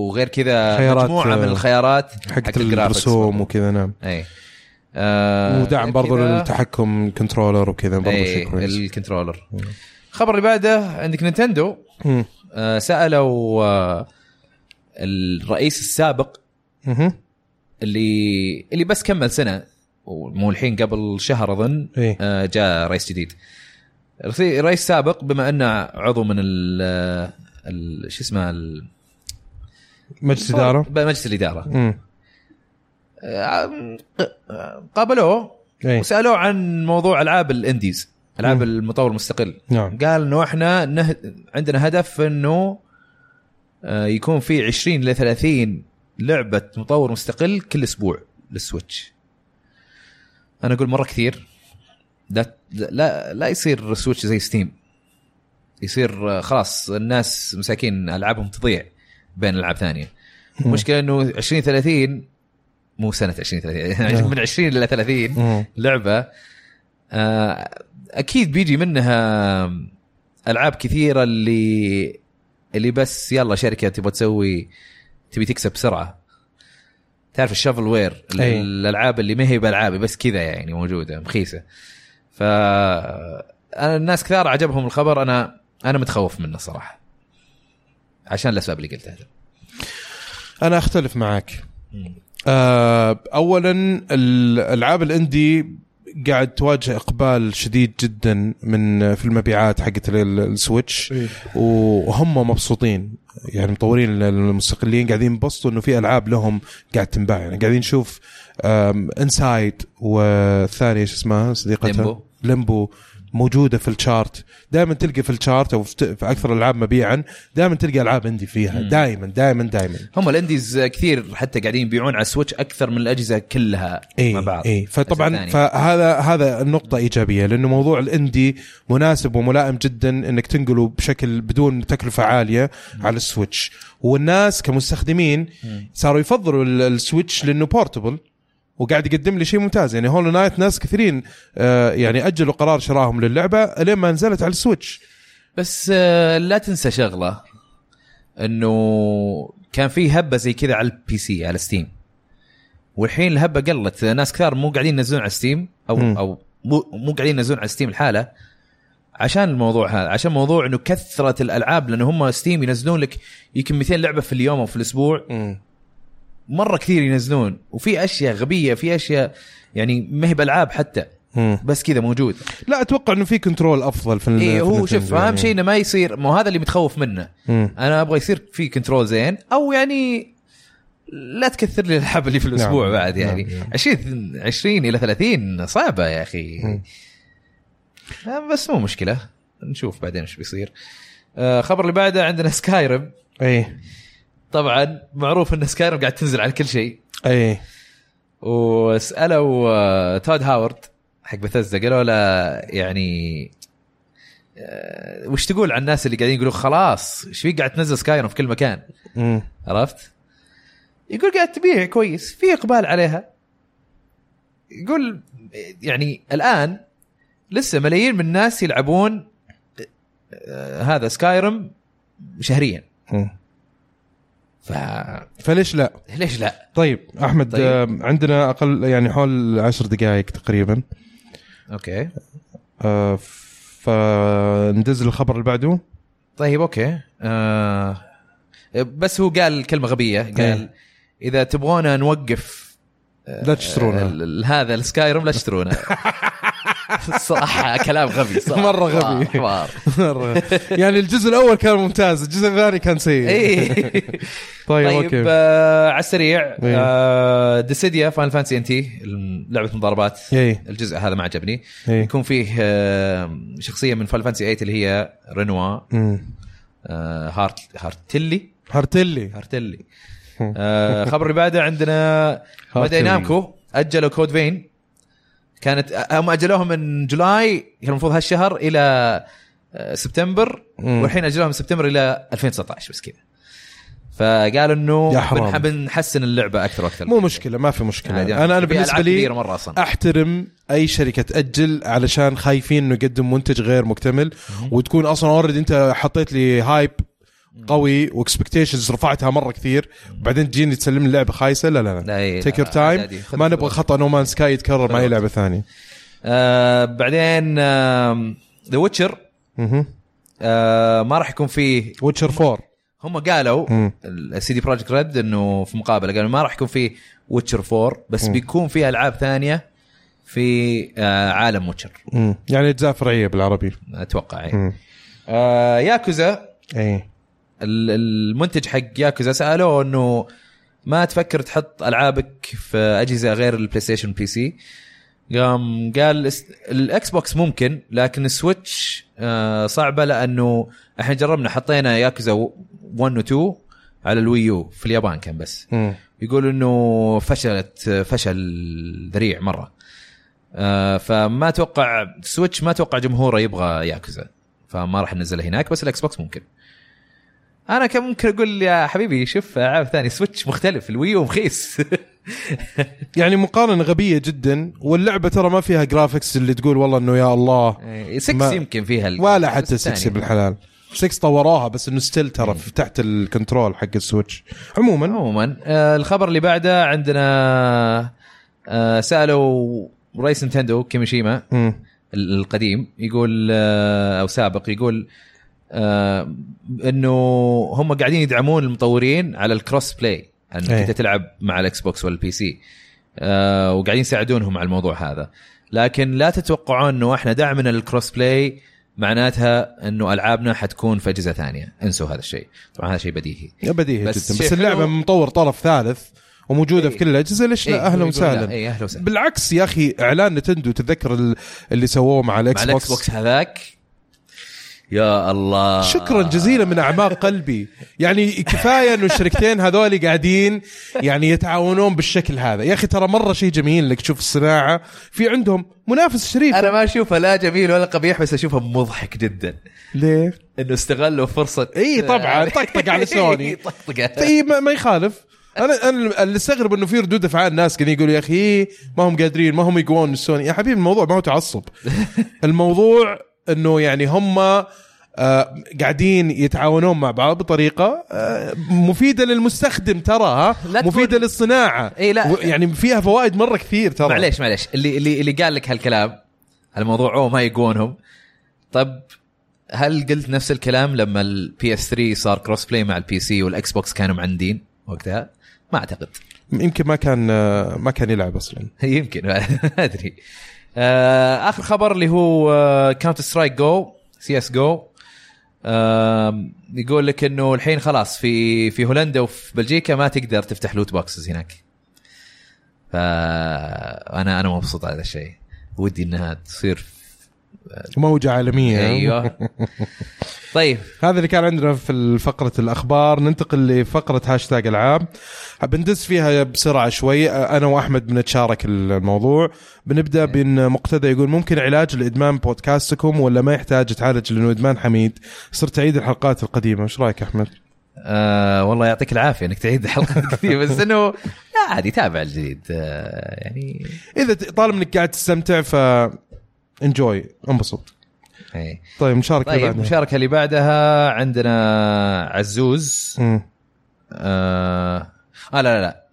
وغير كذا مجموعة من آه، الخيارات حقت ال graphics الرسوم. وكذا نعم أي آه ودعم برضو للتحكم controller وكذا برضو شيء كويس ال controller الخبر اللي بعده عندك Nintendo. آه سألوا آه الرئيس السابق. اللي اللي بس كمل سنة ومو الحين قبل شهر أظن إيه. آه جاء رئيس جديد. رئيس سابق بما أنه عضو من ال شو اسمه مجلس إدارة. مجلس الإدارة. مم. قابلوه إيه. وسألوه عن موضوع ألعاب الإنديز ألعاب مم. المطور المستقل. نعم. قال إنه إحنا نه... عندنا هدف إنه آه، يكون في 20 ل 30 لعبة مطور مستقل كل أسبوع للسويتش. أنا أقول مرة كثير. لا لا لا يصير ال Switch زي Steam. يصير آه، خلاص الناس مساكين ألعابهم تضيع بين ألعاب ثانية. المشكلة إنه 20 30 مو سنة 20 30 نعم. من 20 إلى 30 مم. لعبة. آه، أكيد بيجي منها ألعاب كثيرة اللي اللي بس يلا شركة تبغى تسوي تبي تكسب بسرعة. تعرف الشافل وير؟ أي. الألعاب اللي ما هي بألعابي بس كذا يعني موجودة مخيسه ف أنا الناس كثار عجبهم الخبر أنا أنا متخوف منه صراحة. عشان الأسباب اللي قلتها. أنا أختلف معك آه، اولا الالعاب الإندي قاعد تواجه إقبال شديد جدا من في المبيعات حقت ال- السويتش. وهم مبسوطين. يعني مطورين المستقلين قاعدين ينبسطوا إنه في ألعاب لهم قاعد تنباع. يعني قاعدين نشوف Inside والثانيه شو اسمها صديقتها؟ Limbo. موجودة في ال chart. دائما تلقى في ال chart أو في أكثر الألعاب مبيعا دائما تلقى ألعاب indie فيها. مم. دائما دائما دائما هم ال indies كثير حتى قاعدين يبيعون على ال Switch أكثر من الأجهزة كلها اي مع بعض. اي فطبعا. فهذا هذا النقطة إيجابية لأنه موضوع ال indie مناسب وملائم جدا إنك تنقله بشكل بدون تكلفة عالية على ال Switch. والناس كمستخدمين مم. صاروا يفضلوا ال- ال Switch لأنه portable وقاعد يقدم لي شيء ممتاز. يعني Hollow Knight ناس كثيرين آه يعني أجلوا قرار شرائهم للعبة لين ما نزلت على ال Switch. بس آه، لا تنسى شغلة إنه كان في هبة زي كذا على ال PC على Steam والحين الهبة قلت ناس كثار مو قاعدين ينزلون على Steam أو مم. أو مو مو قاعدين ينزلون على Steam الحاله عشان الموضوع هذا عشان موضوع إنه كثرة الألعاب لأنه هم Steam ينزلون لك يمكن 200 لعبة في اليوم أو في الأسبوع. مم. مرة كثير ينزلون وفي أشياء غبية في أشياء يعني ما هي بألعاب حتى مم. بس كذا موجود لا أتوقع إنه في control أفضل في اي هو شوف أهم يعني. شيء إنه ما يصير مو هذا اللي متخوف منه مم. أنا أبغى يصير في control زين أو يعني لا تكثر لي الألعاب اللي في الأسبوع نعم. بعد يعني نعم، نعم. 20 20 إلى 30 صعبة يا أخي مم. آه، بس مو مشكلة نشوف بعدين إيش بيصير آه، خبر اللي بعده عندنا Skyrim اي طبعا معروف إن Skyrim قاعد تنزل على كل شيء إي وسألوا آه، Todd Howard حق بثزدا قالوا له يعني آه، وش تقول عن الناس اللي قاعدين يقولوا خلاص إيش فيك قاعد تنزل Skyrim في كل مكان مم. عرفت؟ يقول قاعد تبيع كويس في إقبال عليها يقول يعني الآن لسه ملايين من الناس يلعبون آه، هذا Skyrim شهريا مم. فليش فليش لا لا؟ طيب أحمد طيب. آه عندنا أقل يعني حول عشر دقائق تقريبا okay آه فندز الخبر اللي بعده طيب okay آه بس هو قال كلمة غبية قال إيه. إذا تبغونا نوقف آه، لا تشترونه. ال- هذا ال Skyrim لا تشترونه صراحة كلام غبي صراحة مرة غبي. حوار مرة. يعني الجزء الأول كان ممتاز الجزء الثاني كان سيء. طيب, طيب okay. آه على السريع. آه Dissidia Final Fantasy NT لعبة مضاربات. الجزء هذا ما عجبني. يكون فيه آه شخصية من Final Fantasy 8 اللي هي Rinoa. آه Heart Heartilly Heartilly. Heartilly آه خبر اللي بعده عندنا Heartilly. Bandai Namco أجلوا Code Vein؟ كانت هم أجلوها من July كان المفروض هالشهر إلى آه، سبتمبر. والحين أجلوها من سبتمبر إلى 2019 بس كذا فقالوا إنه يا حرام. بنح- بنحسن اللعبة أكثر وأكثر مو مشكلة ما في مشكلة. أنا أنا بالنسبة لي مرة أصلا أحترم أي شركة تأجل علشان خايفين إنه يقدم منتج غير مكتمل وتكون أصلا already أنت حطيت لي hype قوي و expectations رفعتها مرة كثير. بعدين تجيني تسلم لعبة خايسة؟ لا لا لا، take your time. ما نبغى خطأ No Man's Sky يتكرر مع اي. لعبة ثانية. آه بعدين The Witcher آه ما راح يكون فيه Witcher 4 هم قالوا مم. ال CD Projekt Red إنه في مقابلة قالوا ما راح يكون في Witcher 4 بس بيكون في ألعاب ثانية في آه عالم Witcher مم. يعني أجزاء فرعية بالعربي. أتوقع يعني. مم. آه ياكوزا. اي ال- المنتج حق ياكوزا سألوه إنه ما تفكر تحط ألعابك في أجهزة غير ال PlayStation PC قام قال ال Xbox ممكن لكن ال Switch آه صعبة لأنه إحنا جربنا حطينا ياكوزا 1 و 2 على ال Wii U في اليابان كان بس. يقول إنه فشلت فشل ذريع مرة. آه فما أتوقع Switch ما أتوقع جمهوره يبغى ياكوزا فما راح ننزلها هناك بس ال Xbox ممكن. أنا كان ممكن أقول يا حبيبي شوف العاب ثانية Switch مختلف ال Wii U رخيص. يعني مقارنة غبية جدا واللعبة ترى ما فيها graphics اللي تقول والله إنه يا الله. 6 ما- يمكن فيها ولا حتى الثانية. 6 بالحلال. 6 طوروها بس إنه still ترى في تحت ال control حق ال Switch. عموما. عموما آه الخبر اللي بعده عندنا آه سألوا رئيس Nintendo كيميشيما القديم يقول آه، أو سابق يقول آه، إنه هم قاعدين يدعمون المطورين على ال crossplay انك. أنت تلعب مع ال Xbox وال PC آه، وقاعدين يساعدونهم على الموضوع هذا. لكن لا تتوقعون إنه إحنا دعمنا لل crossplay معناتها إنه ألعابنا حتكون في أجهزة ثانية. انسوا هذا الشيء. طبعا هذا شيء بديهي. بديهي بس جدا. بس اللعبة. من مطور طرف ثالث وموجودة في إيه. كل الأجهزة ليش إيه، لا أهلا وسهلا لا، اي أهلا وسهلا. بالعكس يا أخي إعلان Nintendo تتذكر ال- اللي سووه مع ال X مع ال Xbox box هذاك؟ يا الله. شكرا جزيلا من أعماق قلبي. يعني كفاية إنه الشركتين هذول قاعدين يعني يتعاونون بالشكل هذا. يا أخي ترى مرة شيء جميل إنك تشوف الصناعة. في عندهم منافس شريف. أنا ما أشوفه لا جميل ولا قبيح بس أشوفه مضحك جدا. ليه إنه استغلوا فرصة. إي طبعاً، طقطق على سوني. طقطقه طيب ما, ما يخالف. أنا أنا اللي استغرب إنه في ردود أفعال الناس قاعدين يقولوا يا أخي ما هم قادرين ما هم يقوون السوني. يا حبيبي الموضوع ما هو تعصب. الموضوع انه يعني هم آه قاعدين يتعاونون مع بعض بطريقة آه مفيدة للمستخدم ترى ها؟ مفيدة للصناعة. إي لا. يعني فيها فوائد مرة كثير ترى. معليش معليش. اللي اللي اللي قال لك هالكلام الموضوع أوه ما يقونهم. طب هل قلت نفس الكلام لما ال PS 3 صار crossplay مع ال PC وال Xbox كانوا معندين وقتها؟ ما أعتقد. يمكن ما كان آه ما كان يلعب أصلا. يمكن ما أدري. آه، آخر خبر اللي هو Counter-Strike GO CS GO يقول لك إنه الحين خلاص في في هولندا وفي بلجيكا ما تقدر تفتح loot boxes هناك. فأنا أنا مبسوط على هذا الشيء. ودي إنها تصير موجة عالمية. أيوه. طيب. هذا اللي كان عندنا في فقرة الأخبار. ننتقل لفقرة هاشتاج ألعاب. بندس فيها بسرعة شوي. أنا وأحمد بنتشارك الموضوع. بنبدأ بأن مقتدى يقول ممكن علاج لإدمان بودكاستكم ولا ما يحتاج يتعالج لأنه إدمان حميد؟ صرت تعيد الحلقات القديمة. إيش رأيك أحمد؟ آه والله يعطيك العافية إنك تعيد حلقات كثير بس إنه لا عادي تابع الجديد. آه يعني إذا ت- طالما إنك قاعد تستمتع ف enjoy انبسط إيه. طيب مشاركة طيب بعدها. المشاركه اللي بعدها عندنا عزوز. آه, آه لا لا لا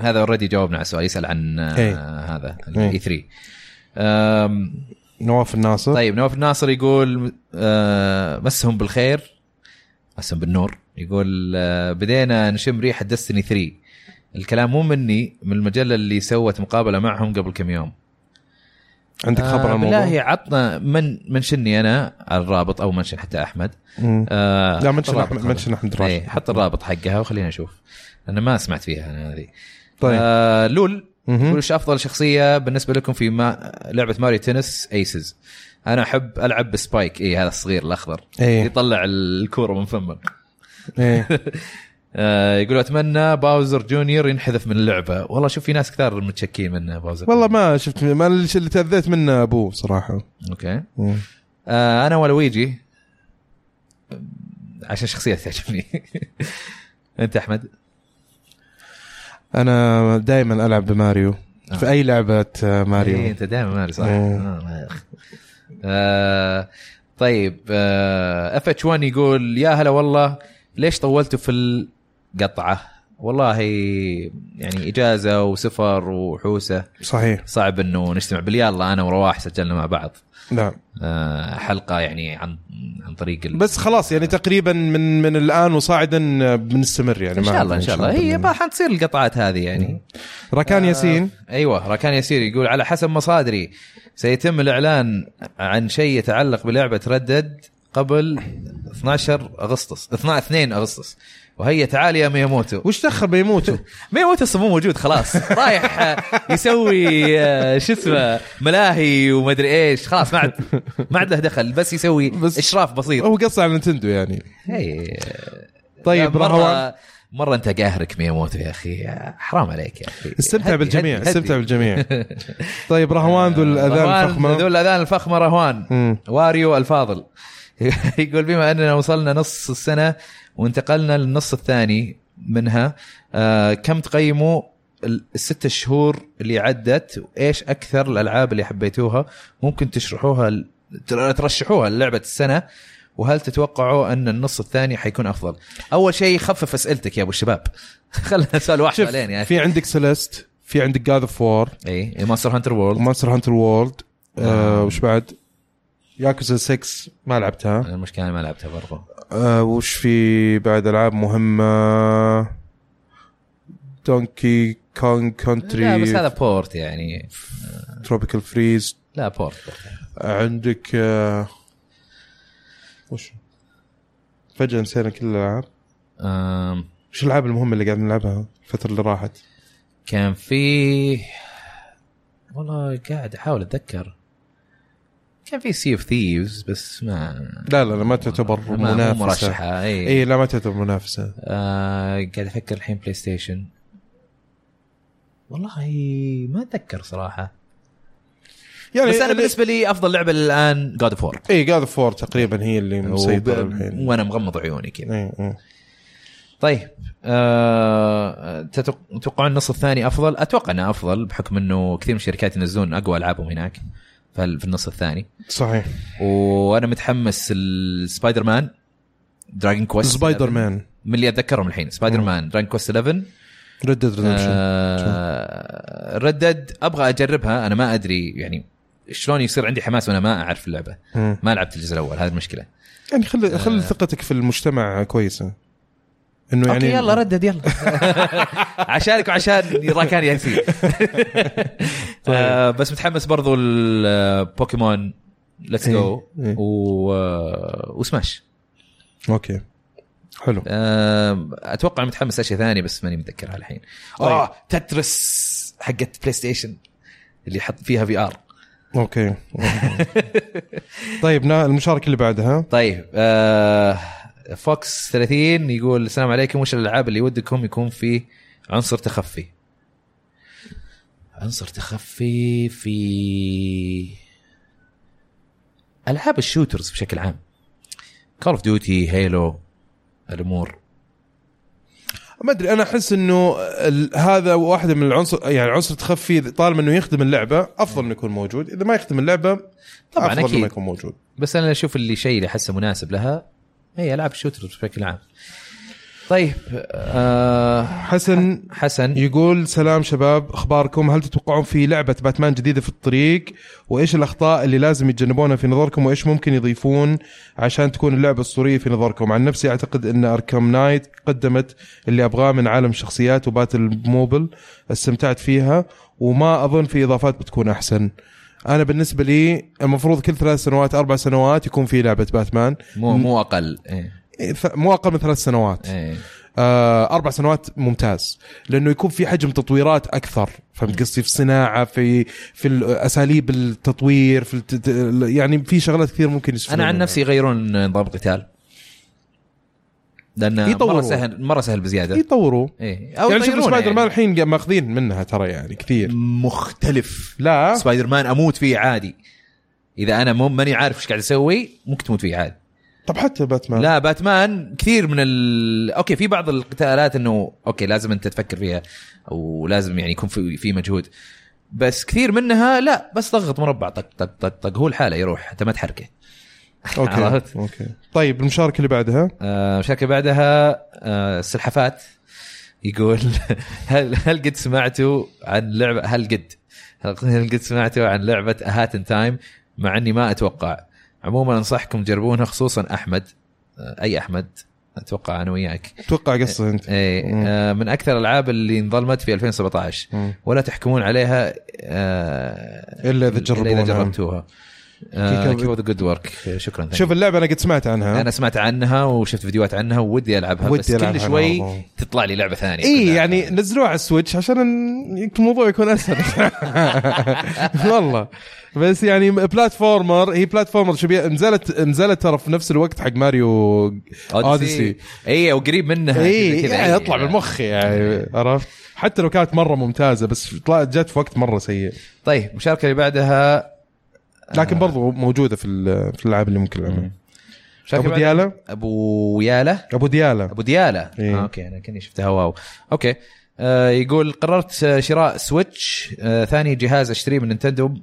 هذا already جاوبنا على السؤال يسأل عن. آه هذا إيه. ال E3 آم، نواف الناصر طيب نواف الناصر يقول آه مسهم بالخير مسهم بالنور يقول آه بدينا نشم ريحه Destiny 3 الكلام مو مني من المجلة اللي سوت مقابلة معهم قبل كم يوم عندك خبر عن آه الموضوع؟ بالله عطنا من mention ني أنا الرابط أو mention حتى أحمد. مم. آه لا mention هذا. mention أحمد راشد. إيه حط الرابط حقها وخلينا نشوف. أنا ما سمعت فيها أنا هذه. طيب. آه LOL. إيش أفضل شخصية بالنسبة لكم في ما لعبة Mario Tennis؟ Aces أنا أحب ألعب ب Spike. اي هذا الصغير الأخضر. إيه. يطلع الكورة من فمه. إيه. آه يقول أتمنى Bowser Junior ينحذف من اللعبة. والله شوف في ناس كثار متشكين منه Bowser والله ما شفت ما اللي تأذيت منه أبوه صراحة. okay. مم. آه أنا ولويجي عشان شخصية تعجبني. أنت أحمد؟ أنا دائما ألعب بماريو. في أي لعبة آه، إيه ماريو أنت دائما ماري صح. آه، آه طيب FH1 يقول يا هلا والله ليش طولتوا في القطعه؟ والله يعني إجازة وسفر وحوسة. صحيح. صعب إنه نجتمع. باليلا أنا ورواح سجلنا مع بعض. نعم. آه حلقة يعني عن عن طريق ال... بس خلاص يعني تقريبا من من الآن وصاعدا آه، بنستمر يعني إن شاء ما الله إن شاء الله. هي ما حتصير القطعات هذه يعني. ركان ياسين؟ أيوه راكان ياسير يقول على حسب مصادري. سيتم الإعلان عن شيء يتعلق بلعبة ردد قبل 12 أغسطس 2 أغسطس. وهي تعال يا مياموتو. وش دخل بيموتوا مياموتو أصلا مو موجود خلاص. رايح آه، يسوي آه، شو اسمه ملاهي ومدري إيش. خلاص ما عاد ما عاد له دخل بس يسوي بس- إشراف بسيط. هو قص على نتندو يعني. هي طيب مره رهوان. مرة أنت قاهرك مياموتو يا أخي. حرام عليك يا أخي. استمتع بالجميع هدي- استمتع. بالجميع. طيب رهوان ذو الأذان الفخمة. ذو الأذان الفخمة رهوان. واريو الفاضل. يقول بما أننا وصلنا نص السنة وانتقلنا للنص الثاني منها. آه كم تقيموا ال- الست شهور اللي عدت؟ وإيش أكثر الألعاب اللي حبيتوها؟ ممكن تشرحوها ترشحوها للعبة السنة. وهل تتوقعوا أن النص الثاني حيكون أفضل؟ أول شيء خفف أسئلتك يا أبو الشباب. خلنا سؤال واحد بعدين يا أخي. في عندك Celeste في عندك God of War اي Monster Hunter World و Monster Hunter World. وش بعد؟ ياكوزا 6 ما لعبتها. المشكلة ما لعبتها برضو. آه وش في بعد ألعاب مهمة؟ Donkey Kong لا بس Country هذا port يعني. Tropical Freeze لا port عندك آه وش؟ فجأة نسينا كل الألعاب. وش الألعاب المهمة اللي قاعد نلعبها الفترة اللي راحت؟ كان في والله قاعد أحاول أتذكر. كان في Sea of Thieves بس ما لا لا لا ما تعتبر ما- منافسة. مرشحة اي اي لا ما تعتبر منافسة. آه قاعد أفكر الحين PlayStation والله ما أتذكر صراحة. يعني بس أنا بالنسبة لي أفضل لعبة الآن God of War اي God of War تقريبا هي اللي مسيطرة الحين. وأنا مغمض عيوني كذا. اي اي طيب تتوق- تتوقعون النص الثاني أفضل؟ أتوقع إنه أفضل بحكم إنه كثير من الشركات ينزلون أقوى ألعابهم هناك. في ال- في النص الثاني. صحيح. وأنا متحمس ال Spider-Man Dragon Quest Spider-Man من اللي أتذكرهم الحين. Spider-Man Dragon Quest 11 Red Dead Redemption آه Red Dead أبغى أجربها. أنا ما أدري يعني شلون يصير عندي حماس وأنا ما أعرف اللعبة. ما لعبت الجزء الأول هذه المشكلة. يعني خلي آه. خلي ثقتك في المجتمع كويسة. إنه يعني يعني okay يلا Red Dead يلا. عشانك وعشان راكان ياسين آه بس متحمس برضو ال Pokemon Let's Go إيه، إيه. و آه، وسماش okay. حلو. آه أتوقع متحمس أشياء ثانية بس ماني متذكرها الحين. طيب. آه Tetris حقت PlayStation اللي حط فيها VR okay. طيب نا- المشاركة اللي بعدها. طيب آه Fox 30 يقول السلام عليكم. وش الألعاب اللي ودكم يكون في عنصر تخفي؟ عنصر تخفي في ألعاب ال shooters بشكل عام. Call of Duty Halo الأمور. ما أدري أنا أحس إنه هذا واحدة من العنصر يعني عنصر تخفي طالما إنه يخدم اللعبة أفضل إنه يكون موجود. إذا ما يخدم اللعبة طبعاً أفضل. إنه ما يكون موجود. بس أنا أشوف اللي شيء اللي أحسه مناسب لها هي العاب ال shooters بشكل عام. طيب آه حسن حسن. يقول سلام شباب أخباركم؟ هل تتوقعون في لعبة باتمان جديدة في الطريق؟ وإيش الأخطاء اللي لازم يتجنبونها في نظركم؟ وإيش ممكن يضيفون عشان تكون اللعبة أسطورية في نظركم؟ عن نفسي أعتقد إن اركام نايت قدمت اللي أبغاه من عالم الشخصيات وباتل موبل استمتعت فيها وما أظن في إضافات بتكون أحسن. أنا بالنسبة لي المفروض كل ثلاث سنوات أربع سنوات يكون في لعبة باتمان مو مو أقل إيه. إيه، مو أقل من ثلاث سنوات إيه. آه، أربع سنوات ممتاز لأنه يكون في حجم تطويرات أكثر فهمت قصدي في الصناعة في في أساليب التطوير في الت... يعني في شغلات كثير ممكن أنا عن. نفسي يغيرون نظام القتال لأنه يطوروا. مره سهل مرة سهل بزيادة. يطوروا. إيه. أو يعني شوف سبايدر مان يعني. الحين ماخذين منها ترى يعني كثير. مختلف. لا. سبايدر مان أموت فيه عادي. إذا أنا مو ماني عارف إيش قاعد أسوي ممكن تموت فيه عادي. طب حتى باتمان. لا باتمان كثير من ال... okay في بعض القتالات إنه okay لازم أنت تفكر فيها أو لازم يعني يكون في في مجهود. بس كثير منها لا بس ضغط مربع طق طق طق طق هو الحالة يروح أنت ما تحركه. okay عرفت؟ okay. طيب المشاركة اللي بعدها؟ آه، المشاركة بعدها آه، السلحفات يقول هل هل قد سمعتوا عن لعبه هل قد هل قد سمعتوا عن لعبة Hat in Time مع إني ما أتوقع. عموما أنصحكم تجربونها خصوصا أحمد. آه، أي أحمد؟ أتوقع أنا وياك. أتوقع قصة أنت. مم. آه، من أكثر الألعاب اللي انظلمت في 2017 مم. ولا تحكمون عليها آه، إلا إذا تجربونها. إذا جربتوها. كيف- كيف ذا good work شكرا. شوف اللعبة أنا قد سمعت عنها. أنا سمعت عنها وشفت فيديوهات عنها ودي ألعبها ودي بس ألعبها كل شوي والله. تطلع لي لعبة ثانية اي. يعني نزلوها على ال Switch عشان الموضوع يكون أسهل. والله. بس يعني platformer هي platformer شبيه نزلت نزلت ترى في نفس الوقت حق ماريو Odyssey اي وقريب منها اي يعني إي. يطلع بالمخ يعني عرفت؟ حتى لو كانت مرة ممتازة بس طلعت جت في وقت مرة سيء. طيب المشاركه اللي بعدها لكن برضو موجودة في ال- في الألعاب اللي ممكن نلعبها أبو ديالا أبو ياله أبو ديالا أبو ديالة. إيه. آه okay أنا كني شفتها. wow. okay. آه يقول قررت آه، شراء Switch آه ثاني جهاز أشتريه من Nintendo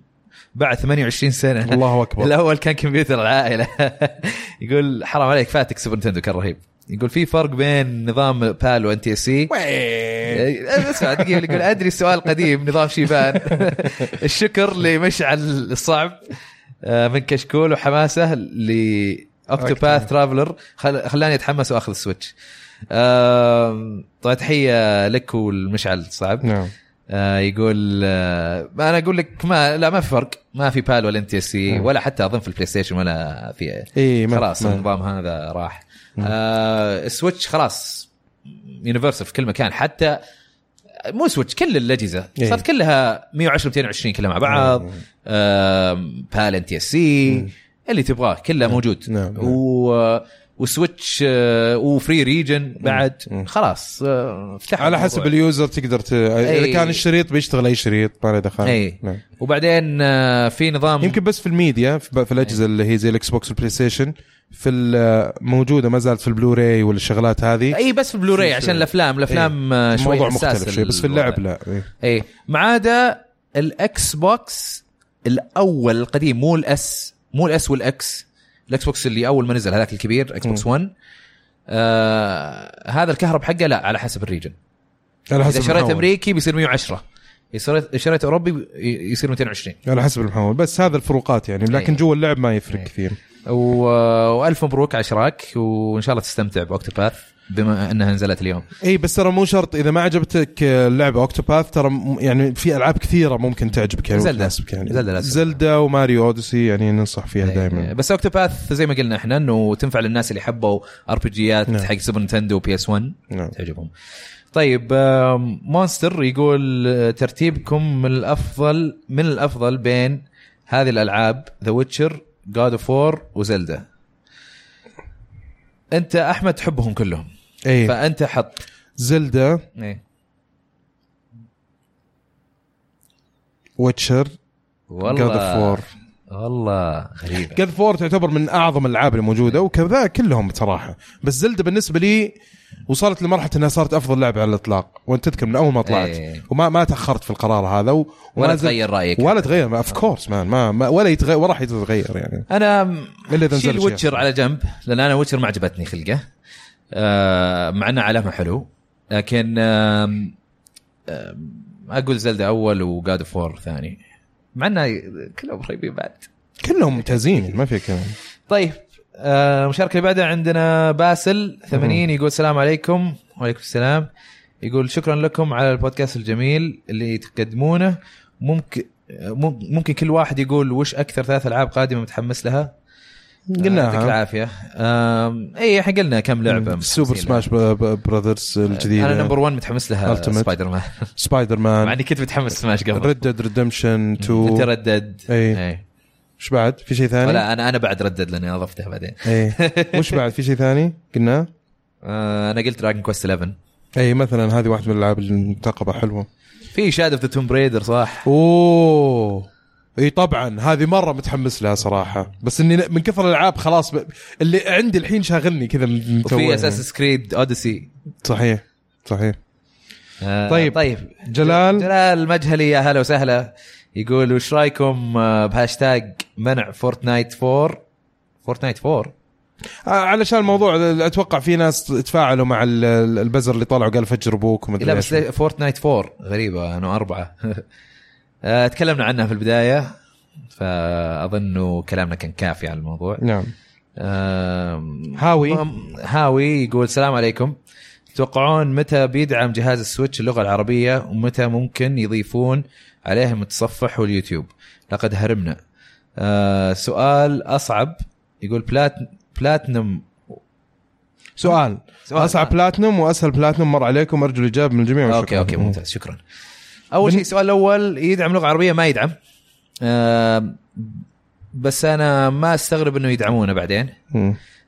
بعد 28 سنة. الله أكبر. الأول كان كمبيوتر العائله يقول حرام عليك فاتك Super Nintendo كان رهيب. يقول في فرق بين نظام PAL و NTSC؟ اسمع دقيقة يقول أدري السؤال قديم نظام شيبان الشكر لمشعل الصعب آه، من كشكول وحماسة ل Octopath Traveler خلاني أتحمس وأخذ ال Switch. طبعا تحية لك والمشعل الصعب نعم. آه يقول آه أنا أقول لك ما لا ما في فرق. ما في PAL ولا NTSC. ولا حتى أظن في ال PlayStation ولا في ما خلاص النظام هذا راح. آه ال Switch خلاص universal في كل مكان حتى مو Switch كل الأجهزة إيه. صارت كلها 110 220 كلها مع بعض. آم، PAL NTSC. اللي تبغاه كله موجود نعم، نعم. و و Switch آه، و free region بعد. خلاص آه، افتح على الموضوع. حسب ال user تقدر ت... إذا أي. كان الشريط بيشتغل أي شريط ما له دخل. اي نعم. وبعدين آه، في نظام يمكن بس في الميديا في الأجهزة اللي هي زي ال Xbox وال PlayStation في ال- موجودة ما زالت في البلوراي والشغلات هذه. اي بس في البلوراي عشان الأفلام. الأفلام آه، شوي الموضوع حساس مختلف شوي بس في اللعب لا إيه. اي ما عدا ال Xbox الأول القديم مو الأس مو الأس والإكس. ال Xbox اللي أول ما نزل هذاك الكبير Xbox 1 آه هذا الكهرب حقه لا على حسب ال region. على إذا حسب شريت المحول. أمريكي بيصير 110 إذا شريت شريت أوروبي بي- يصير 220 على حسب المحول بس هذا الفروقات يعني لكن أي. جوا اللعب ما يفرق أي. كثير. و... وألف مبروك على إشراك وإن شاء الله تستمتع ب Octopath بما انها نزلت اليوم. إي بس ترى مو شرط. إذا ما عجبتك اللعبة Octopath ترى يعني في ألعاب كثيرة ممكن تعجبك يعني. Zelda. يعني. Zelda. Zelda و Mario Odyssey يعني ننصح فيها دائما بس Octopath زي ما قلنا إحنا إنه تنفع للناس اللي حبوا RPG يات نعم. حق Super Nintendo و PS 1 نعم. تعجبهم. طيب مونستر يقول آه، ترتيبكم من الأفضل من الأفضل بين هذه الألعاب ذا ويتشر God of War وزلدا أنت أحمد تحبهم كلهم. اي فأنت حط. زلدا إيه. ويتشر والله. وور والله غريبة. God of War تعتبر من أعظم الألعاب اللي موجوده وكذا كلهم بصراحة. بس زلدة بالنسبة لي وصلت لمرحلة إنها صارت أفضل لعبة على الإطلاق وأنت تذكر من أول ما طلعت. إيه. وما ما تأخرت في القرار هذا و... ولا تغير رأيك. ولا تغير of course man ما, ما ولا يتغير ولا راح يتغير يعني. أنا إلا إذا أشيل. ويتشر على جنب لأن أنا ويتشر ما عجبتني خلقة. مع إنه علامة حلو. لكن أقول زلدا أول و God of War ثاني. مع إنه كلهم قريبين بعد. كلهم ممتازين ما في كلام. طيب آه، المشاركة اللي بعدها عندنا باسل 80 يقول السلام عليكم. وعليكم السلام. يقول شكرا لكم على البودكاست الجميل اللي تقدمونه. ممكن مم- ممكن كل واحد يقول وش أكثر ثلاث ألعاب قادمة متحمس لها؟ آه، يعطيك قلناها. العافية. آم، اي إحنا قلنا كم لعبة سوبر سماش براذرز الجديدة. أنا number 1 متحمس لها Ultimate. سبايدر مان سبايدر مع مان إني كنت متحمس سماش قبل. ريد ديد ريدمشن أنت 2 ردد إي. اي إيش بعد؟ في شيء ثاني؟ ولا أنا أنا بعد ردد لأني أضفتها بعدين. اي وش بعد؟ في شيء ثاني؟ قلناه؟ آه، أنا قلت Dragon Quest 11 اي مثلا هذه واحدة من الألعاب المرتقبة حلوة. في Shadow of the Tomb Raider صح. أوه. إي طبعا هذه مرة متحمس لها صراحة بس إني من كثر الألعاب خلاص ب... اللي عندي الحين شاغلني كذا من وفي. أساس كريد اوديسي صحيح صحيح آه طيب. طيب جلال؟ جلال المجهلي يا هلا وسهلا يقول وش رأيكم آه، بهاشتاج منع فورتنايت 4 فورتنايت 4 آه علشان الموضوع أتوقع في ناس تفاعلوا مع ال- ال- البزر اللي طلعوا قال فجر أبوك ومدري لا. بس فورتنايت 4 غريبة انه أربعة تكلمنا عنها في البداية فأظن كلامنا كان كافي على الموضوع. نعم. هاوي. هاوي يقول السلام عليكم. تتوقعون متى بيدعم جهاز السويتش اللغة العربية ومتى ممكن يضيفون عليه المتصفح واليوتيوب؟ لقد هرمنا. آه سؤال أصعب يقول plat platinum سؤال. سؤال. أصعب بلاتنم وأسهل بلاتنم مر عليكم أرجو الإجابة من الجميع okay وشكراً. okay ممتاز شكرا. أول شيء السؤال الأول يدعم لغة عربية ما يدعم آه بس أنا ما أستغرب إنه يدعمونه بعدين.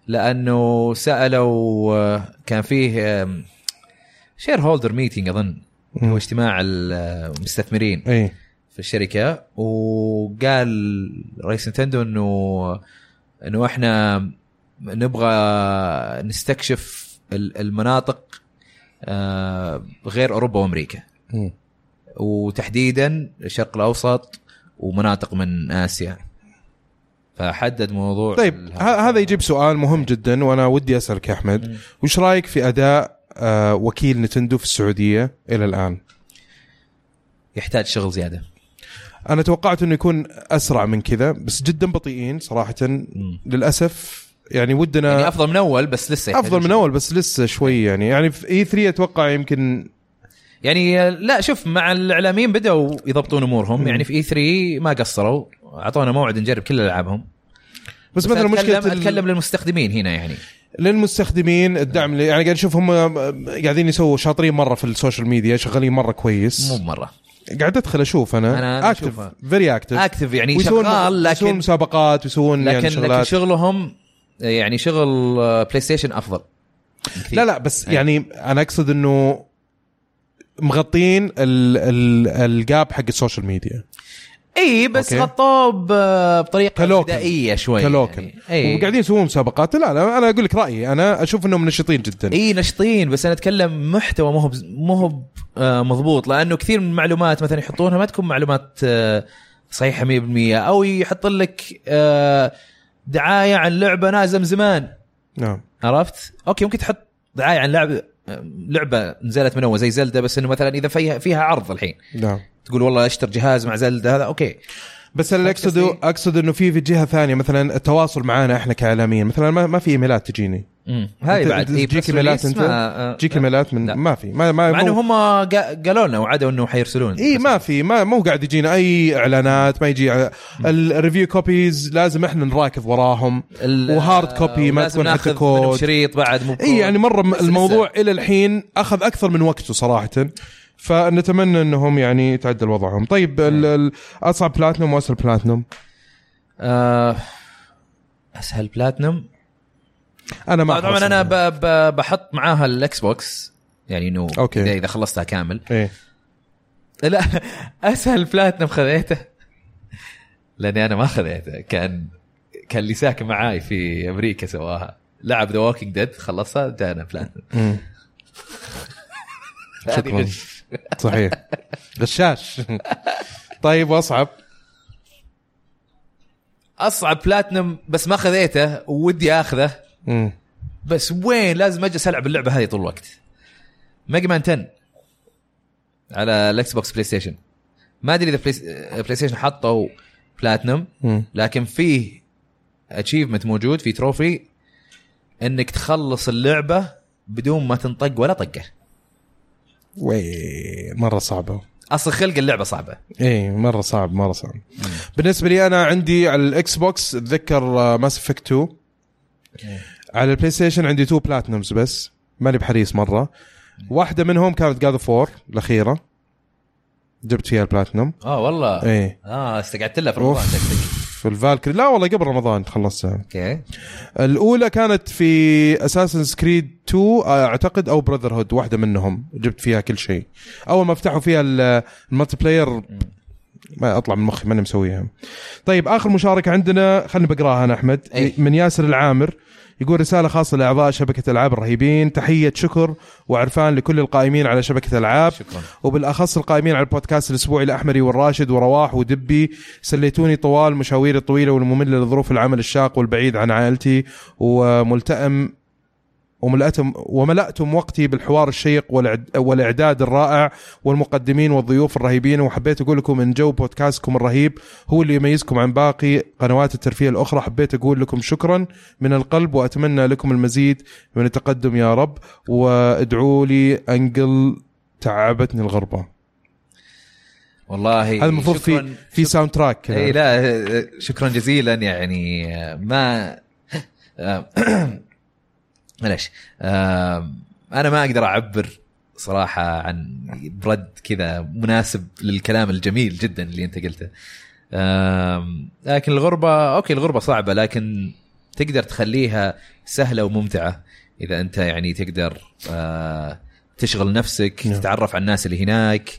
لأنه سألوا آه، كان فيه shareholder meeting أظن. هو اجتماع المستثمرين إي في الشركة وقال رئيس نتندو إنه إنه إحنا نبغى نستكشف ال- المناطق آه، غير أوروبا وأمريكا مم. وتحديدا الشرق الأوسط ومناطق من آسيا. فحدد موضوع طيب هذا يجيب سؤال مهم جدا وأنا ودي أسألك يا أحمد. وش رأيك في أداء آه وكيل نتندو في السعودية إلى الآن؟ يحتاج شغل زيادة. أنا توقعت إنه يكون أسرع من كذا بس جدا بطيئين صراحة للأسف. يعني ودنا يعني أفضل من أول بس لسه أفضل من. أول بس لسه شوي يعني. يعني في إي 3 أتوقع يمكن يعني آه، لا شوف مع الإعلاميين بدأوا يضبطون أمورهم. يعني في E3 ما قصروا أعطونا موعد نجرب كل ألعابهم بس, بس مثلا مشكلة أتكلم للمستخدمين هنا يعني للمستخدمين الدعم اللي يعني قاعد أشوف هم قاعدين يسووا شاطرين مرة في ال social media شغالين مرة كويس مو مره قاعد أدخل أشوف أنا, أنا active. very active active يعني شغال يسوون لكن مسابقات ويسوون يعني لكن لكن شغلات شغلهم يعني شغل آه، بلاي ستيشن أفضل كثير. لا لا بس أي. يعني أنا أقصد إنه مغطين ال ال ال gap حق ال social media. إي بس. غطوه بطريقة. بدائيه شوي كلوكل يعني. إي. وقاعدين يسوون مسابقات. لا لا أنا أقول لك رأيي. أنا أشوف إنهم نشيطين جدا. إي نشطين بس أنا أتكلم محتوى مو هو مو هو آه، مضبوط. لأنه كثير من المعلومات مثلا يحطونها ما تكون معلومات آه، صحيحة 100% أو يحط لك آه، دعاية عن لعبة نازلة من زمان. نعم. عرفت؟ okay ممكن تحط دعاية عن لعبة لعبة نزلت من أول زي زلدة بس إنه مثلا إذا فيها فيها عرض الحين. نعم. تقول والله اشتر جهاز مع زلدة هذا okay. بس اللي اقصده أقصد إنه في في جهة ثانية مثلا التواصل معنا إحنا كإعلاميين. مثلا ما, ما في إيميلات تجيني. هاي بعد. تجيك إيميلات أنت؟ ما- تجيك إيميلات من لا. ما في. ما ما مع إنه هم قا- قالوا لنا وعدوا إنه حيرسلون. إي ما في. ما مو قاعد يجينا أي إعلانات ما يجي ال review copies لازم إحنا نراكض وراهم. و hard copy ما تكون حتى كود شريط بعد مو إي يعني مرة الموضوع إلى الحين أخذ أكثر من وقته صراحة. فنتمنى انهم يعني يتعدل وضعهم. طيب ال- ال- أصعب بلاتنوم وأسهل بلاتنوم؟ آه أسهل بلاتنم أنا ما طبعا أنا ب... ب... بحط معاها ال Xbox يعني إنه okay. اذا خلصتها كامل. إيه. لا أسهل بلاتنم خذيته. لأني أنا ما خذيته. كان كان اللي ساكن معاي في أمريكا سواها. لعب The Walking Dead خلصها جانا. هذه شكراً. صحيح. غشاش. طيب وأصعب. أصعب بلاتنم بس ما خذيته ودي آخذه. مم. بس وين لازم أجلس ألعب اللعبة هذه طول الوقت؟ Mega Man 10 على ال Xbox PlayStation ما أدري إذا PlayStation حطوا بلاتنم. لكن فيه achievement موجود في trophy إنك تخلص اللعبة بدون ما تنطق ولا طقة. وي مرة صعبة. أصلا خلقة اللعبة صعبة. إيه مرة صعب مرة صعب. بالنسبة لي أنا عندي على ال Xbox أتذكر Mass Effect 2 على ال PlayStation عندي two platinums بس ماني بحريص مرة. واحدة منهم كانت God of War الأخيرة. جبت فيها البلاتنم آه والله. إيه آه استقعدت لها في رمضان في ال Valkyrie لا والله قبل رمضان خلصتها أوكي. الأولى كانت في Assassin's Creed 2 أعتقد أو Brotherhood واحدة منهم. جبت فيها كل شيء. أول ما فتحوا فيها ال- ال multiplayer ما أطلع من مخي ماني مسويها. طيب آخر مشاركة عندنا خلينا بقراها أنا أحمد. أي. من ياسر العامر. يقول رسالة خاصة لأعضاء شبكة ألعاب الرهيبين. تحية شكر وعرفان لكل القائمين على شبكة ألعاب. شكرا. وبالأخص القائمين على البودكاست الأسبوعي الاحمري والراشد ورواح ودبي. سليتوني طوال مشاويري الطويلة والمملة لظروف العمل الشاق والبعيد عن عائلتي. وملتئم وملأتم وملأتم وقتي بالحوار الشيق والإعد- والإعداد الرائع والمقدمين والضيوف الرهيبين. وحبيت أقول لكم إن جو بودكاستكم الرهيب هو اللي يميزكم عن باقي قنوات الترفيه الأخرى. حبيت أقول لكم شكرا من القلب وأتمنى لكم المزيد من التقدم يا رب. وادعوا لي أنقل تعبتني الغربة. والله هذا المفروض في في soundtrack. اي لا شكرا جزيلا يعني ما معلش آه، أنا ما أقدر أعبر صراحة عن برد كذا مناسب للكلام الجميل جدا اللي أنت قلته. لكن الغربة أوكي الغربة صعبة لكن تقدر تخليها سهلة وممتعة إذا أنت يعني تقدر آه، تشغل نفسك نعم. تتعرف على الناس اللي هناك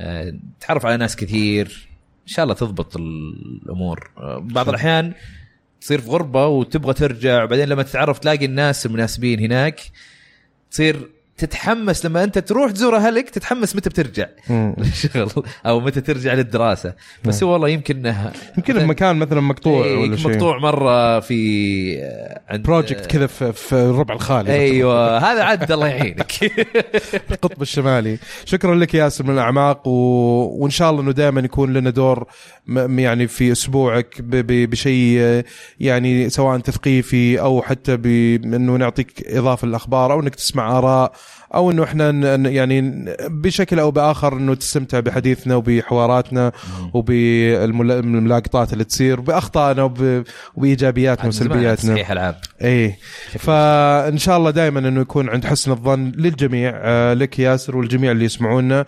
آه، تتعرف على ناس كثير. إن شاء الله تضبط الأمور. آه، بعض الأحيان تصير في غربة وتبغى ترجع بعدين لما تتعرف تلاقي الناس المناسبين هناك تصير تتحمس لما انت تروح تزور اهلك تتحمس متى بترجع. للشغل أو متى ترجع للدراسة. بس هو والله يمكن إنه يمكن بمكان مثلا مقطوع إيه، ولا شيء. مقطوع مرة في آه، عند بروجكت كذا في, في الربع الخالي. أيوه. هذا عاد الله يعينك. القطب الشمالي. شكرا لك يا ياسر من الأعماق و... وإن شاء الله إنه دائما يكون لنا دور م... يعني في أسبوعك ب... ب... بشيء آه، يعني سواء تثقيفي أو حتى بانه نعطيك إضافة للأخبار أو إنك تسمع آراء أو إنه إحنا يعني بشكل أو بآخر انه تستمتع بحديثنا وبحواراتنا وبالملاقطات اللي تصير بأخطائنا وب... وبإيجابياتنا وسلبياتنا. صحيح العاب إيه. فإن شاء الله دائما إنه يكون عند حسن الظن للجميع آه، لك ياسر والجميع اللي يسمعونا.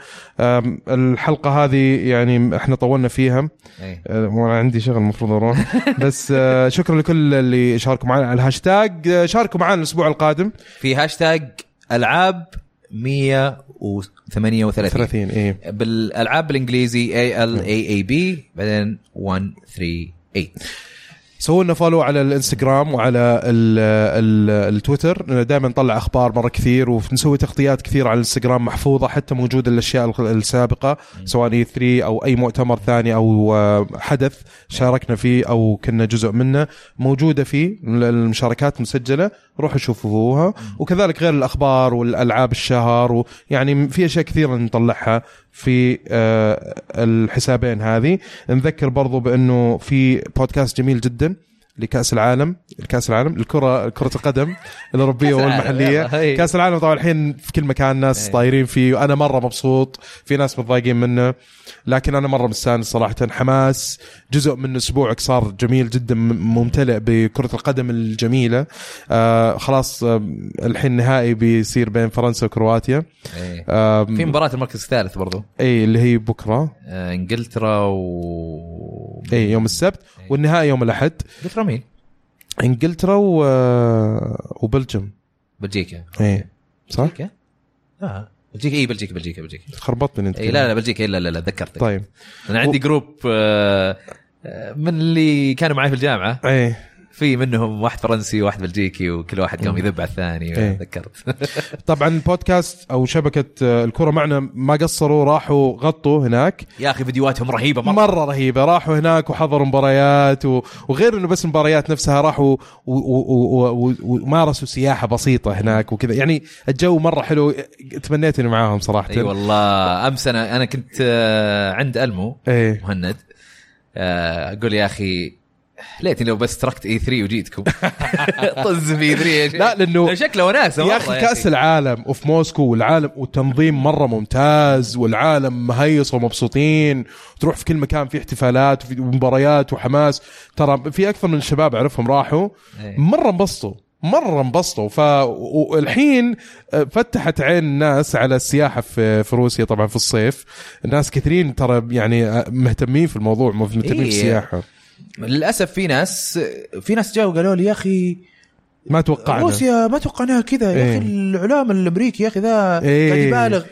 الحلقة هذه يعني إحنا طولنا فيها. إيه. آه، وأنا عندي شغل المفروض أروح. بس آه، شكرا لكل اللي شاركوا معنا على الهاشتاج. شاركوا معنا الأسبوع القادم. في هاشتاج العاب 138 30 إيه. بالألعاب بالإنجليزي A L A A B بعدين 138 سووا لنا follow على الإنستغرام وعلى ال ال التويتر. دائما نطلع أخبار مرة كثير ونسوي تغطيات كثير على الإنستغرام محفوظة حتى موجودة الاشياء السابقة سواء إي 3 أو أي مؤتمر ثاني أو آه، حدث شاركنا فيه أو كنا جزء منه موجودة فيه. المشاركات مسجلة روحوا شوفوها. وكذلك غير الأخبار والألعاب الشهر ويعني في أشياء كثيرة نطلعها. في آه، الحسابين هذه. نذكر برضو بأنه في بودكاست جميل جدا. لكأس العالم كاس العالم الكره كره القدم الأوروبية كأس العالم، والمحلية. كأس العالم طبعا الحين في كل مكان ناس إيه. طايرين فيه وأنا مرة مبسوط في ناس متضايقين منه لكن أنا مرة مستانس صراحة حماس جزء من أسبوعك صار جميل جدا ممتلئ بكرة القدم الجميلة آه خلاص آه الحين نهائي بيصير بين فرنسا وكرواتيا إيه. آه في مباراة المركز الثالث برضو اي اللي هي بكرة آه، إنجلترا و اي يوم السبت والنهائي يوم الأحد انجلترا؟ إنجلترا و... وبلجيم. بلجيكا. اي صح؟ بلجيكا؟ آه. بلجيكا اي بلجيكا بلجيكا بلجيكا. خربطني أنت اي لا لا بلجيكا لا لا لا تذكرتك طيب. أنا عندي group آه، آه، من اللي كانوا معي في الجامعة. اي في منهم واحد فرنسي وواحد بلجيكي وكل واحد قام يذب على الثاني إيه. تذكرت طبعا البودكاست أو شبكة آه، الكرة معنا ما قصروا راحوا غطوا هناك. يا أخي فيديوهاتهم رهيبة مرة, مرة رهيبة راحوا هناك وحضروا مباريات و... وغير إنه بس المباريات نفسها راحوا و- و- ومارسوا سياحة بسيطة هناك وكذا. يعني الجو مرة حلو تمنيت إني معاهم صراحة. أي والله أمس أنا أنا كنت آه، عند ألمو إيه. مهند. آه، أقول يا أخي ليتني لو بس تركت اي 3 وجيتكم. طز في 3 يا شيخ. لا، لأنه- شكله وناسة يا أخي كأس العالم وفي موسكو والعالم والتنظيم مرة ممتاز والعالم مهيص ومبسوطين. تروح في كل مكان في احتفالات وفي مباريات وحماس. ترى في أكثر من الشباب أعرفهم راحوا. إيه. مرة انبسطوا. مرة انبسطوا. فالحين فتحت عين الناس على السياحة في في روسيا طبعا في الصيف. الناس كثيرين ترى يعني مهتمين في الموضوع مهتمين في إيه. السياحة. للأسف في ناس في ناس جاوا قالوا لي يا أخي ما توقعنا. روسيا ما توقعناها كذا يا إيه. أخي الاعلام الأمريكي يا أخي ذا إيه. قاعد يبالغ.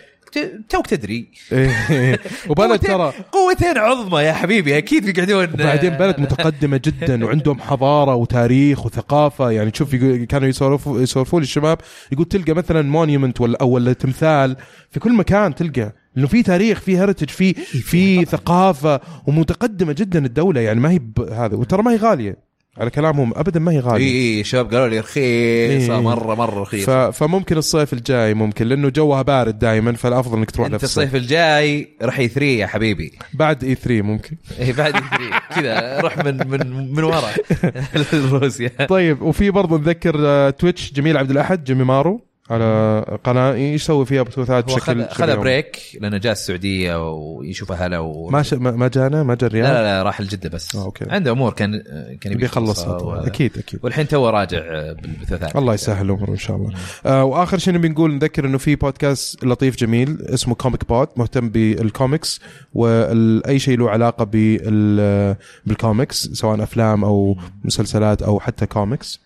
توك تدري. إيه. وبلد ترى. قوتين عظمى يا حبيبي أكيد بيقعدون وبعدين بلد متقدمة جدا وعندهم حضارة وتاريخ وثقافة. يعني شوف كانوا يسولفوا يسولفوا لي الشباب يقول تلقى مثلا monument ولا أو ولا تمثال في كل مكان تلقى. انه في تاريخ في heritage في في ثقافة ومتقدمة جدا الدولة يعني ما هي هذا. وترى ما هي غالية. على كلامهم ابدا ما هي اي غاليه اي شباب قالوا لي رخيصة إيه. مرة مرة. رخيصة. فممكن الصيف الجاي ممكن لأنه جوها بارد دائما فالأفضل إنك تروح أنت الصيف الجاي راح E3 يا حبيبي. بعد E3 ممكن. اي بعد E3 كذا روح من من من ورا روسيا. طيب وفي برضه نذكر آه، Twitch جميل عبد الأحد جيمي مارو. على قناة يسوي فيها بثوثات بشكل خذ. break لأنه جاء السعودية ويشوف اهله و... ما ش... ما جانا؟ ما جا الرياض لا لا لا راح لجده بس. آه، أوكي. عنده أمور كان كان يبي يخلصها و- أكيد أكيد. والحين تو راجع آه، بالبثوثات الله يسهل الأمور إن شاء الله. آه وآخر شيء نبي نقول نذكر إنه في بودكاست لطيف جميل اسمه Comic Pod مهتم بالكوميكس واي شيء له علاقة بال بالكوميكس سواء أفلام أو مسلسلات أو حتى كوميكس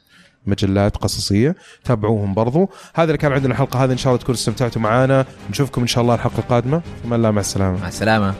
مجلات قصصية. تابعوهم برضو. هذا اللي كان عندنا الحلقة هذه. إن شاء الله تكونوا استمتعتوا معنا نشوفكم إن شاء الله الحلقة القادمة. ثم الله. مع السلامة. مع السلامة.